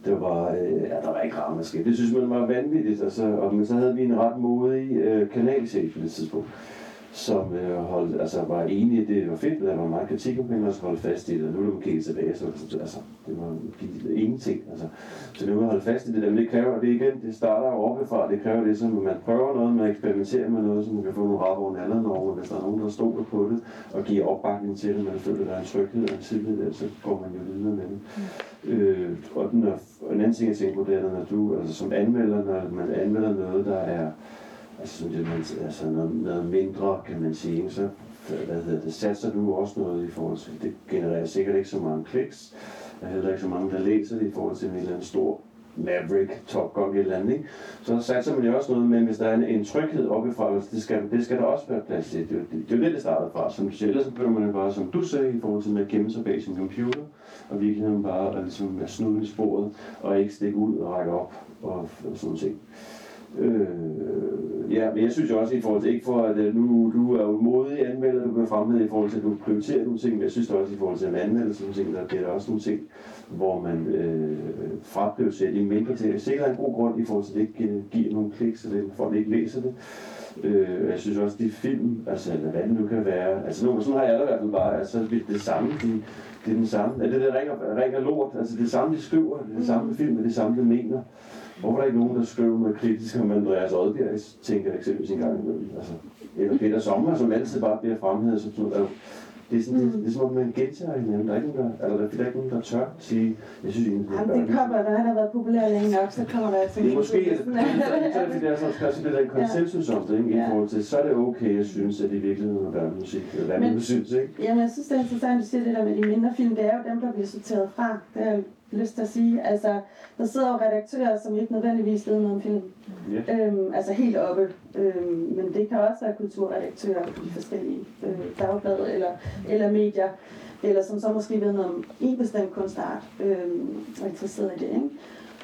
det var, øh, ja, der var ikke ramaskab. Det synes man var vanvittigt. Altså, og, men så havde vi en ret modig øh, kanalchef på det tidspunkt, som øh, holdt, altså, var enige i, at det var fedt, der var meget kritik omkring, og så holdt fast i det. Og nu er det kigge tilbage, så altså, det var ingenting. Altså. Så nu er holde fast i det der, men det kræver, det igen, det starter jo oppefra, det kræver det, som man prøver noget, man eksperimenterer med noget, så man kan få nogle rap over nallerne over, hvis der er nogen, der stoler på det, og giver opbakning til det, man føler, at der er en tryghed og en tillid, så går man jo videre med det. Mm. Øh, og, den er, og en anden ting, jeg tænker på, det er, når du, altså som anmelder, når man anmelder noget, der er, altså, det, man, altså noget, noget mindre, kan man sige, så hvad hedder det, satser du også noget i forhold til, det genererer sikkert ikke så mange kliks, der er heller ikke så mange, der læser det i forhold til en eller anden stor Maverick, Top Gun, et eller andet, ikke? Så satser man jo også noget, men hvis der er en, en tryghed oppefra, altså, det skal, det skal der også være plads til. Det, det, det, det er jo det, det startede fra. Som du siger, ellers så begynder man bare, som du sagde, i forhold til med at gemme sig bag sin computer, og virkeligheden bare ligesom at ligesom være snuden i sporet, og ikke stikke ud og række op og, og sådan noget ting. Øh, ja, men jeg synes jo også i forhold til, ikke for at øh, nu, du er jo modig anmelder, du kan fremhæve i forhold til, at du prioriterer nogle ting, men jeg synes også i forhold til at anmelde sådan nogle ting, der bliver der også nogle ting, hvor man øh, fraprioriterer de mindre ting. Jeg sikkert en god grund i forhold til, at det ikke øh, giver nogen klik, så det, folk ikke læser det. Øh, jeg synes også, de film, altså eller hvad det nu kan være, altså nu, sådan har jeg i hvert fald bare, altså det, det samme, de, det er den samme, er det der ringer, ringer lort, altså det det samme, de skriver, det er det samme film, det er det samme, de mener. Hvorfor er der ikke nogen, der skriver noget kritisk om Andreas Oddbjerg, tænker jeg eksempelvis en gang imellem. Altså, eller Peter Sommer, som altid bare bliver fremhævet som sådan noget. det er, sådan, mm. det, det er som om, man gentager hinanden. Der er ikke nogen, der, eller der, der er ikke nogen, der tør sige, jeg synes egentlig, det er Jamen, det kommer, når han har været populær længe nok, så kommer der altså det er måske, det, det, er, det, det er sådan, at det er en konsensus om det, ikke? i forhold til, så er det okay, jeg synes, at det i virkeligheden er børnemusik, eller hvad man synes, ikke? Jamen, jeg synes, det er interessant, at du siger det der med de mindre film, det er jo dem, der bliver sorteret fra. Det er lyst til at sige. Altså, der sidder jo redaktører, som ikke nødvendigvis ved noget om film. Yeah. Øhm, altså helt oppe. Øhm, men det kan også være kulturredaktører på de forskellige øh, dagblade eller, eller medier. Eller som så måske ved noget om en bestemt kunstart øhm, og interesseret i det. Ikke?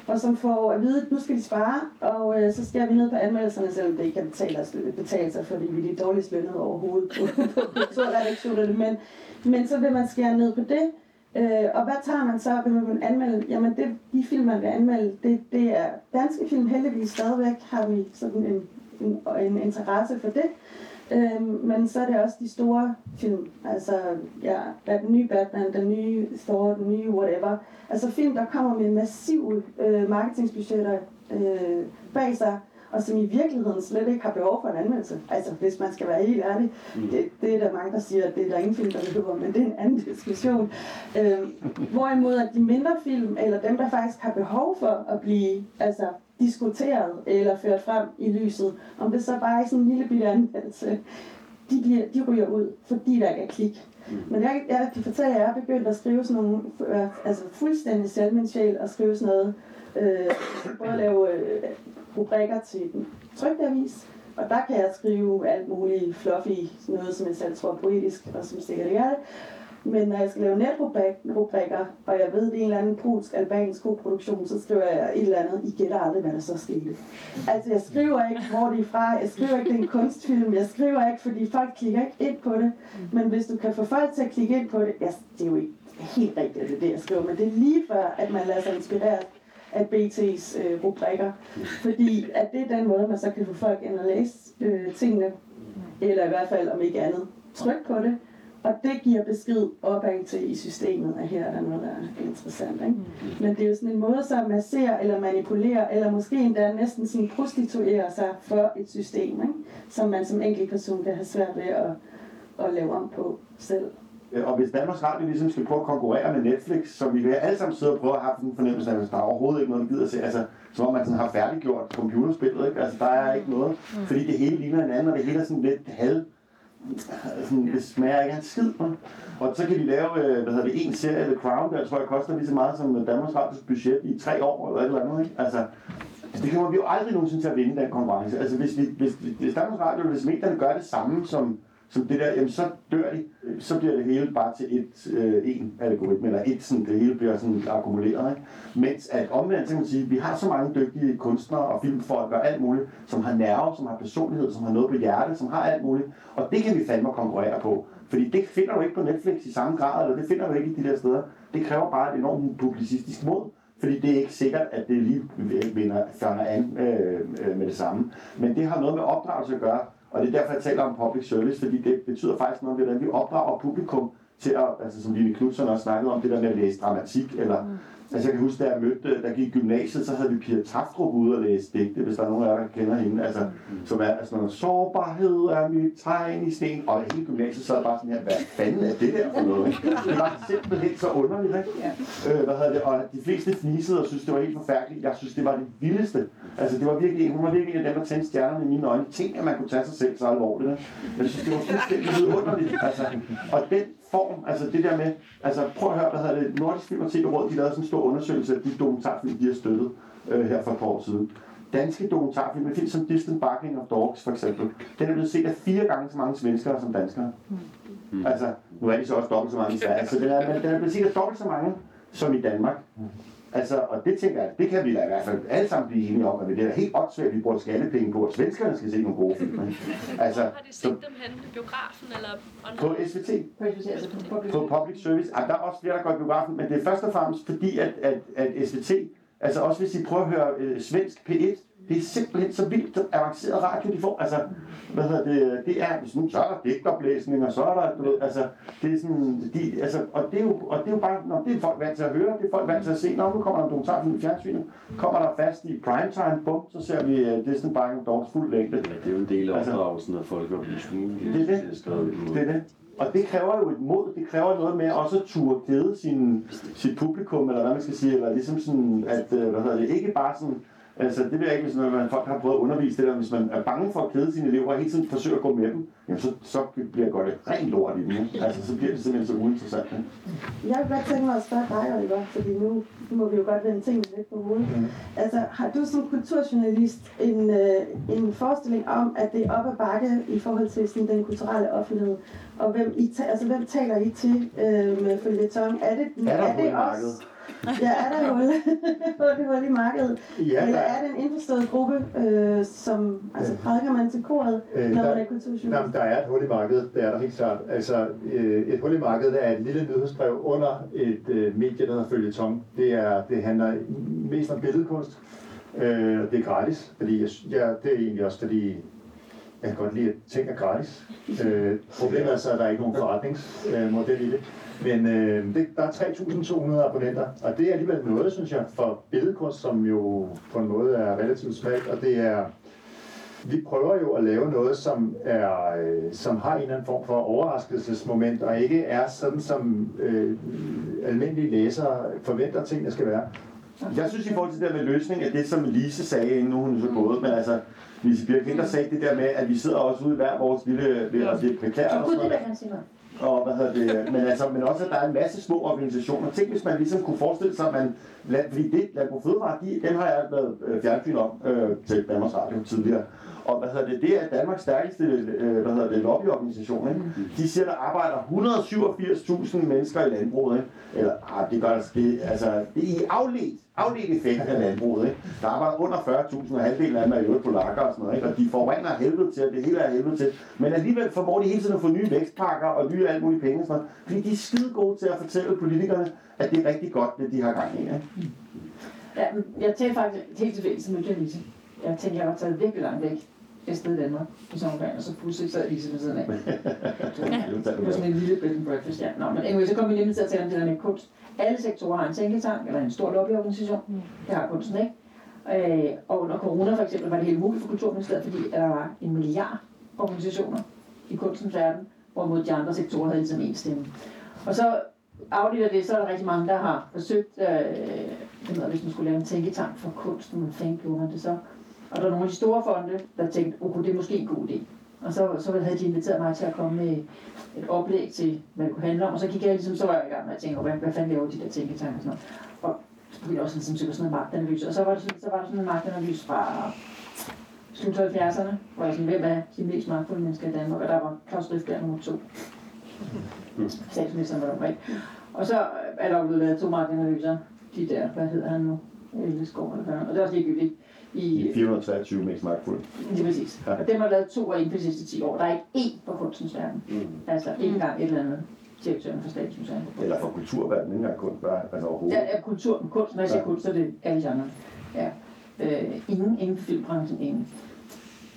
og som får at vide, at nu skal de spare, og øh, så skal vi ned på anmeldelserne, selvom det ikke kan betale, os, betale sig, fordi vi er de dårligst lønnet overhovedet på, på kulturredaktionerne. Men, men så vil man skære ned på det, Øh, og hvad tager man så, vil man anmelde? Jamen, det, de film, man vil anmelde, det, det er danske film. Heldigvis stadigvæk har vi sådan en, en, en interesse for det. Øh, men så er det også de store film. Altså, ja, den nye Batman, den nye Thor, den nye whatever. Altså film, der kommer med massive øh, marketingsbudgetter øh, bag sig, og som i virkeligheden slet ikke har behov for en anmeldelse. Altså, hvis man skal være helt ærlig. Mm. Det, det er der mange, der siger, at det er der ingen film, der behøver, men det er en anden diskussion. Øhm, hvorimod at de mindre film, eller dem, der faktisk har behov for at blive altså, diskuteret eller ført frem i lyset, om det så bare er sådan en lille bitte anmeldelse, de, bliver, de ryger ud, fordi der ikke er klik. Mm. Men jeg, jeg kan fortælle, at jeg er begyndt at skrive sådan nogle, øh, altså fuldstændig selv min sjæl, at skrive sådan noget, øh, både at lave øh, rubrikker til den trygte avis, og der kan jeg skrive alt muligt fluffy, noget som jeg selv tror er poetisk, og som sikkert ikke er det. Men når jeg skal lave netrubrikker, og jeg ved, det er en eller anden polsk, albansk produktion, så skriver jeg et eller andet, I gætter aldrig, hvad der så skete. Altså, jeg skriver ikke, hvor det er fra, jeg skriver ikke, det er en kunstfilm, jeg skriver ikke, fordi folk klikker ikke ind på det. Men hvis du kan få folk til at klikke ind på det, ja, det er jo ikke helt rigtigt, det er det, jeg skriver, men det er lige før, at man lader sig inspirere af BT's øh, rubrikker. Fordi at det er den måde, man så kan få folk ind og læse øh, tingene, eller i hvert fald om ikke andet, tryk på det. Og det giver besked opad til i systemet, at her er der noget, der er interessant. Ikke? Men det er jo sådan en måde, så man ser eller manipulerer, eller måske endda næsten sådan prostituerer sig for et system, ikke? som man som enkeltperson kan have svært ved at, at lave om på selv. Øh, og hvis Danmarks Radio ligesom skal prøve at konkurrere med Netflix, så vi vil alle sammen sidde og prøve at have en fornemmelse af, at der er overhovedet ikke noget, vi gider at se. Altså, som om man sådan har færdiggjort computerspillet, ikke? Altså, der er ikke noget, mm. fordi det hele ligner hinanden, og det hele er sådan lidt halv sådan, det smager ikke en skid på. Og så kan de lave, øh, hvad hedder det, en serie, The Crown, der tror jeg koster lige så meget som Danmarks Radios budget i tre år, eller et eller andet, ikke? Altså, det kommer vi jo aldrig nogensinde til at vinde den konkurrence. Altså, hvis, vi, hvis, hvis Danmarks Radio, hvis medierne gør det samme som som det der, jamen så dør de, så bliver det hele bare til et, øh, en algoritme, eller et sådan, det hele bliver sådan akkumuleret. Ikke? Mens at omvendt, så kan man sige, vi har så mange dygtige kunstnere og filmfolk og alt muligt, som har nerve, som har personlighed, som har noget på hjertet, som har alt muligt, og det kan vi fandme konkurrere på. Fordi det finder du ikke på Netflix i samme grad, eller det finder du ikke i de der steder. Det kræver bare et enormt publicistisk mod, fordi det er ikke sikkert, at det lige vinder, an øh, øh, med det samme. Men det har noget med opdragelse at gøre, og det er derfor, jeg taler om public service, fordi det betyder faktisk noget, hvordan vi opdrager publikum til at, altså som Line Knudsen også snakkede om, det der med at læse dramatik, eller mm. Altså jeg kan huske, da jeg mødte, der gik i gymnasiet, så havde vi Pia Taftrup ude og læse digte, hvis der er nogen af jer, der kender hende. Altså, mm. som er sådan noget, sårbarhed er mit tegn i sten. Og hele gymnasiet sad bare sådan her, hvad fanden er det der for noget? Ikke? Det var simpelthen så underligt, ikke? Ja. Øh, hvad hedder det? Og de fleste fnisede og synes det var helt forfærdeligt. Jeg synes, det var det vildeste. Altså det var virkelig, hun var virkelig en af dem, der tændte stjernerne i mine øjne. Tænk, at man kunne tage sig selv så alvorligt. Ikke? Jeg synes, det var fuldstændig underligt. Altså, og den form, altså det der med, altså prøv at høre, hvad hedder det, Nordisk Film og TV-råd, de lavede sådan en stor undersøgelse af de dokumentarfilm, de har støttet øh, her for et par år siden. Danske dokumentarfilm, en film som Distant Barking of Dogs for eksempel, den er blevet set af fire gange så mange svenskere som danskere. Mm. Altså, nu er de så også dobbelt så mange i Sverige, altså den er, den er blevet set af dobbelt så mange som i Danmark. Altså, og det tænker jeg, det kan vi da i hvert fald alle sammen blive enige om, at det er helt åndssvagt, at vi bruger skattepenge på, at svenskerne skal se nogle gode film. Altså, har de set dem hen? Biografen eller online? På SVT. På SVT, altså på public, på public service. Ah, der er også flere, der går i biografen, men det er først og fremmest fordi, at, at, at SVT, altså også hvis I prøver at høre øh, svensk P1, det er simpelthen så vildt avanceret radio, de får. Altså, hvad hedder det, det er, sådan, så er der digtoplæsning, og så er der, du ved, altså, det er sådan, de, altså, og det er jo, og det er jo bare, når det er folk vant til at høre, det er folk vant til at se, når nu kommer der en dokumentarfilm i fjernsynet, kommer der fast i primetime, bum, så ser vi uh, Disney Bang Dogs fuld længde. Ja, det er jo en del af altså, opdragelsen af folkeoplysningen. Det er det. Det er det. og det kræver jo et mod, det kræver noget med også at turde glæde sin, sit publikum, eller hvad man skal sige, eller ligesom sådan, at, øh, hvad hedder det, ikke bare sådan, Altså, det jeg ikke, hvis man, folk har prøvet at undervise det der, hvis man er bange for at kede sine elever og hele tiden forsøger at gå med dem, jamen så, så bliver det godt et rent lort i dem. Ikke? Altså, så bliver det simpelthen så uinteressant. Ikke? Jeg vil godt tænke mig at spørge dig, Oliver, fordi nu må vi jo godt vende tingene lidt på hovedet. Mm. Altså, har du som kulturjournalist en, øh, en forestilling om, at det er op ad bakke i forhold til sådan, den kulturelle offentlighed? Og hvem, I ta- altså, hvem taler I til øh, med følgetong? Er det, Er der er det os? Ja, er der hul, hul, hul i markedet? Ja, Eller der- er det en indforstået gruppe, øh, som altså, prædiker man til koret, Øh, når man der- er kulturjournalist? Jamen, der er et hul i markedet, det er der helt klart. Altså, øh, et hul i markedet er et lille nyhedsbrev under et øh, medie, der hedder Følgetong. Det, er, det handler mest om billedkunst. Øh, det er gratis, fordi jeg, ja, det er egentlig også, fordi jeg kan godt lide, at ting er gratis. Øh, problemet er så, at der er ikke nogen forretningsmodel i det. Men øh, det, der er 3.200 abonnenter, og det er alligevel noget, synes jeg, for billedkunst, som jo på en måde er relativt smalt, og det er, vi prøver jo at lave noget, som, er, øh, som har en eller anden form for overraskelsesmoment, og ikke er sådan, som øh, almindelige læsere forventer, tingene skal være. Jeg synes i forhold til det der med løsning, at det som Lise sagde, inden nu er hun så gået, men altså, Lise Birk der sagde det der med, at vi sidder også ude i hver vores lille, og det er prekært og sådan det noget. Og hvad hedder det, men, altså, men også, at der er en masse små organisationer. Tænk, hvis man ligesom kunne forestille sig, at man, fordi det, Landbrug Fødevare, de, dem har jeg lavet øh, fjernsyn om øh, til Danmarks Radio tidligere. Og hvad hedder det, det er Danmarks stærkeste øh, hvad hedder det, lobbyorganisation. Ikke? De siger, der arbejder 187.000 mennesker i landbruget. Ikke? Eller, ah, det gør der, det, altså, det er i afledt, afledt effekt af landbruget. Ikke? Der arbejder under 40.000, og halvdelen af dem er i øvrigt polakker og sådan noget. Ikke? Og de forurener helvede til, og det hele er helvede til. Men alligevel formår de hele tiden at få nye vækstpakker og nye alt muligt penge sådan noget. Fordi de er skide gode til at fortælle politikerne, at det er rigtig godt, det de har gang i. Ikke? Ja, men jeg talte faktisk helt tilfældigt som mødte Lise. Jeg tænkte, jeg var taget virkelig langt væk et sted i Danmark i sommerferien, og så pludselig sad Lise ved siden af. Det var sådan en lille bed and breakfast, ja. Nå, men anyway, så kom vi nemlig til at tale om det der med kunst. Alle sektorer har en tænketank, eller en stor lobbyorganisation. Det har kunsten ikke. Øh, og under corona for eksempel var det helt muligt for Kulturministeriet, fordi der var en milliard organisationer i kunstens verden, hvorimod de andre sektorer havde ligesom en stemme. Og så afledt af det, så er der rigtig mange, der har forsøgt, øh, det ved, hvis man skulle lave en tænketank for kunsten, hvordan fanden gjorde man det så? Og der er nogle af de store fonde, der tænkte, okay, det er måske en god idé. Og så, så havde de inviteret mig til at komme med et oplæg til, hvad det kunne handle om. Og så gik jeg ligesom, så var jeg i gang med at tænke, hvad, hvad fanden laver de der tænketanker og sådan noget. Og så begyndte jeg også ligesom, sådan noget magtanalyse. Og så var, det sådan, så var der sådan en magtanalyse fra slut 70'erne, hvor jeg sådan, hvem er de mest magtfulde mennesker i Danmark? Og der var Claus Riffbjerg nummer to. Statsministeren var der ikke. Og så er der jo blevet lavet to magtanalyser. De der, hvad hedder han nu? Elleskov eller hvad. Og det er også ligegyldigt. I, De 423 mest magtfulde. Lige præcis. Ja. Og dem har lavet to af inden for de sidste 10 år. Der er ikke én på kunstens verden. Mm. Altså ikke engang et eller andet direktøren for Statens Museum. Eller for kulturverdenen, ikke engang kun bare, altså overhovedet. Ja, ja, kultur, kunst, når jeg siger Ja. kunst, så er det alle genre. Ja. Øh, ingen inden for filmbranchen, ingen.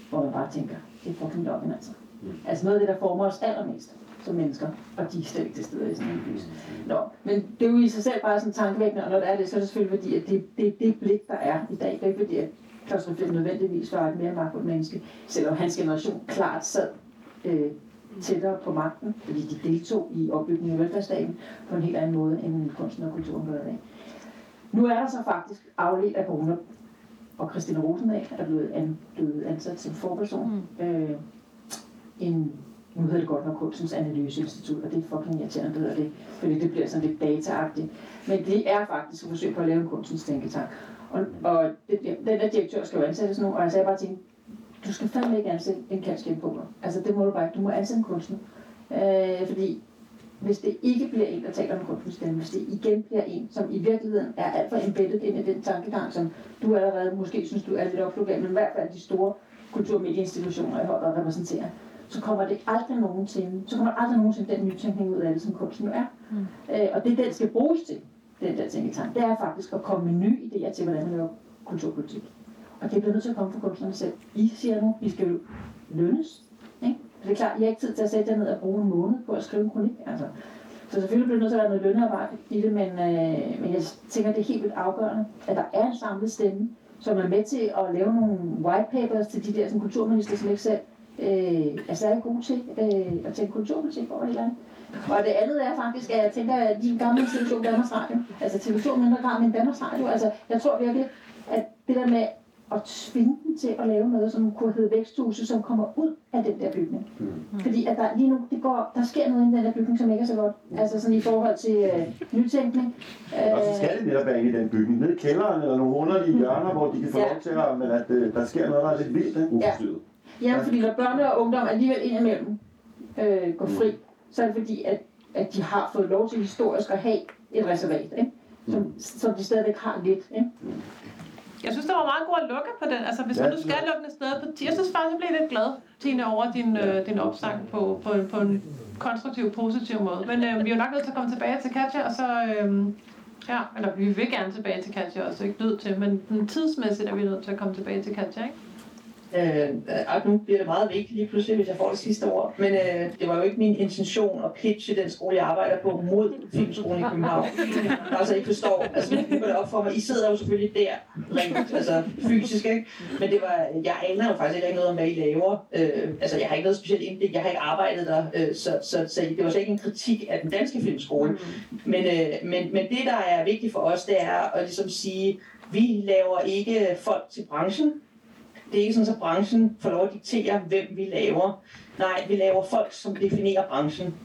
Hvor man bare tænker, det er fucking løgn altså. Mm. Altså noget af det, der former os allermest som mennesker, og de er slet ikke til stede i sådan en lys. Nå, men det er jo i sig selv bare sådan tankevækkende, og når det er det, så er det selvfølgelig fordi, at det, det, det blik, der er i dag, det er ikke fordi, at Riffel nødvendigvis var et mere magtfuldt menneske, selvom hans generation klart sad øh, tættere på magten, fordi de deltog i opbygningen af velfærdsstaten på en helt anden måde, end kunsten og kulturen gør i dag. Nu er der så faktisk afledt af corona, og Christina Rosendahl er blevet, an, blevet ansat som forperson. Mm. Øh, en, nu hedder det godt nok Kunstens Analyseinstitut, og det er fucking irriterende, det hedder det, fordi det bliver sådan lidt dataagtigt. Men det er faktisk et forsøg på at lave en kunstens tænketank. Og, og det, den der direktør skal jo ansættes nu, og jeg sagde bare til hende, du skal fandme ikke ansætte en kalskindboger. Altså det må du bare ikke. Du må ansætte en kunstner. Øh, fordi hvis det ikke bliver en, der taler om kunstens stemme, hvis det igen bliver en, som i virkeligheden er alt for embedded ind i den tankegang, som du allerede måske synes, du er lidt opflugt men i hvert fald de store kulturmedieinstitutioner i høj grad repræsenterer, så kommer det aldrig nogensinde, så kommer der aldrig nogensinde den nytænkning ud af det, som kunsten nu er. Mm. Øh, og det, den skal bruges til, den der tænketank, det er faktisk at komme med nye idéer til, hvordan man laver kulturpolitik. Og det bliver nødt til at komme fra kunstnerne selv. I siger nu, vi skal jo lønnes. Ikke? Så det er klart, I har ikke tid til at sætte jer ned og bruge en måned på at skrive en kronik. Altså. Så selvfølgelig bliver det nødt til at være noget lønarbejde i det, men, øh, men jeg tænker, det er helt vildt afgørende, at der er en samlet stemme, som er med til at lave nogle white papers til de der som kulturminister, som ikke selv øh, er særlig gode til øh, at tænke kulturpolitik over et eller andet. Og det andet er faktisk, at jeg tænker, at de gamle institution Danmarks Radio, altså TV2 mindre grad, men Danmarks Radio, altså jeg tror virkelig, at det der med at tvinge dem til at lave noget, som kunne hedde væksthuse, som kommer ud af den der bygning. Mm. Fordi at der lige nu, det går, der sker noget i den der bygning, som ikke er så godt. Altså sådan i forhold til øh, nytænkning. Og så skal det netop være inde i den bygning, nede i kælderen eller nogle underlige hjørner, hvor de kan få Ja. lov til at, men at øh, der sker noget, der er lidt vildt, ikke? Uforstyrret. Ja, fordi når børne og ungdom alligevel indimellem øh, går fri, så er det fordi, at, at de har fået lov til historisk at have et reservat, ikke? Som, som de stadigvæk har lidt. Ikke? Jeg synes, det var meget godt at lukke på den. Altså, hvis Ja, man nu skal lukke et sted på tirsdag, faktisk så blev jeg lidt glad, Tine, over din, øh, din opsang på, på, en- på en konstruktiv, positiv måde. Men øh, vi er jo nok nødt til at komme tilbage til Katja, og så... Øh, ja, eller vi vil gerne tilbage til Katja også, ikke nødt til, men men tidsmæssigt er vi nødt til at komme tilbage til Katja, ikke? Øh, øh, nu bliver det meget vigtigt lige pludselig, hvis jeg får det sidste ord. Men øh, det var jo ikke min intention at pitche den skole, jeg arbejder på, mod Filmskolen i København. Altså, I forstår. Altså, nu går det op for mig. I sidder jo selvfølgelig der, rent, altså fysisk, ikke? Men det var, jeg aner jo faktisk ikke noget om, hvad I laver. Øh, altså, jeg har ikke noget specielt indblik. Jeg har ikke arbejdet der. Øh, så, så, så, det var slet ikke en kritik af den danske filmskole. Men, øh, men, men det, der er vigtigt for os, det er at ligesom sige, vi laver ikke folk til branchen. Det er ikke sådan, at branchen får lov at diktere, hvem vi laver. Nej, vi laver folk, som definerer branchen.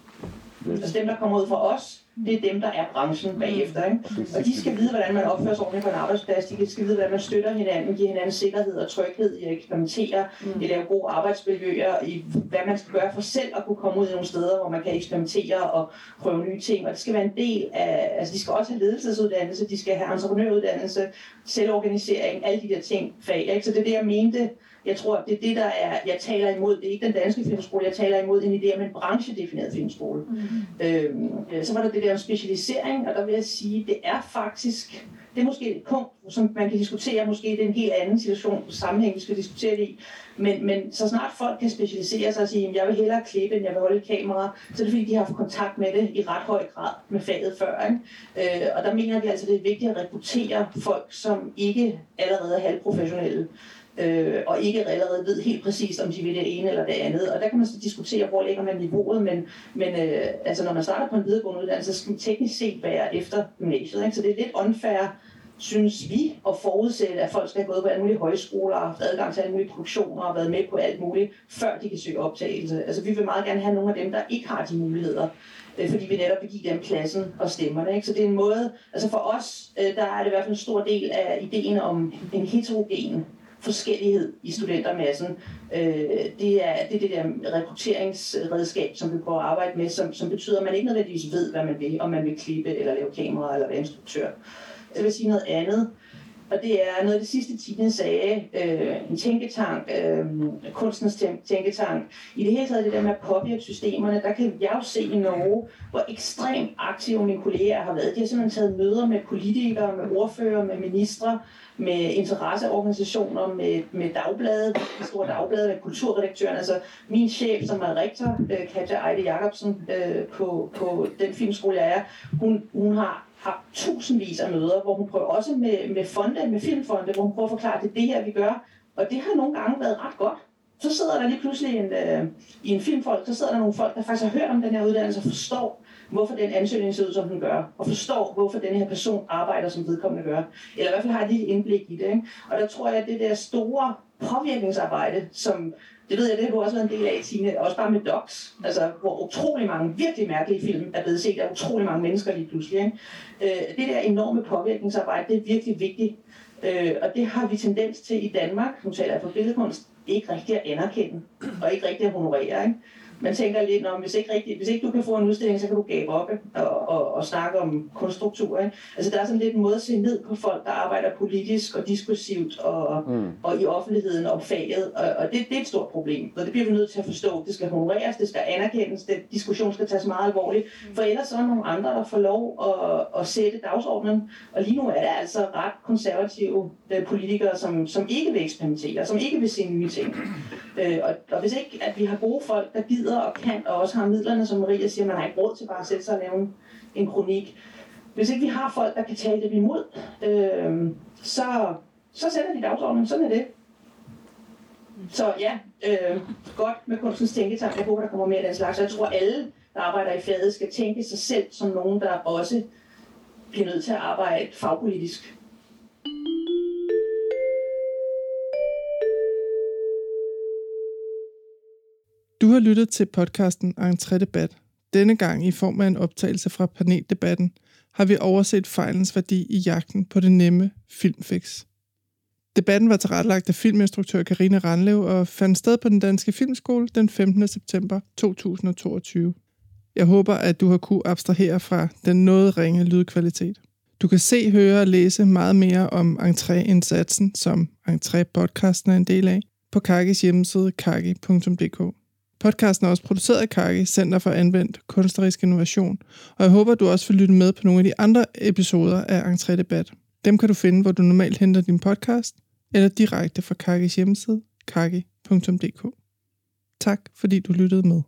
Altså dem, der kommer ud fra os, det er dem, der er branchen bagefter. Ikke? Og de skal vide, hvordan man opfører sig ordentligt på en arbejdsplads. De skal vide, hvordan man støtter hinanden, giver hinanden sikkerhed og tryghed i at eksperimentere, i at lave gode arbejdsmiljøer, i hvad man skal gøre for selv at kunne komme ud i nogle steder, hvor man kan eksperimentere og prøve nye ting. Og det skal være en del af, altså de skal også have ledelsesuddannelse, de skal have entreprenøruddannelse, selvorganisering, alle de der ting, fag. Ikke? Så det er det, jeg mente, jeg tror, det er det, der er, jeg taler imod. Det er ikke den danske filmskole, jeg taler imod en idé om en branchedefineret filmskole. Mm. Øhm, øh, så var der det der om specialisering, og der vil jeg sige, det er faktisk, det er måske et punkt, som man kan diskutere, måske det er en helt anden situation, sammenhæng, vi skal diskutere det i. Men, men så snart folk kan specialisere sig og sige, at jeg vil hellere klippe, end jeg vil holde et kamera, så er det fordi, de har haft kontakt med det i ret høj grad med faget før. Ikke? Øh, og der mener vi altså, det er vigtigt at rekruttere folk, som ikke allerede er halvprofessionelle øh, og ikke allerede ved helt præcist, om de vil det ene eller det andet. Og der kan man så diskutere, hvor ligger man niveauet, men, men øh, altså, når man starter på en videregående uddannelse, så skal man teknisk set være efter gymnasiet. Ikke? Så det er lidt unfair, synes vi, at forudsætte, at folk skal have gået på alle mulige højskoler, haft adgang til alle mulige produktioner og været med på alt muligt, før de kan søge optagelse. Altså vi vil meget gerne have nogle af dem, der ikke har de muligheder, øh, fordi vi netop vil give dem pladsen og stemmerne. Ikke? Så det er en måde, altså for os, øh, der er det i hvert fald en stor del af ideen om en heterogen forskellighed i studentermassen. Øh, det, er, det er det der rekrutteringsredskab, som vi prøver at arbejde med, som, som betyder, at man ikke nødvendigvis ved, hvad man vil, om man vil klippe eller lave kamera eller være instruktør. Så vil sige noget andet, og det er noget af det sidste, Tine sagde, øh, en tænketank, øh, kunstens tænketank. I det hele taget det der med at påvirke systemerne, der kan jeg jo se i Norge, hvor ekstremt aktive mine kolleger har været. De har simpelthen taget møder med politikere, med ordfører, med ministre, med interesseorganisationer, med, med dagblade, med store dagblade, med kulturredaktøren. Altså min chef, som er rektor, øh, Katja Ejde Jacobsen, øh, på, på den filmskole, jeg er, hun, hun har har tusindvis af møder, hvor hun prøver også med, med fonde, med filmfonde, hvor hun prøver at forklare, at det er det her, vi gør. Og det har nogle gange været ret godt. Så sidder der lige pludselig en, øh, i en filmfolk, så sidder der nogle folk, der faktisk har hørt om den her uddannelse og forstår, hvorfor den ansøgning ser ud, som den gør, og forstår, hvorfor den her person arbejder, som vedkommende gør. Eller i hvert fald har et lille indblik i det. Ikke? Og der tror jeg, at det der store påvirkningsarbejde, som det ved jeg, det har du også været en del af, Tine, også bare med docs, altså hvor utrolig mange virkelig mærkelige film er blevet set af utrolig mange mennesker lige pludselig. Ikke? Øh, det der enorme påvirkningsarbejde, det er virkelig vigtigt. Øh, og det har vi tendens til i Danmark, nu taler jeg for billedkunst, ikke rigtig at anerkende, og ikke rigtig at honorere. Ikke? Man tænker lidt, om hvis ikke, rigtig, hvis ikke du kan få en udstilling, så kan du gabe op og, og, og snakke om kunststruktur. Ikke? Altså der er sådan lidt en måde at se ned på folk, der arbejder politisk og diskursivt og, mm. og i offentligheden om faget, og, og det, det er et stort problem, og det bliver vi nødt til at forstå. Det skal honoreres, det skal anerkendes, det, diskussion skal tages meget alvorligt, for ellers så er der nogle andre, der får lov at, at sætte dagsordenen, og lige nu er der altså ret konservative øh, politikere, som, som ikke vil eksperimentere, som ikke vil se nye ting. Øh, og, og hvis ikke at vi har gode folk, der gider og kan, og også har midlerne, som Maria siger, man har ikke råd til bare at sætte sig og lave en, en kronik. Hvis ikke vi har folk, der kan tale dem imod, øh, så, så sætter de dagsordenen. Sådan er det. Så ja, øh, godt med kunstens tænketank. Jeg håber, der kommer mere af den slags. Jeg tror, alle, der arbejder i faget, skal tænke sig selv som nogen, der også bliver nødt til at arbejde fagpolitisk. Du har lyttet til podcasten Entré Debat. Denne gang i form af en optagelse fra paneldebatten har vi overset fejlens værdi i jagten på det nemme filmfix. Debatten var tilrettelagt af filminstruktør Karina Randlev og fandt sted på den Danske Filmskole den 15. september 2022. Jeg håber, at du har kunne abstrahere fra den noget ringe lydkvalitet. Du kan se, høre og læse meget mere om entréindsatsen, som Entré-podcasten er en del af, på Kakis hjemmeside kaki.dk. Podcasten er også produceret af Kaki, Center for Anvendt Kunstnerisk Innovation, og jeg håber, du også vil lytte med på nogle af de andre episoder af Entré Debat. Dem kan du finde, hvor du normalt henter din podcast, eller direkte fra Kakis hjemmeside, kaki.dk. Tak fordi du lyttede med.